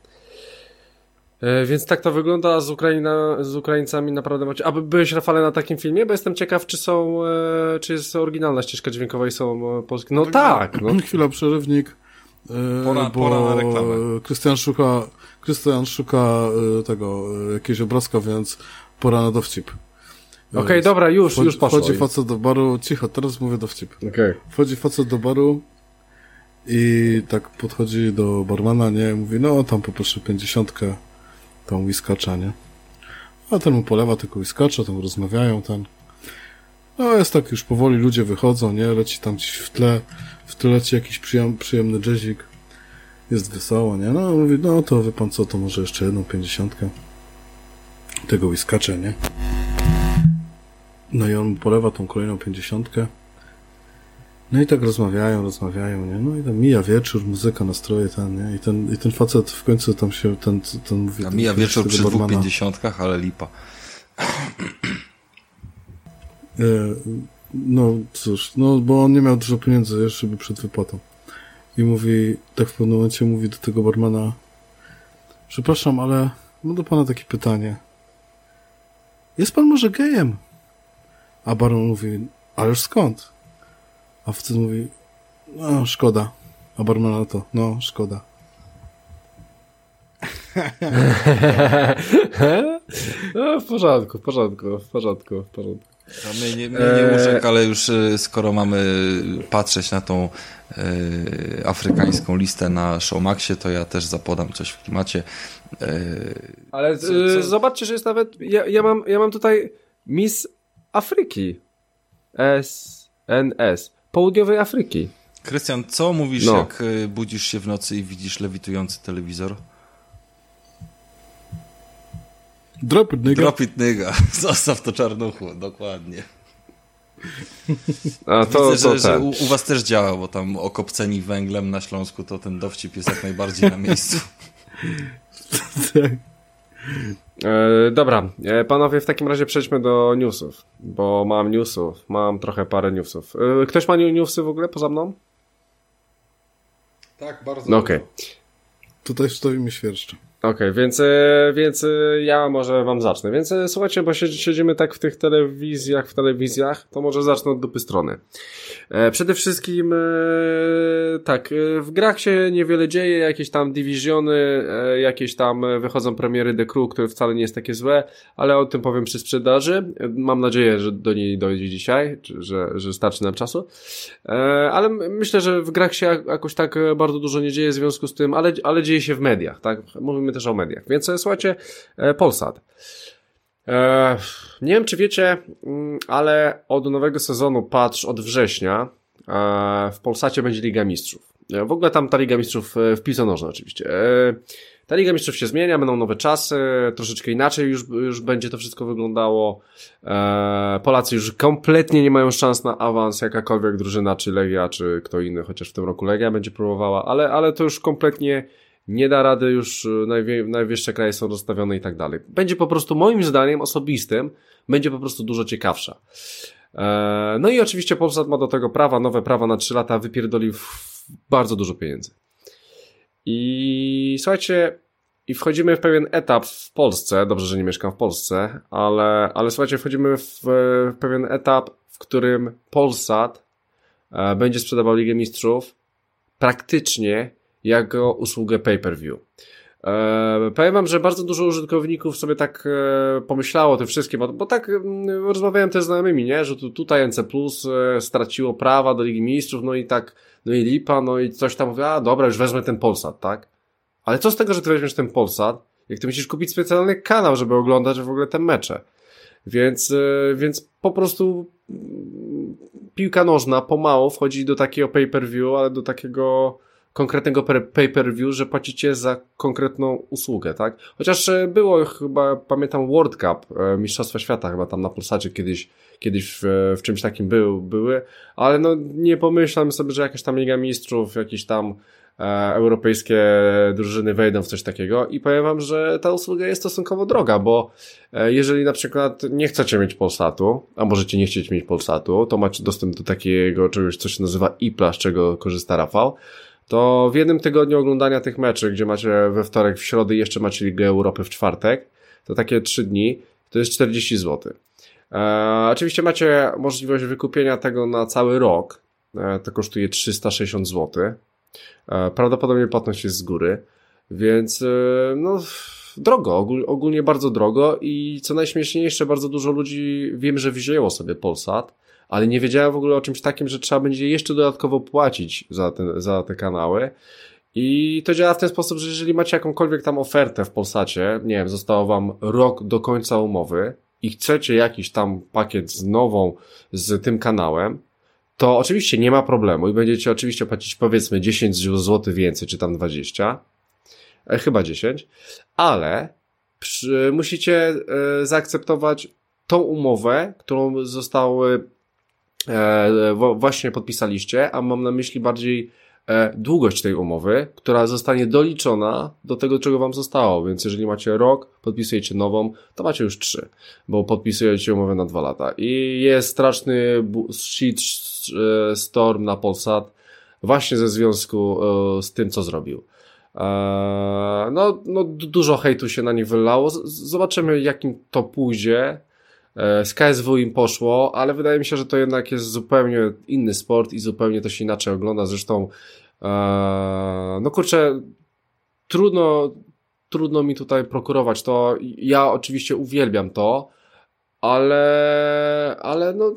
E, więc tak to wygląda z, Ukraina, z Ukraińcami naprawdę macie. A by- byłeś Rafale na takim filmie? Bo jestem ciekaw, czy są, e, czy jest oryginalna ścieżka dźwiękowa i są e, polskie. No tak, no. Chwila, przerywnik. E, Pora- bo pora na reklamę. Krystian szuka, Krystian szuka e, tego, e, jakiegoś obrazka, więc pora na dowcip. Okej, Więc dobra, już, wchodzi- już poszło. Wchodzi facet do baru, cicho, teraz mówię dowcip. Okej. Wchodzi facet do baru i tak podchodzi do barmana, nie? Mówi, no tam poproszę pięćdziesiątkę, tą whiskacza, nie? A ten mu polewa tylko whiskacza, tam rozmawiają, ten. No jest tak, już powoli ludzie wychodzą, nie? Leci tam gdzieś w tle, w tle leci jakiś przyjem, przyjemny jazzik. jest wesoło, nie? No, mówi, no to wie pan co, to może jeszcze jedną pięćdziesiątkę tego whiskacza, nie? No i on polewa tą kolejną pięćdziesiątkę. No i tak rozmawiają, rozmawiają, nie? No i tam mija wieczór, muzyka, nastroje, ten, nie? I ten, i ten facet w końcu tam się, ten, ten mówi... A mija ten wieczór przy dwóch pięćdziesiątkach, ale lipa. e, No cóż, no bo on nie miał dużo pieniędzy jeszcze, żeby przed wypłatą. I mówi, tak w pewnym momencie mówi do tego barmana Przepraszam, ale mam do pana takie pytanie. Jest pan może gejem? A baron mówi, ależ skąd? A facet mówi, no szkoda. A barman na to, no szkoda. no, w porządku, w porządku, w porządku, w porządku. A mnie nie, mnie nie urzekł, ale już y, skoro mamy patrzeć na tą y, afrykańską listę na Showmaxie, to ja też zapodam coś w klimacie. Y, Ale y, zobaczcie, że jest nawet. Ja, ja, mam, ja mam tutaj Miss Afryki. SNS. Południowej Afryki. Krystian, co mówisz, No. jak y, budzisz się w nocy i widzisz lewitujący telewizor? Drop it, nigga. Drop it, nigga. Zostaw to czarnuchu, dokładnie. A to, Widzę, to że, że ten. u, u was też działa, bo tam okopceni węglem na Śląsku, to ten dowcip jest jak najbardziej na miejscu. Tak. E, dobra, e, panowie, w takim razie przejdźmy do newsów, bo mam newsów, mam trochę parę newsów. E, ktoś ma new- newsy w ogóle poza mną? Tak, bardzo. No okej. Tutaj stoi świerszcze. Okej, więc, e, więc e, ja może wam zacznę. Więc e, słuchajcie, bo siedzi- siedzimy tak w tych telewizjach, w telewizjach, to może zacznę od dupy strony. Przede wszystkim tak, w grach się niewiele dzieje, jakieś tam dywizjony, e, jakieś tam wychodzą premiery The Crew, które wcale nie jest takie złe, ale o tym powiem przy sprzedaży. Mam nadzieję, że do niej dojdzie dzisiaj, że, że starczy nam czasu. Ale myślę, że w grach się jak- jakoś tak bardzo dużo nie dzieje w związku z tym, ale, ale dzieje się w mediach, tak? Też o mediach. Więc słuchajcie, e, Polsat. E, nie wiem, czy wiecie, mm, ale od nowego sezonu, patrz, od września, e, w Polsacie będzie Liga Mistrzów. W ogóle tam ta Liga Mistrzów w piłce nożnej oczywiście. Ta Liga Mistrzów się zmienia, będą nowe czasy, troszeczkę inaczej już, już będzie to wszystko wyglądało. Polacy już kompletnie nie mają szans na awans, jakakolwiek drużyna, czy Legia, czy kto inny, chociaż w tym roku Legia będzie próbowała, ale, ale to już kompletnie nie da rady, już e, najwie, najwyższe kraje są rozstawione i tak dalej. Będzie po prostu, moim zdaniem osobistym, będzie po prostu dużo ciekawsza. E, No i oczywiście Polsat ma do tego prawa, nowe prawa na 3 lata, wypierdolił bardzo dużo pieniędzy. I słuchajcie, i wchodzimy w pewien etap w Polsce, dobrze, że nie mieszkam w Polsce, ale, ale słuchajcie, wchodzimy w, w pewien etap, w którym Polsat e, będzie sprzedawał Ligę Mistrzów praktycznie jako usługę pay-per-view. E, powiem wam, że bardzo dużo użytkowników sobie tak e, pomyślało o tym wszystkim, bo, bo tak mm, rozmawiałem też z znajomymi, nie, że tu, tutaj NC Plus e, straciło prawa do Ligi Mistrzów, no i tak, no i lipa, no i coś tam mówię, a dobra, już wezmę ten Polsat, tak? Ale co z tego, że ty weźmiesz ten Polsat, jak ty musisz kupić specjalny kanał, żeby oglądać w ogóle te mecze. Więc, e, więc po prostu mm, piłka nożna pomału wchodzi do takiego pay-per-view, ale do takiego konkretnego per- pay-per-view, że płacicie za konkretną usługę, tak? Chociaż e, było chyba, pamiętam World Cup, e, Mistrzostwa Świata chyba tam na Polsacie kiedyś, kiedyś w, w czymś takim był, były, ale no nie pomyślałem sobie, że jakaś tam Liga Mistrzów, jakieś tam e, europejskie drużyny wejdą w coś takiego i powiem wam, że ta usługa jest stosunkowo droga, bo e, jeżeli na przykład nie chcecie mieć Polsatu, a możecie nie chcieć mieć Polsatu, to macie dostęp do takiego czegoś, co się nazywa IPLA, z czego korzysta Rafał, to w jednym tygodniu oglądania tych meczy, gdzie macie we wtorek, w środę i jeszcze macie Ligę Europy w czwartek, to takie trzy dni, to jest 40 zł. E, oczywiście macie możliwość wykupienia tego na cały rok, e, to kosztuje 360 zł. E, prawdopodobnie płatność jest z góry, więc e, no drogo, ogól, ogólnie bardzo drogo i co najśmieszniejsze, bardzo dużo ludzi wiem, że wzięło sobie Polsat, ale nie wiedziałem w ogóle o czymś takim, że trzeba będzie jeszcze dodatkowo płacić za te, za te kanały. I to działa w ten sposób, że jeżeli macie jakąkolwiek tam ofertę w Polsacie, nie wiem, zostało wam rok do końca umowy i chcecie jakiś tam pakiet z nową, z tym kanałem, to oczywiście nie ma problemu i będziecie oczywiście płacić powiedzmy 10 zł więcej, czy tam 20, e, chyba 10, ale przy, musicie e, zaakceptować tą umowę, którą zostały właśnie podpisaliście, a mam na myśli bardziej e, długość tej umowy, która zostanie doliczona do tego, czego wam zostało. Więc jeżeli macie rok, podpisujecie nową, to macie już trzy, bo podpisujecie umowę na dwa lata. I jest straszny shit e, storm na Polsat właśnie ze związku e, z tym, co zrobił. E, no, no, dużo hejtu się na nich wylało. Zobaczymy, jakim to pójdzie. E, z KSW im poszło, ale wydaje mi się, że to jednak jest zupełnie inny sport i zupełnie to się inaczej ogląda. Zresztą, e, no kurczę, trudno, trudno mi tutaj prokurować to. Ja oczywiście uwielbiam to, ale, ale no,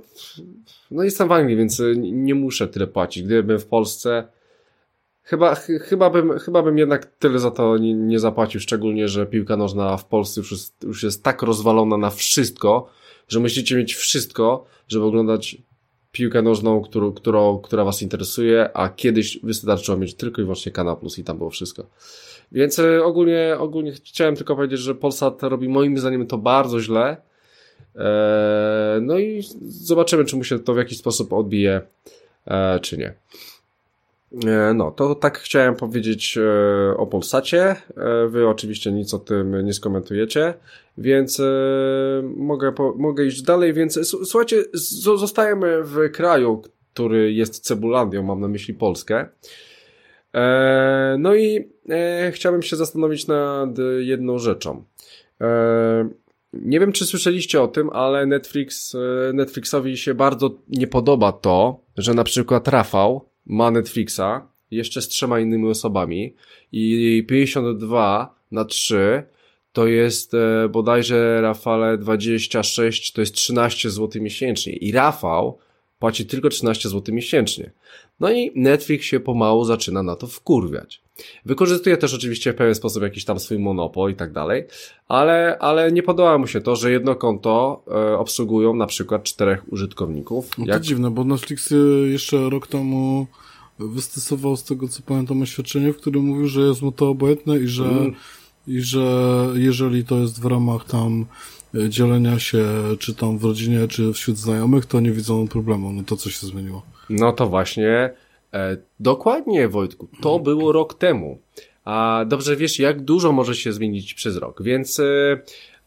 no jestem w Anglii, więc nie muszę tyle płacić. Gdybym w Polsce, Chyba, ch chyba, bym, chyba bym jednak tyle za to nie, nie zapłacił, szczególnie, że piłka nożna w Polsce już jest, już jest tak rozwalona na wszystko, że musicie mieć wszystko, żeby oglądać piłkę nożną, którą, którą, która was interesuje, a kiedyś wystarczyło mieć tylko i wyłącznie Kanał Plus i tam było wszystko. Więc e, ogólnie, ogólnie chciałem tylko powiedzieć, że Polsat robi moim zdaniem to bardzo źle. Eee, no i zobaczymy, czy mu się to w jakiś sposób odbije, e, czy nie. E, no, to tak chciałem powiedzieć e, o Polsacie. E, wy oczywiście nic o tym nie skomentujecie, więc mogę, mogę iść dalej. Więc słuchajcie, zostajemy w kraju, który jest Cebulandią, mam na myśli Polskę. No i chciałbym się zastanowić nad jedną rzeczą. Nie wiem, czy słyszeliście o tym, ale Netflix, Netflixowi się bardzo nie podoba to, że na przykład Rafał ma Netflixa, jeszcze z trzema innymi osobami i 52 na 3 to jest e, bodajże Rafale 26, to jest 13 zł miesięcznie i Rafał płaci tylko 13 zł miesięcznie. No i Netflix się pomału zaczyna na to wkurwiać. Wykorzystuje też oczywiście w pewien sposób jakiś tam swój monopol i tak dalej, ale, ale nie podoba mu się to, że jedno konto e, obsługują na przykład czterech użytkowników. No to Jak... dziwne, bo Netflix e, jeszcze rok temu wystosował z tego co pamiętam oświadczenie, w którym mówił, że jest mu to obojętne i że, mm. i że jeżeli to jest w ramach tam e, dzielenia się, czy tam w rodzinie, czy wśród znajomych, to nie widzą problemu. No to co się zmieniło? No to właśnie, dokładnie Wojtku, to było rok temu. A dobrze wiesz, jak dużo może się zmienić przez rok, więc e,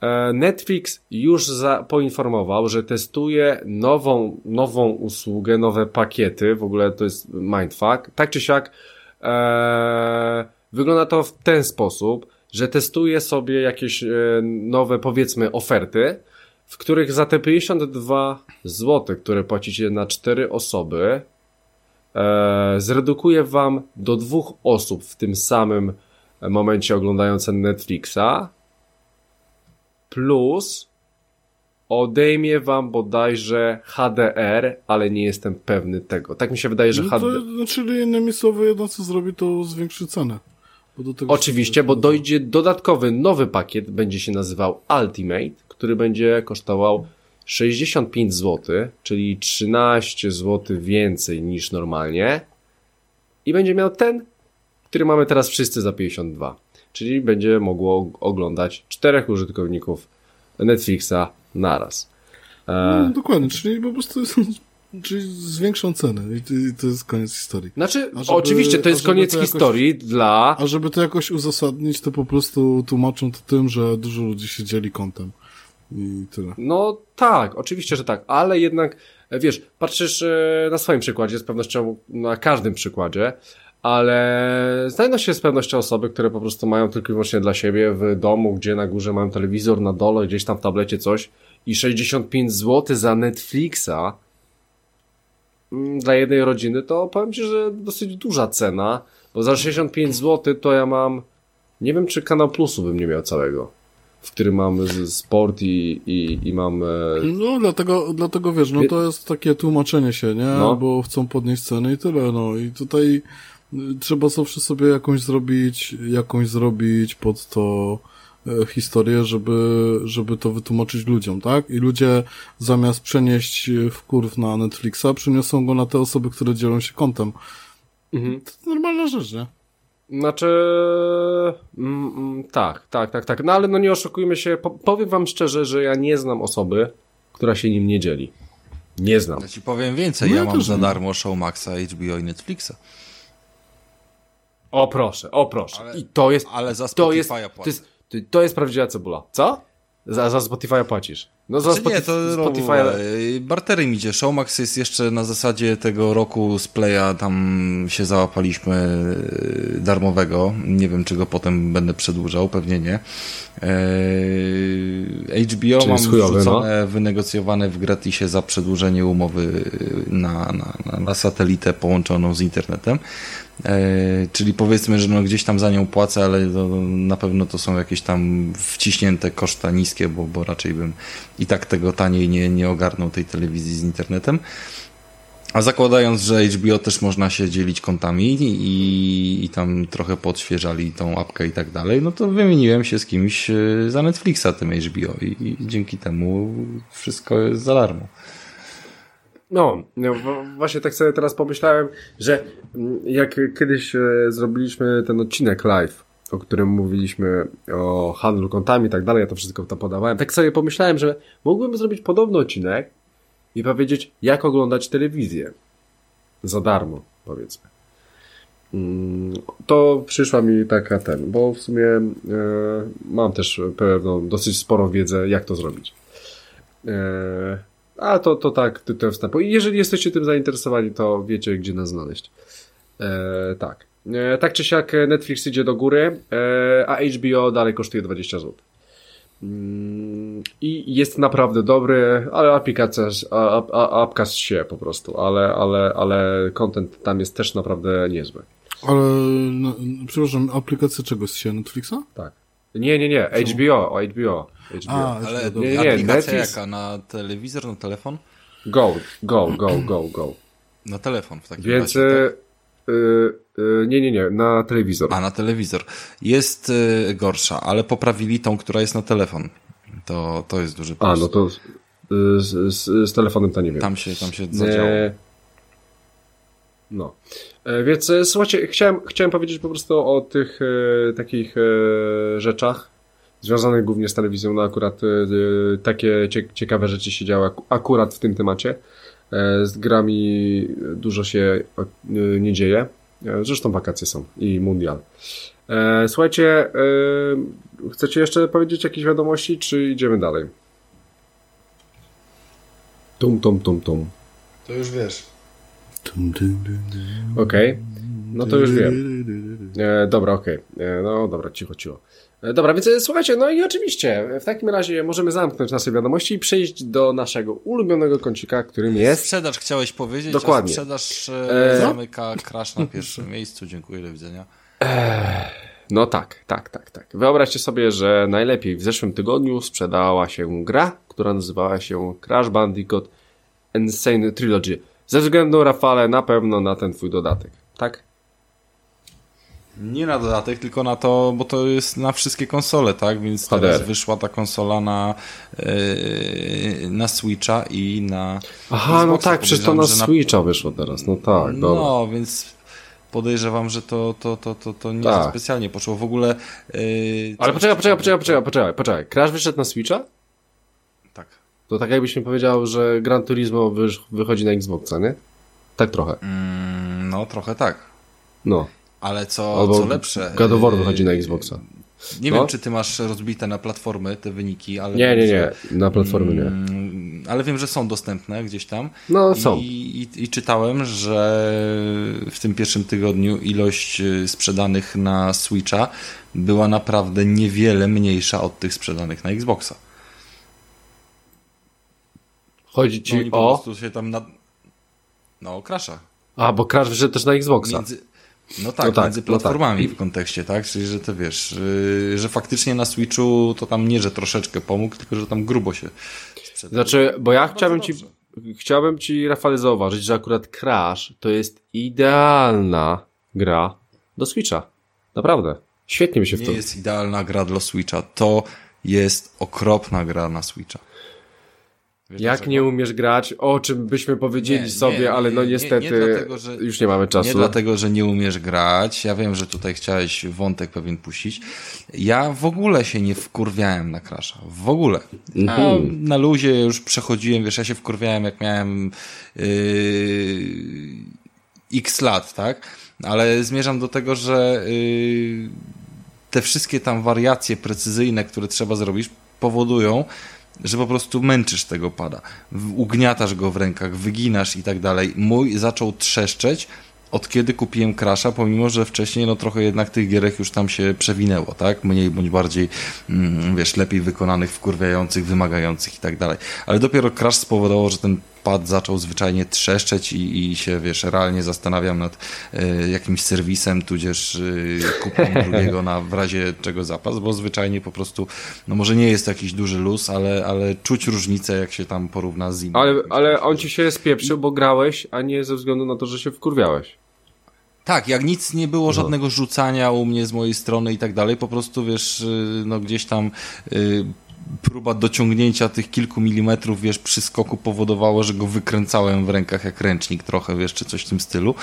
E, Netflix już za, poinformował, że testuje nową, nową usługę, nowe pakiety, w ogóle to jest mindfuck. Tak czy siak, e, wygląda to w ten sposób, że testuje sobie jakieś e, nowe, powiedzmy, oferty, w których za te 52 zł, które płacicie na 4 osoby, e, zredukuje wam do dwóch osób w tym samym momencie oglądające Netflixa plus odejmie wam bodajże HDR, ale nie jestem pewny tego. Tak mi się wydaje, że no HDR... No, czyli innymi słowy, jedno co zrobi, to zwiększy cenę. Bo Oczywiście, bo dojdzie dodatkowy nowy pakiet, będzie się nazywał Ultimate, który będzie kosztował 65 zł, czyli 13 zł więcej niż normalnie i będzie miał ten, który mamy teraz wszyscy za 52 czyli będzie mogło oglądać czterech użytkowników Netflixa naraz. E... No, dokładnie, czyli po prostu czyli zwiększą cenę i to jest koniec historii. Znaczy, żeby, oczywiście to jest koniec to jakoś, historii dla... A żeby to jakoś uzasadnić, to po prostu tłumaczą to tym, że dużo ludzi się dzieli kątem. I tyle. No tak, oczywiście, że tak, ale jednak, wiesz, patrzysz e, na swoim przykładzie, z pewnością na każdym przykładzie, ale znajdą się z pewnością osoby, które po prostu mają tylko i wyłącznie dla siebie w domu, gdzie na górze mają telewizor, na dole gdzieś tam w tablecie coś i 65 zł za Netflixa mm, dla jednej rodziny, to powiem Ci, że dosyć duża cena, bo za 65 zł to ja mam, nie wiem czy Kanał Plusu bym nie miał całego w którym mam sport i, i, i mam... E, no, dlatego, dlatego wiesz, no to jest takie tłumaczenie się, nie? No. Bo chcą podnieść ceny i tyle, no. I tutaj trzeba zawsze sobie jakąś zrobić, jakąś zrobić pod to e, historię, żeby, żeby to wytłumaczyć ludziom, tak? I ludzie zamiast przenieść wkurw na Netflixa, przeniosą go na te osoby, które dzielą się kontem. Mhm. To normalna rzecz, nie? Znaczy, mm, mm, tak, tak, tak, tak. No ale no nie oszukujmy się, po, powiem wam szczerze, że ja nie znam osoby, która się nim nie dzieli. Nie znam. Ja ci powiem więcej, No ja ja mam za darmo Showmaxa, HBO i Netflixa. O proszę, o proszę. Ale- I to jest, ale za to jest, Spotify'a to jest, to, to jest prawdziwa cebula. Co? Za, za Spotify'a płacisz. No za Znaczy nie, Spotify, to Spotify... Barterem idzie. Showmax jest jeszcze na zasadzie tego roku z Playa, tam się załapaliśmy yy, darmowego. Nie wiem, czy go potem będę przedłużał, pewnie nie. Eee, HBO Czyli mam chujowy, no. wrzucone, wynegocjowane w gratisie za przedłużenie umowy na, na, na, na satelitę połączoną z internetem. E, czyli powiedzmy, że no gdzieś tam za nią płacę, ale na pewno to są jakieś tam wciśnięte koszta niskie, bo, bo raczej bym i tak tego taniej nie, nie ogarnął tej telewizji z internetem. A zakładając, że HBO też można się dzielić kontami i, i tam trochę podświeżali tą apkę i tak dalej, no to wymieniłem się z kimś e, za Netflixa tym HBO i, i dzięki temu wszystko jest za darmo. No, no właśnie tak sobie teraz pomyślałem, że mm, jak kiedyś e, zrobiliśmy ten odcinek live, o którym mówiliśmy o handlu kontami i tak dalej, ja to wszystko tam podawałem, tak sobie pomyślałem, że mógłbym zrobić podobny odcinek i powiedzieć, jak oglądać telewizję. Za darmo, powiedzmy. Mm, To przyszła mi taka ten, bo w sumie e, mam też pewną, dosyć sporą wiedzę, jak to zrobić. A to, to tak, tytułem wstępu. I jeżeli jesteście tym zainteresowani, to wiecie, gdzie nas znaleźć. E, tak. E, tak czy siak Netflix idzie do góry, e, a HBO dalej kosztuje 20 zł. Mm, I jest naprawdę dobry, ale aplikacja, a, a, apka się po prostu, ale, ale, ale content tam jest też naprawdę niezły. Ale, no, przepraszam, aplikacja czego się? Netflixa? Tak. Nie, nie, nie, HBO, o HBO. HBO. A, Ale HBO, nie, nie, aplikacja Netflix- jaka? Na telewizor, na telefon? Go, go, go, go, go. Na telefon w takim Więc razie. y, Tak? y, y, nie, nie, nie, na telewizor. A, na telewizor. Jest y, gorsza, ale poprawili tą, która jest na telefon. To, to jest duży plus. A, no to z, z, z, telefonem to nie wiem. Tam się, tam się zadziało. E, No. E, Więc e, słuchajcie, chciałem, chciałem powiedzieć po prostu o tych e, takich e, rzeczach związanych głównie z telewizją. No akurat e, takie cie, ciekawe rzeczy się działy ak- akurat w tym temacie. E, z grami dużo się nie dzieje. Zresztą wakacje są i mundial. Słuchajcie, chcecie jeszcze powiedzieć jakieś wiadomości, czy idziemy dalej? Tum, tum, tum, tum. To już wiesz. Okej, no to już wiem. Dobra, okej. E, No dobra, cicho, cicho. E, dobra, więc e, słuchajcie, no i oczywiście w takim razie możemy zamknąć nasze wiadomości i przejść do naszego ulubionego kącika, którym jest... Sprzedaż chciałeś powiedzieć, Dokładnie. a sprzedaż e, E, zamyka Crash na pierwszym miejscu. Dziękuję, do widzenia. No tak, tak, tak, tak. Wyobraźcie sobie, że najlepiej w zeszłym tygodniu sprzedała się gra, która nazywała się Crash Bandicoot Insane Trilogy. Ze względu, Rafale, na pewno na ten twój dodatek, tak? Nie na dodatek, tylko na to, bo to jest na wszystkie konsole, tak? Więc HDR. teraz wyszła ta konsola na, e, na Switcha i na. Aha, no Xboxa. tak, przecież to na Switcha wyszło teraz, no tak, dobra. No, więc podejrzewam, że to, to, to, to, to nie Tak. specjalnie poszło. W ogóle. e, Ale poczekaj, poczekaj, poczekaj, poczekaj, poczekaj, poczekaj. Crash wyszedł na Switcha? Tak. To tak jakbyś mi powiedział, że Gran Turismo wychodzi na Xboxa, nie? Tak trochę. Mm, no, trochę tak. No. Ale co, Albo co lepsze. God of War e, wychodzi na Xboxa. Nie No. wiem, czy ty masz rozbite na platformy te wyniki, ale. Nie, nie, nie. Na platformy nie. Mm, Ale wiem, że są dostępne gdzieś tam. No, są. I, i, I czytałem, że w tym pierwszym tygodniu ilość y, sprzedanych na Switcha była naprawdę niewiele mniejsza od tych sprzedanych na Xboxa. Chodzi No, ci po o... prostu się tam na... No, krasza. A, bo Crash wyszedł też na Xboxa. Między... No tak, No tak, między no platformami w kontekście, tak? Czyli, że to wiesz, y, że faktycznie na Switchu to tam nie, że troszeczkę pomógł, tylko, że tam grubo się sprzedał. Znaczy, bo ja chciałbym ci... Chciałbym ci, Rafale, zauważyć, że akurat Crash to jest idealna gra do Switcha. Naprawdę. Świetnie mi się w Nie to... jest idealna gra dla Switcha. To jest okropna gra na Switcha. Wiesz Jak nie umiesz grać, o czym byśmy powiedzieli Nie, sobie, nie, ale no nie, nie, niestety nie dlatego, że- już nie mamy czasu. Nie dlatego, że nie umiesz grać. Ja wiem, że tutaj chciałeś wątek pewien puścić. Ja w ogóle się nie wkurwiałem na Crasha. W ogóle. Ja na luzie już przechodziłem, wiesz, ja się wkurwiałem jak miałem yy, x lat, tak? Ale zmierzam do tego, że yy, te wszystkie tam wariacje precyzyjne, które trzeba zrobić, powodują, że po prostu męczysz tego pada. Ugniatasz go w rękach, wyginasz i tak dalej. Mój zaczął trzeszczeć od kiedy kupiłem Crasha, pomimo, że wcześniej no trochę jednak tych gierek już tam się przewinęło, tak? Mniej bądź bardziej, mm, wiesz, lepiej wykonanych, wkurwiających, wymagających i tak dalej. Ale dopiero Crash spowodował, że ten pad zaczął zwyczajnie trzeszczeć i, i się, wiesz, realnie zastanawiam nad e, jakimś serwisem, tudzież e, kupnem drugiego na w razie czego zapas, bo zwyczajnie po prostu, no może nie jest to jakiś duży luz, ale, ale czuć różnicę, jak się tam porówna z innymi. Ale, ale on ci się spieprzył, bo grałeś, a nie ze względu na to, że się wkurwiałeś. Tak, jak nic nie było, żadnego rzucania u mnie z mojej strony i tak dalej, po prostu wiesz, y, no gdzieś tam y, próba dociągnięcia tych kilku milimetrów, wiesz, przy skoku powodowało, że go wykręcałem w rękach jak ręcznik trochę, wiesz, czy coś w tym stylu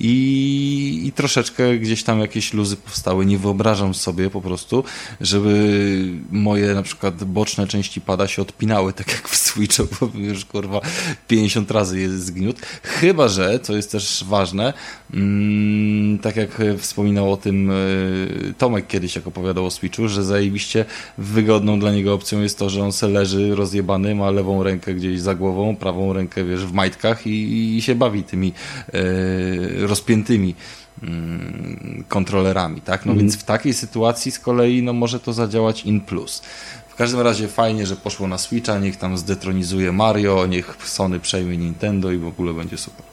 i, i troszeczkę gdzieś tam jakieś luzy powstały. Nie wyobrażam sobie po prostu, żeby moje na przykład boczne części pada się odpinały, tak jak w Switchu, bo już kurwa 50 razy jest zgniót. Chyba, że, co jest też ważne, mm, tak jak wspominał o tym y, Tomek kiedyś, jak opowiadał o Switchu, że zajebiście wygodną dla niego opcją jest to, że on se leży rozjebany, ma lewą rękę gdzieś za głową, prawą rękę, wiesz, w majtkach i, i się bawi tymi y, rozpiętymi mm, kontrolerami, tak? No więc w takiej sytuacji z kolei no może to zadziałać in plus. W każdym razie fajnie, że poszło na Switcha, niech tam zdetronizuje Mario, niech Sony przejmie Nintendo i w ogóle będzie super.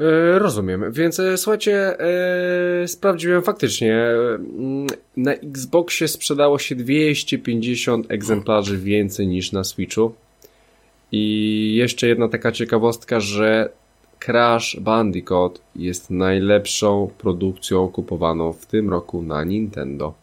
E, rozumiem, więc e, słuchajcie, e, sprawdziłem faktycznie. Na Xboxie sprzedało się 250 egzemplarzy więcej niż na Switchu. I jeszcze jedna taka ciekawostka, że Crash Bandicoot jest najlepszą produkcją kupowaną w tym roku na Nintendo.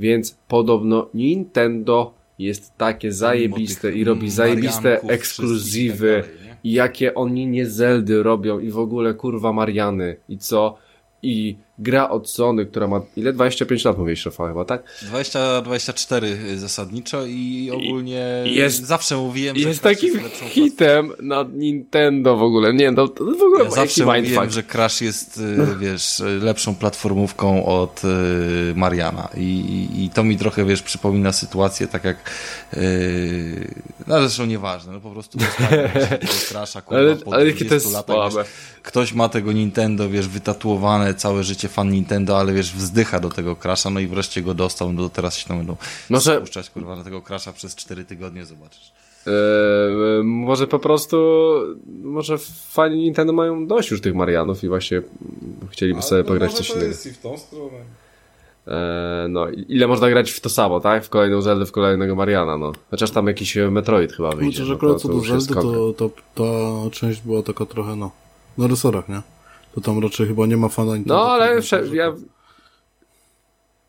Więc podobno Nintendo jest takie zajebiste i robi zajebiste Marianków ekskluzywy i jakie oni nie Zeldy robią i w ogóle kurwa Mariany. I co? I gra od Sony, która ma ile? 25 lat mówiłeś Rafał chyba, tak? 20-24 zasadniczo i ogólnie jest- zawsze mówiłem, że Jest Crash takim jest hitem na Nintendo w ogóle, nie no, to w ogóle Ja zawsze mówiłem, mindfuck. że Crash jest, y, wiesz, lepszą platformówką od y, Mariana I, i, i to mi trochę, wiesz, przypomina sytuację tak jak y, no zresztą nieważne, no po prostu Crasha, kurwa, Ale- po ale jakie to 20 jest latach, słabe. wiesz, ktoś ma tego Nintendo, wiesz, wytatuowane, całe życie fan Nintendo, ale wiesz, wzdycha do tego Crasha, no i wreszcie go dostał, no to teraz się tam będą Może- spuszczać, kurwa, na tego Crasha przez 4 tygodnie, zobaczysz. Eee, może po prostu, może fani Nintendo mają dość już tych Marianów i właśnie chcieliby sobie pograć coś innego. i w tą stronę. Eee, no, ile można grać w to samo, tak? W kolejną Zeldę, w kolejnego Mariana, no. Chociaż tam jakiś e, Metroid chyba wyjdzie. Chociaż no, akurat co do Zeldy, to, to ta część była taka trochę, no, na resorach, nie? To tam raczej chyba nie ma fana. No, ale by- ja...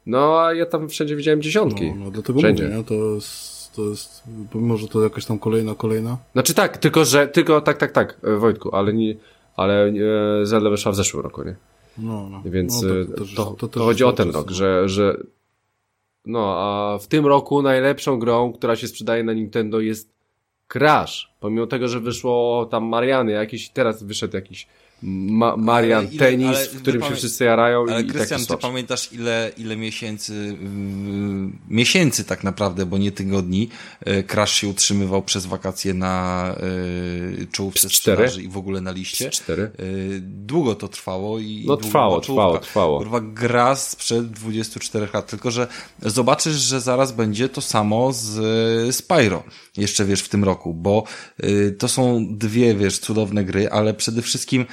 No, a ja tam wszędzie widziałem dziesiątki. No, no dlatego Wszędzie. mówię, nie? To jest, to jest, pomimo, że to jakaś tam kolejna, kolejna. Znaczy tak, tylko że, tylko tak, tak, tak, e, Wojtku, ale nie, ale e, Zelda wyszła w zeszłym roku, nie? No, no. Więc no, e, to, też- to, to to, chodzi o ten rok, że, że no, a w tym roku najlepszą grą, która się sprzedaje na Nintendo jest Crash. Pomimo tego, że wyszło tam Mariany, jakiś, teraz wyszedł jakiś Ma Marian ile- tenis, w którym się wszyscy jarają Ale Krystian, ty pamiętasz ile, ile miesięcy, miesięcy tak naprawdę, bo nie tygodni, Crash się utrzymywał przez wakacje na yy, czołówce sprzedaży i w ogóle na liście? Cztery. Yy, długo to trwało i No długo trwało, trwało, trwało. Kurwa, gra sprzed 24 lat, tylko że zobaczysz, że zaraz będzie to samo z y, Spyro, jeszcze wiesz w tym roku, bo y, to są dwie, wiesz, cudowne gry, ale przede wszystkim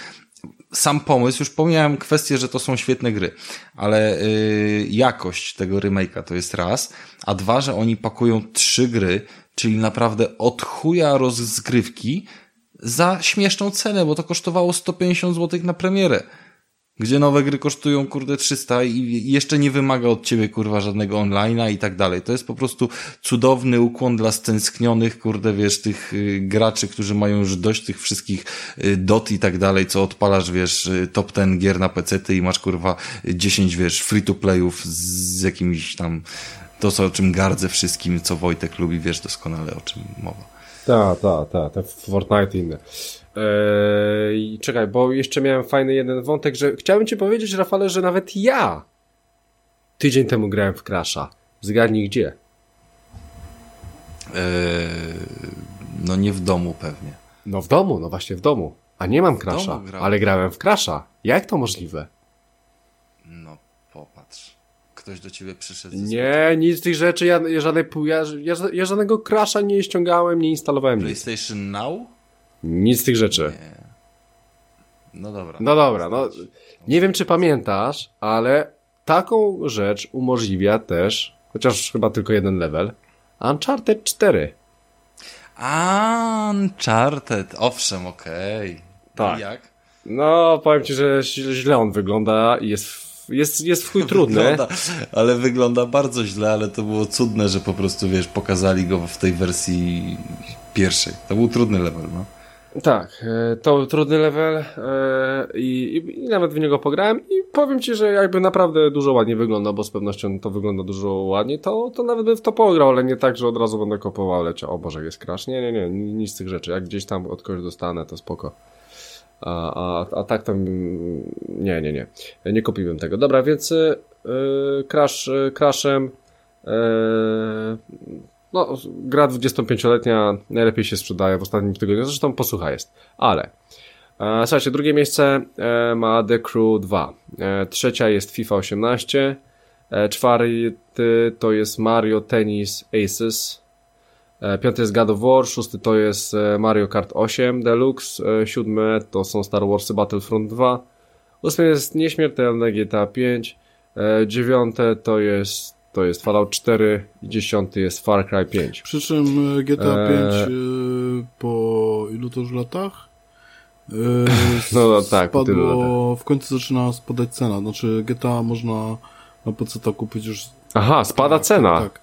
sam pomysł, już pomijałem kwestię, że to są świetne gry, ale y, jakość tego remake'a to jest raz, a dwa, że oni pakują trzy gry, czyli naprawdę od chuja rozgrywki za śmieszną cenę, bo to kosztowało 150 zł na premierę. Gdzie nowe gry kosztują, kurde, 300 i jeszcze nie wymaga od ciebie, kurwa, żadnego online'a i tak dalej. To jest po prostu cudowny ukłon dla stęsknionych, kurde, wiesz, tych y, graczy, którzy mają już dość tych wszystkich y, dot i tak dalej, co odpalasz, wiesz, y, top ten gier na PC i masz, kurwa, 10, wiesz, free-to-playów z jakimiś tam, to co, o czym gardzę wszystkim, co Wojtek lubi, wiesz doskonale, o czym mowa. Tak, tak, tak, te Fortnite i inne. Eee, czekaj, bo jeszcze miałem fajny jeden wątek, że chciałem ci powiedzieć, Rafale, że nawet ja tydzień temu grałem w Crasha. Zgadnij gdzie? Eee, no nie w domu pewnie. No w domu, no właśnie w domu. A nie mam Crasha, ale grałem w Crasha. Jak to możliwe? No popatrz. Ktoś do ciebie przyszedł. Nie, nic z tych rzeczy, ja, ja, żadnej, ja, ja, ja żadnego Crasha nie ściągałem, nie instalowałem. PlayStation nic. Now? Nic z tych rzeczy. Nie. No dobra. No dobra, no nie wiem czy pamiętasz, ale taką rzecz umożliwia też, chociaż chyba tylko jeden level, Uncharted 4. Uncharted, owszem, okej. Okay. Tak. I jak? No, powiem ci, że źle on wygląda i jest, jest, jest w chuj trudny. Wygląda, ale wygląda bardzo źle, ale to było cudne, że po prostu, wiesz, pokazali go w tej wersji pierwszej. To był trudny level, no. Tak, e, to trudny level e, i, i, nawet w niego pograłem i powiem Ci, że jakby naprawdę dużo ładnie wygląda, bo z pewnością to wygląda dużo ładniej, to, to nawet bym w to pograł, ale nie tak, że od razu będę kopował, leciał, o Boże, jest crash. Nie, nie, nie, nic z tych rzeczy. Jak gdzieś tam od kogoś dostanę, to spoko. A, a, a tak tam, nie, nie, nie. Nie kupiłem tego. Dobra, więc yy, crash, crashem yy, no, gra 25-letnia najlepiej się sprzedaje w ostatnim tygodniu, zresztą posłucha jest. Ale, e, słuchajcie, drugie miejsce e, ma The Crew 2. E, trzecia jest FIFA 18. E, czwarty to jest Mario Tennis Aces. E, piąty jest God of War. Szósty to jest e, Mario Kart 8 Deluxe. E, siódme to są Star Wars Battlefront 2. Ósme jest Nieśmiertelne GTA 5. E, dziewiąte to jest to jest Fallout 4 i 10 jest Far Cry 5. Przy czym e, GTA 5 e... po ilu to już latach? E, no, no tak, spadło, w końcu zaczyna spadać cena. Znaczy GTA można na PC kupić już. Aha, spada tak, cena. Tak.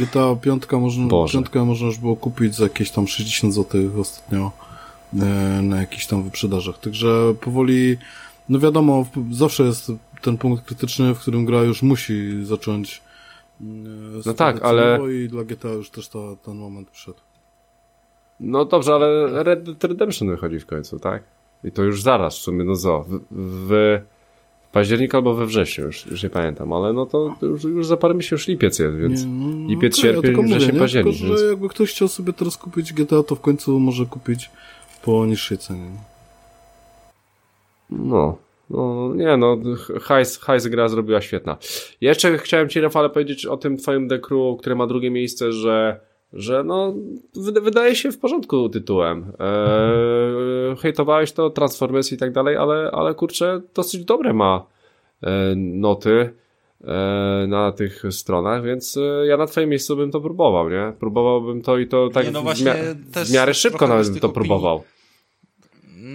GTA 5 można, 5 można już było kupić za jakieś tam 60 zł ostatnio e, na jakichś tam wyprzedażach. Także powoli, no wiadomo, zawsze jest ten punkt krytyczny, w którym gra już musi zacząć no tak, ale... I dla GTA już też ta, ten moment przyszedł. No dobrze, ale Red Dead Redemption wychodzi w końcu, tak? I to już zaraz, w sumie, no co, w, w październiku albo we wrześniu, już, już nie pamiętam, ale no to już, już za parę miesięcy już lipiec jest, więc nie, no, no lipiec, okay, sierpień, ja wrzesień, mówię, październik. Tylko, że jakby ktoś chciał sobie teraz kupić GTA, to w końcu może kupić po niższej cenie. No, no, nie no, hajs, hajs gra zrobiła świetna. Jeszcze chciałem Ci, Rafale, powiedzieć o tym Twoim dekru, które ma drugie miejsce, że że no, wydaje się w porządku tytułem. Eee, hejtowałeś to, Transformers i tak dalej, ale, ale kurczę, dosyć dobre ma e, noty e, na tych stronach, więc e, ja na twoim miejscu bym to próbował, nie? Próbowałbym to i to tak nie, no w, mia- w miarę szybko nawet bym to próbował.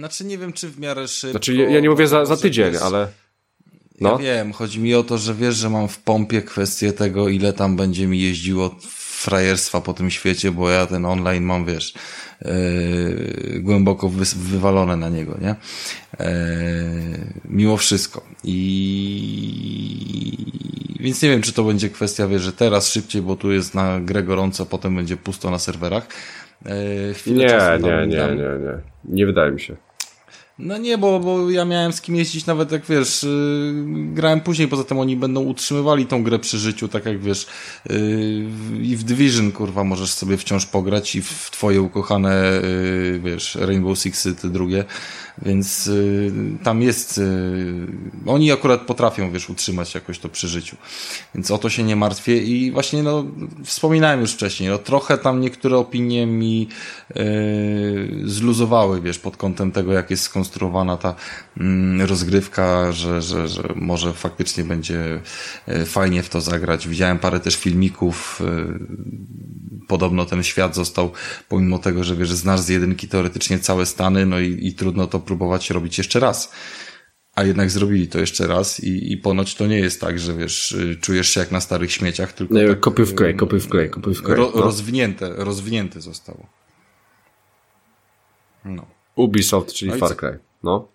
Znaczy nie wiem, czy w miarę szybko. Znaczy ja, nie mówię za, za tydzień, ale... No. Ja wiem, chodzi mi o to, że wiesz, że mam w pompie kwestię tego, ile tam będzie mi jeździło frajerstwa po tym świecie, bo ja ten online mam, wiesz, yy, głęboko wy, wywalone na niego, nie? Yy, mimo wszystko. I więc nie wiem, czy to będzie kwestia, wiesz, że teraz szybciej, bo tu jest na grę gorąco, potem będzie pusto na serwerach. Yy, nie, nie, nie, nie, nie. Nie wydaje mi się. No nie, bo, bo ja miałem z kim jeździć nawet jak wiesz, yy, grałem później, poza tym oni będą utrzymywali tą grę przy życiu, tak jak wiesz, yy, i w Division kurwa możesz sobie wciąż pograć i w twoje ukochane, yy, wiesz, Rainbow Sixy, te drugie, więc y, tam jest, y, oni akurat potrafią, wiesz, utrzymać jakoś to przy życiu. Więc o to się nie martwię i właśnie, no, wspominałem już wcześniej, no, trochę tam niektóre opinie mi y, zluzowały, wiesz, pod kątem tego, jak jest skonstruowana ta mm, rozgrywka, że, że, że może faktycznie będzie fajnie w to zagrać. Widziałem parę też filmików, podobno ten świat został, pomimo tego, że wiesz, znasz z jedynki teoretycznie całe Stany, no i, i trudno to próbować robić jeszcze raz. A jednak zrobili to jeszcze raz i, i ponoć to nie jest tak, że wiesz, y, czujesz się jak na starych śmieciach, tylko Nie, tak, kopy w klej, kopy w klej, kopy w klej. ro, no. rozwinięte, rozwinięte zostało. No. Ubisoft, czyli No Far? Cry. No.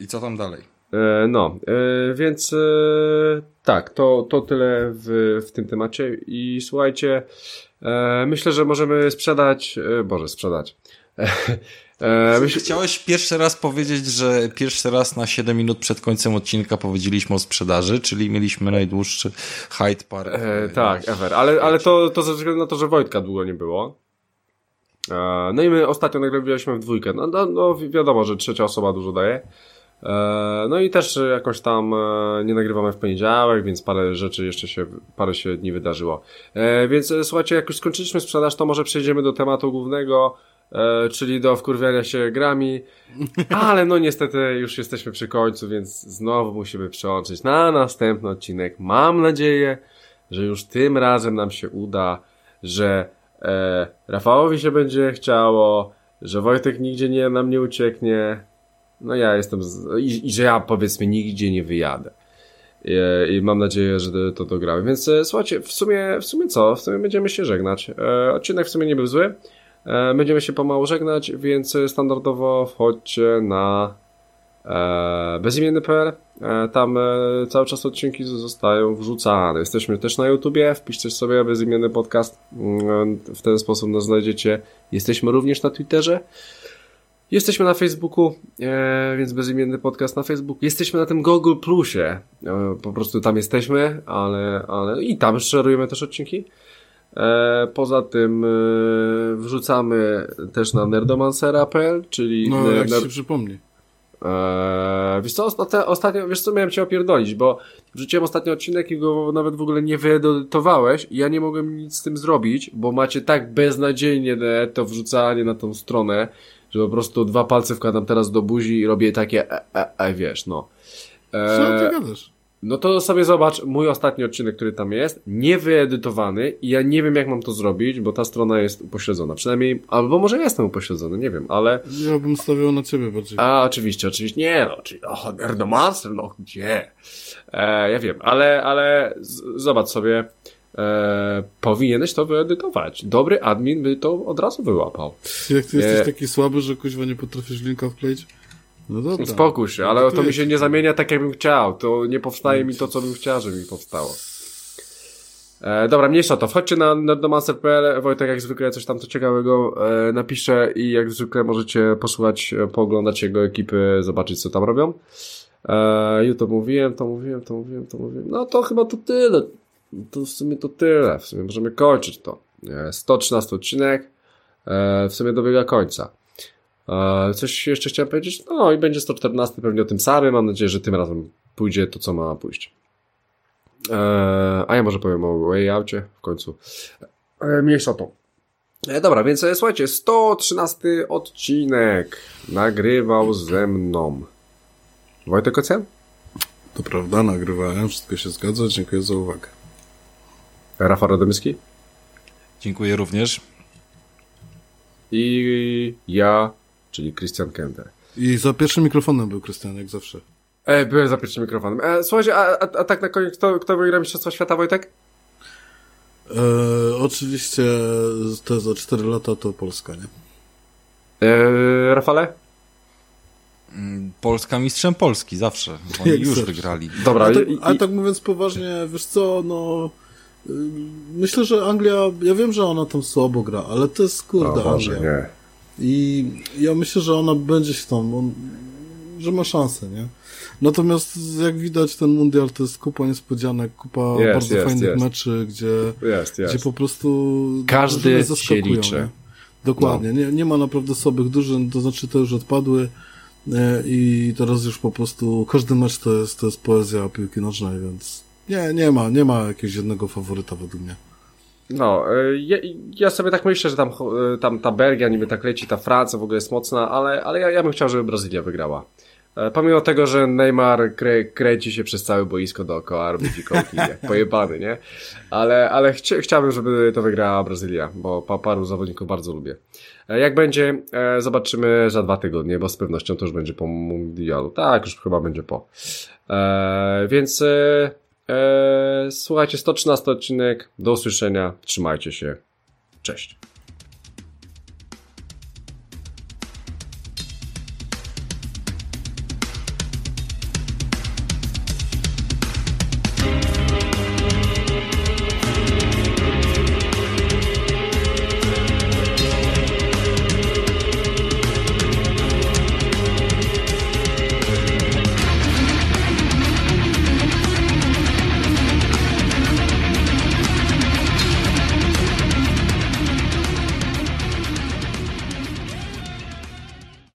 I co tam dalej? E, no, e, więc e, tak, to, to tyle w, w tym temacie i słuchajcie, myślę, że możemy sprzedać, Boże, sprzedać. E, Chciałeś pierwszy raz powiedzieć, że pierwszy raz na 7 minut przed końcem odcinka powiedzieliśmy o sprzedaży, czyli mieliśmy najdłuższy Hyde Park. e, tak, ever, ale, ale to, to ze względu na to, że Wojtka długo nie było. E, no i my ostatnio nagrywaliśmy w dwójkę, no, no, no wi- wiadomo, że trzecia osoba dużo daje. E, No i też e, jakoś tam e, nie nagrywamy w poniedziałek, więc parę rzeczy jeszcze się, parę się dni wydarzyło. E, Więc e, słuchajcie, jak już skończyliśmy sprzedaż, to może przejdziemy do tematu głównego, e, czyli do wkurwiania się grami. Ale no niestety już jesteśmy przy końcu, więc znowu musimy przełączyć na następny odcinek. Mam nadzieję, że już tym razem nam się uda, że e, Rafałowi się będzie chciało, że Wojtek nigdzie nie, nam nie ucieknie. No ja jestem, z, i, i że ja powiedzmy nigdzie nie wyjadę. I, I mam nadzieję, że to dogramy. Więc e, słuchajcie, w sumie, w sumie co? W sumie będziemy się żegnać. E, odcinek w sumie nie był zły. E, będziemy się pomału żegnać, więc standardowo wchodźcie na e, bezimienny.pl. E, tam cały czas odcinki zostają wrzucane. Jesteśmy też na YouTubie. Wpiszcie sobie bezimienny podcast. Mm, W ten sposób nas znajdziecie. Jesteśmy również na Twitterze. Jesteśmy na Facebooku, więc bezimienny podcast na Facebooku. Jesteśmy na tym Google Plusie. Po prostu tam jesteśmy, ale, ale i tam szerujemy też odcinki. E, poza tym e, wrzucamy też na nerdomancera.pl, czyli No, ner- jak ner- się przypomni. Eee, wiesz co, ostatnio, ostatnio, wiesz co, miałem cię opierdolić, bo wrzuciłem ostatni odcinek i go nawet w ogóle nie wyedytowałeś i ja nie mogłem nic z tym zrobić, bo macie tak beznadziejnie to wrzucanie na tą stronę, że po prostu dwa palce wkładam teraz do buzi i robię takie, e, e, e, wiesz, no. Eee, Co ty gadasz? No to sobie zobacz mój ostatni odcinek, który tam jest, niewyedytowany i ja nie wiem jak mam to zrobić, bo ta strona jest upośledzona. Przynajmniej, albo może jestem upośledzony, nie wiem, ale... Ja bym stawiał na ciebie bardziej. A, oczywiście, oczywiście. Nie, no, czyli, o, Nerdomaster, no, gdzie? E, ja wiem, ale, ale z, zobacz sobie, e, powinieneś to wyedytować. Dobry admin by to od razu wyłapał. Jak ty nie. jesteś taki słaby, że kuźwa nie potrafisz linka wkleić? No dobra. Spokój się, ale No to mi się nie zamienia tak, jakbym chciał. To nie powstaje mi to, co bym chciał, żeby mi powstało. E, dobra, mniejsza to. Wchodźcie na nerdomancer.pl. Wojtek jak zwykle coś tam to ciekawego e, napisze i jak zwykle możecie posłuchać, e, pooglądać jego ekipy, zobaczyć co tam robią. E, YouTube mówiłem, to mówiłem, to mówiłem, to mówiłem. No to chyba to tyle. To w sumie to tyle. W sumie możemy kończyć to. E, 113 odcinek. E, w sumie dobiega końca. Coś jeszcze chciałem powiedzieć? No i będzie 114 pewnie o tym samym. Mam nadzieję, że tym razem pójdzie to, co ma pójść. E, a ja może powiem o Wayoutie w końcu. E, mniejsza o to. E, dobra, więc słuchajcie, 113 odcinek nagrywał ze mną Wojtek Ocean, To prawda, nagrywałem, wszystko się zgadza, dziękuję za uwagę. Rafał Radomyski Dziękuję również. i ja, czyli Christian Kender. I za pierwszym mikrofonem był Krystian, jak zawsze. E, byłem za pierwszym mikrofonem. E, słuchajcie, a, a, a tak na koniec, kto, kto wygra Mistrzostwa Świata, Wojtek? E, oczywiście te za 4 lata to Polska, nie? E, Rafale? Mm, Polska mistrzem Polski, zawsze. Oni Jak już zawsze. wygrali. Dobra, A tak, i, a tak mówiąc poważnie, wiesz co, no... y, Myślę, że Anglia, ja wiem, że ona tam słabo gra, ale to jest kurde Anglia. nie. I ja myślę, że ona będzie się tam, on, że ma szansę, nie? Natomiast jak widać ten mundial to jest kupa niespodzianek, kupa Jest, bardzo jest, fajnych jest. meczy, gdzie, gdzie po prostu Każdy się zaskakują, liczy. Nie? Dokładnie, nie, nie ma naprawdę słabych drużyn, to znaczy te już odpadły e, i teraz już po prostu każdy mecz to jest, to jest poezja piłki nożnej, więc nie, nie ma, nie ma jakiegoś jednego faworyta według mnie. No, e, ja, ja sobie tak myślę, że tam, e, tam ta Belgia niby tak leci, ta Francja w ogóle jest mocna, ale, ale ja, ja bym chciał, żeby Brazylia wygrała. E, pomimo tego, że Neymar krę, kręci się przez całe boisko dookoła, robi fikołki jak pojebany, nie? Ale, ale chci chciałbym, żeby to wygrała Brazylia, bo pa paru zawodników bardzo lubię. Jak będzie, zobaczymy za dwa tygodnie, bo z pewnością to już będzie po mundialu. Tak, już chyba będzie po. Więc e, e, słuchajcie, 113 odcinek, do usłyszenia, trzymajcie się, cześć.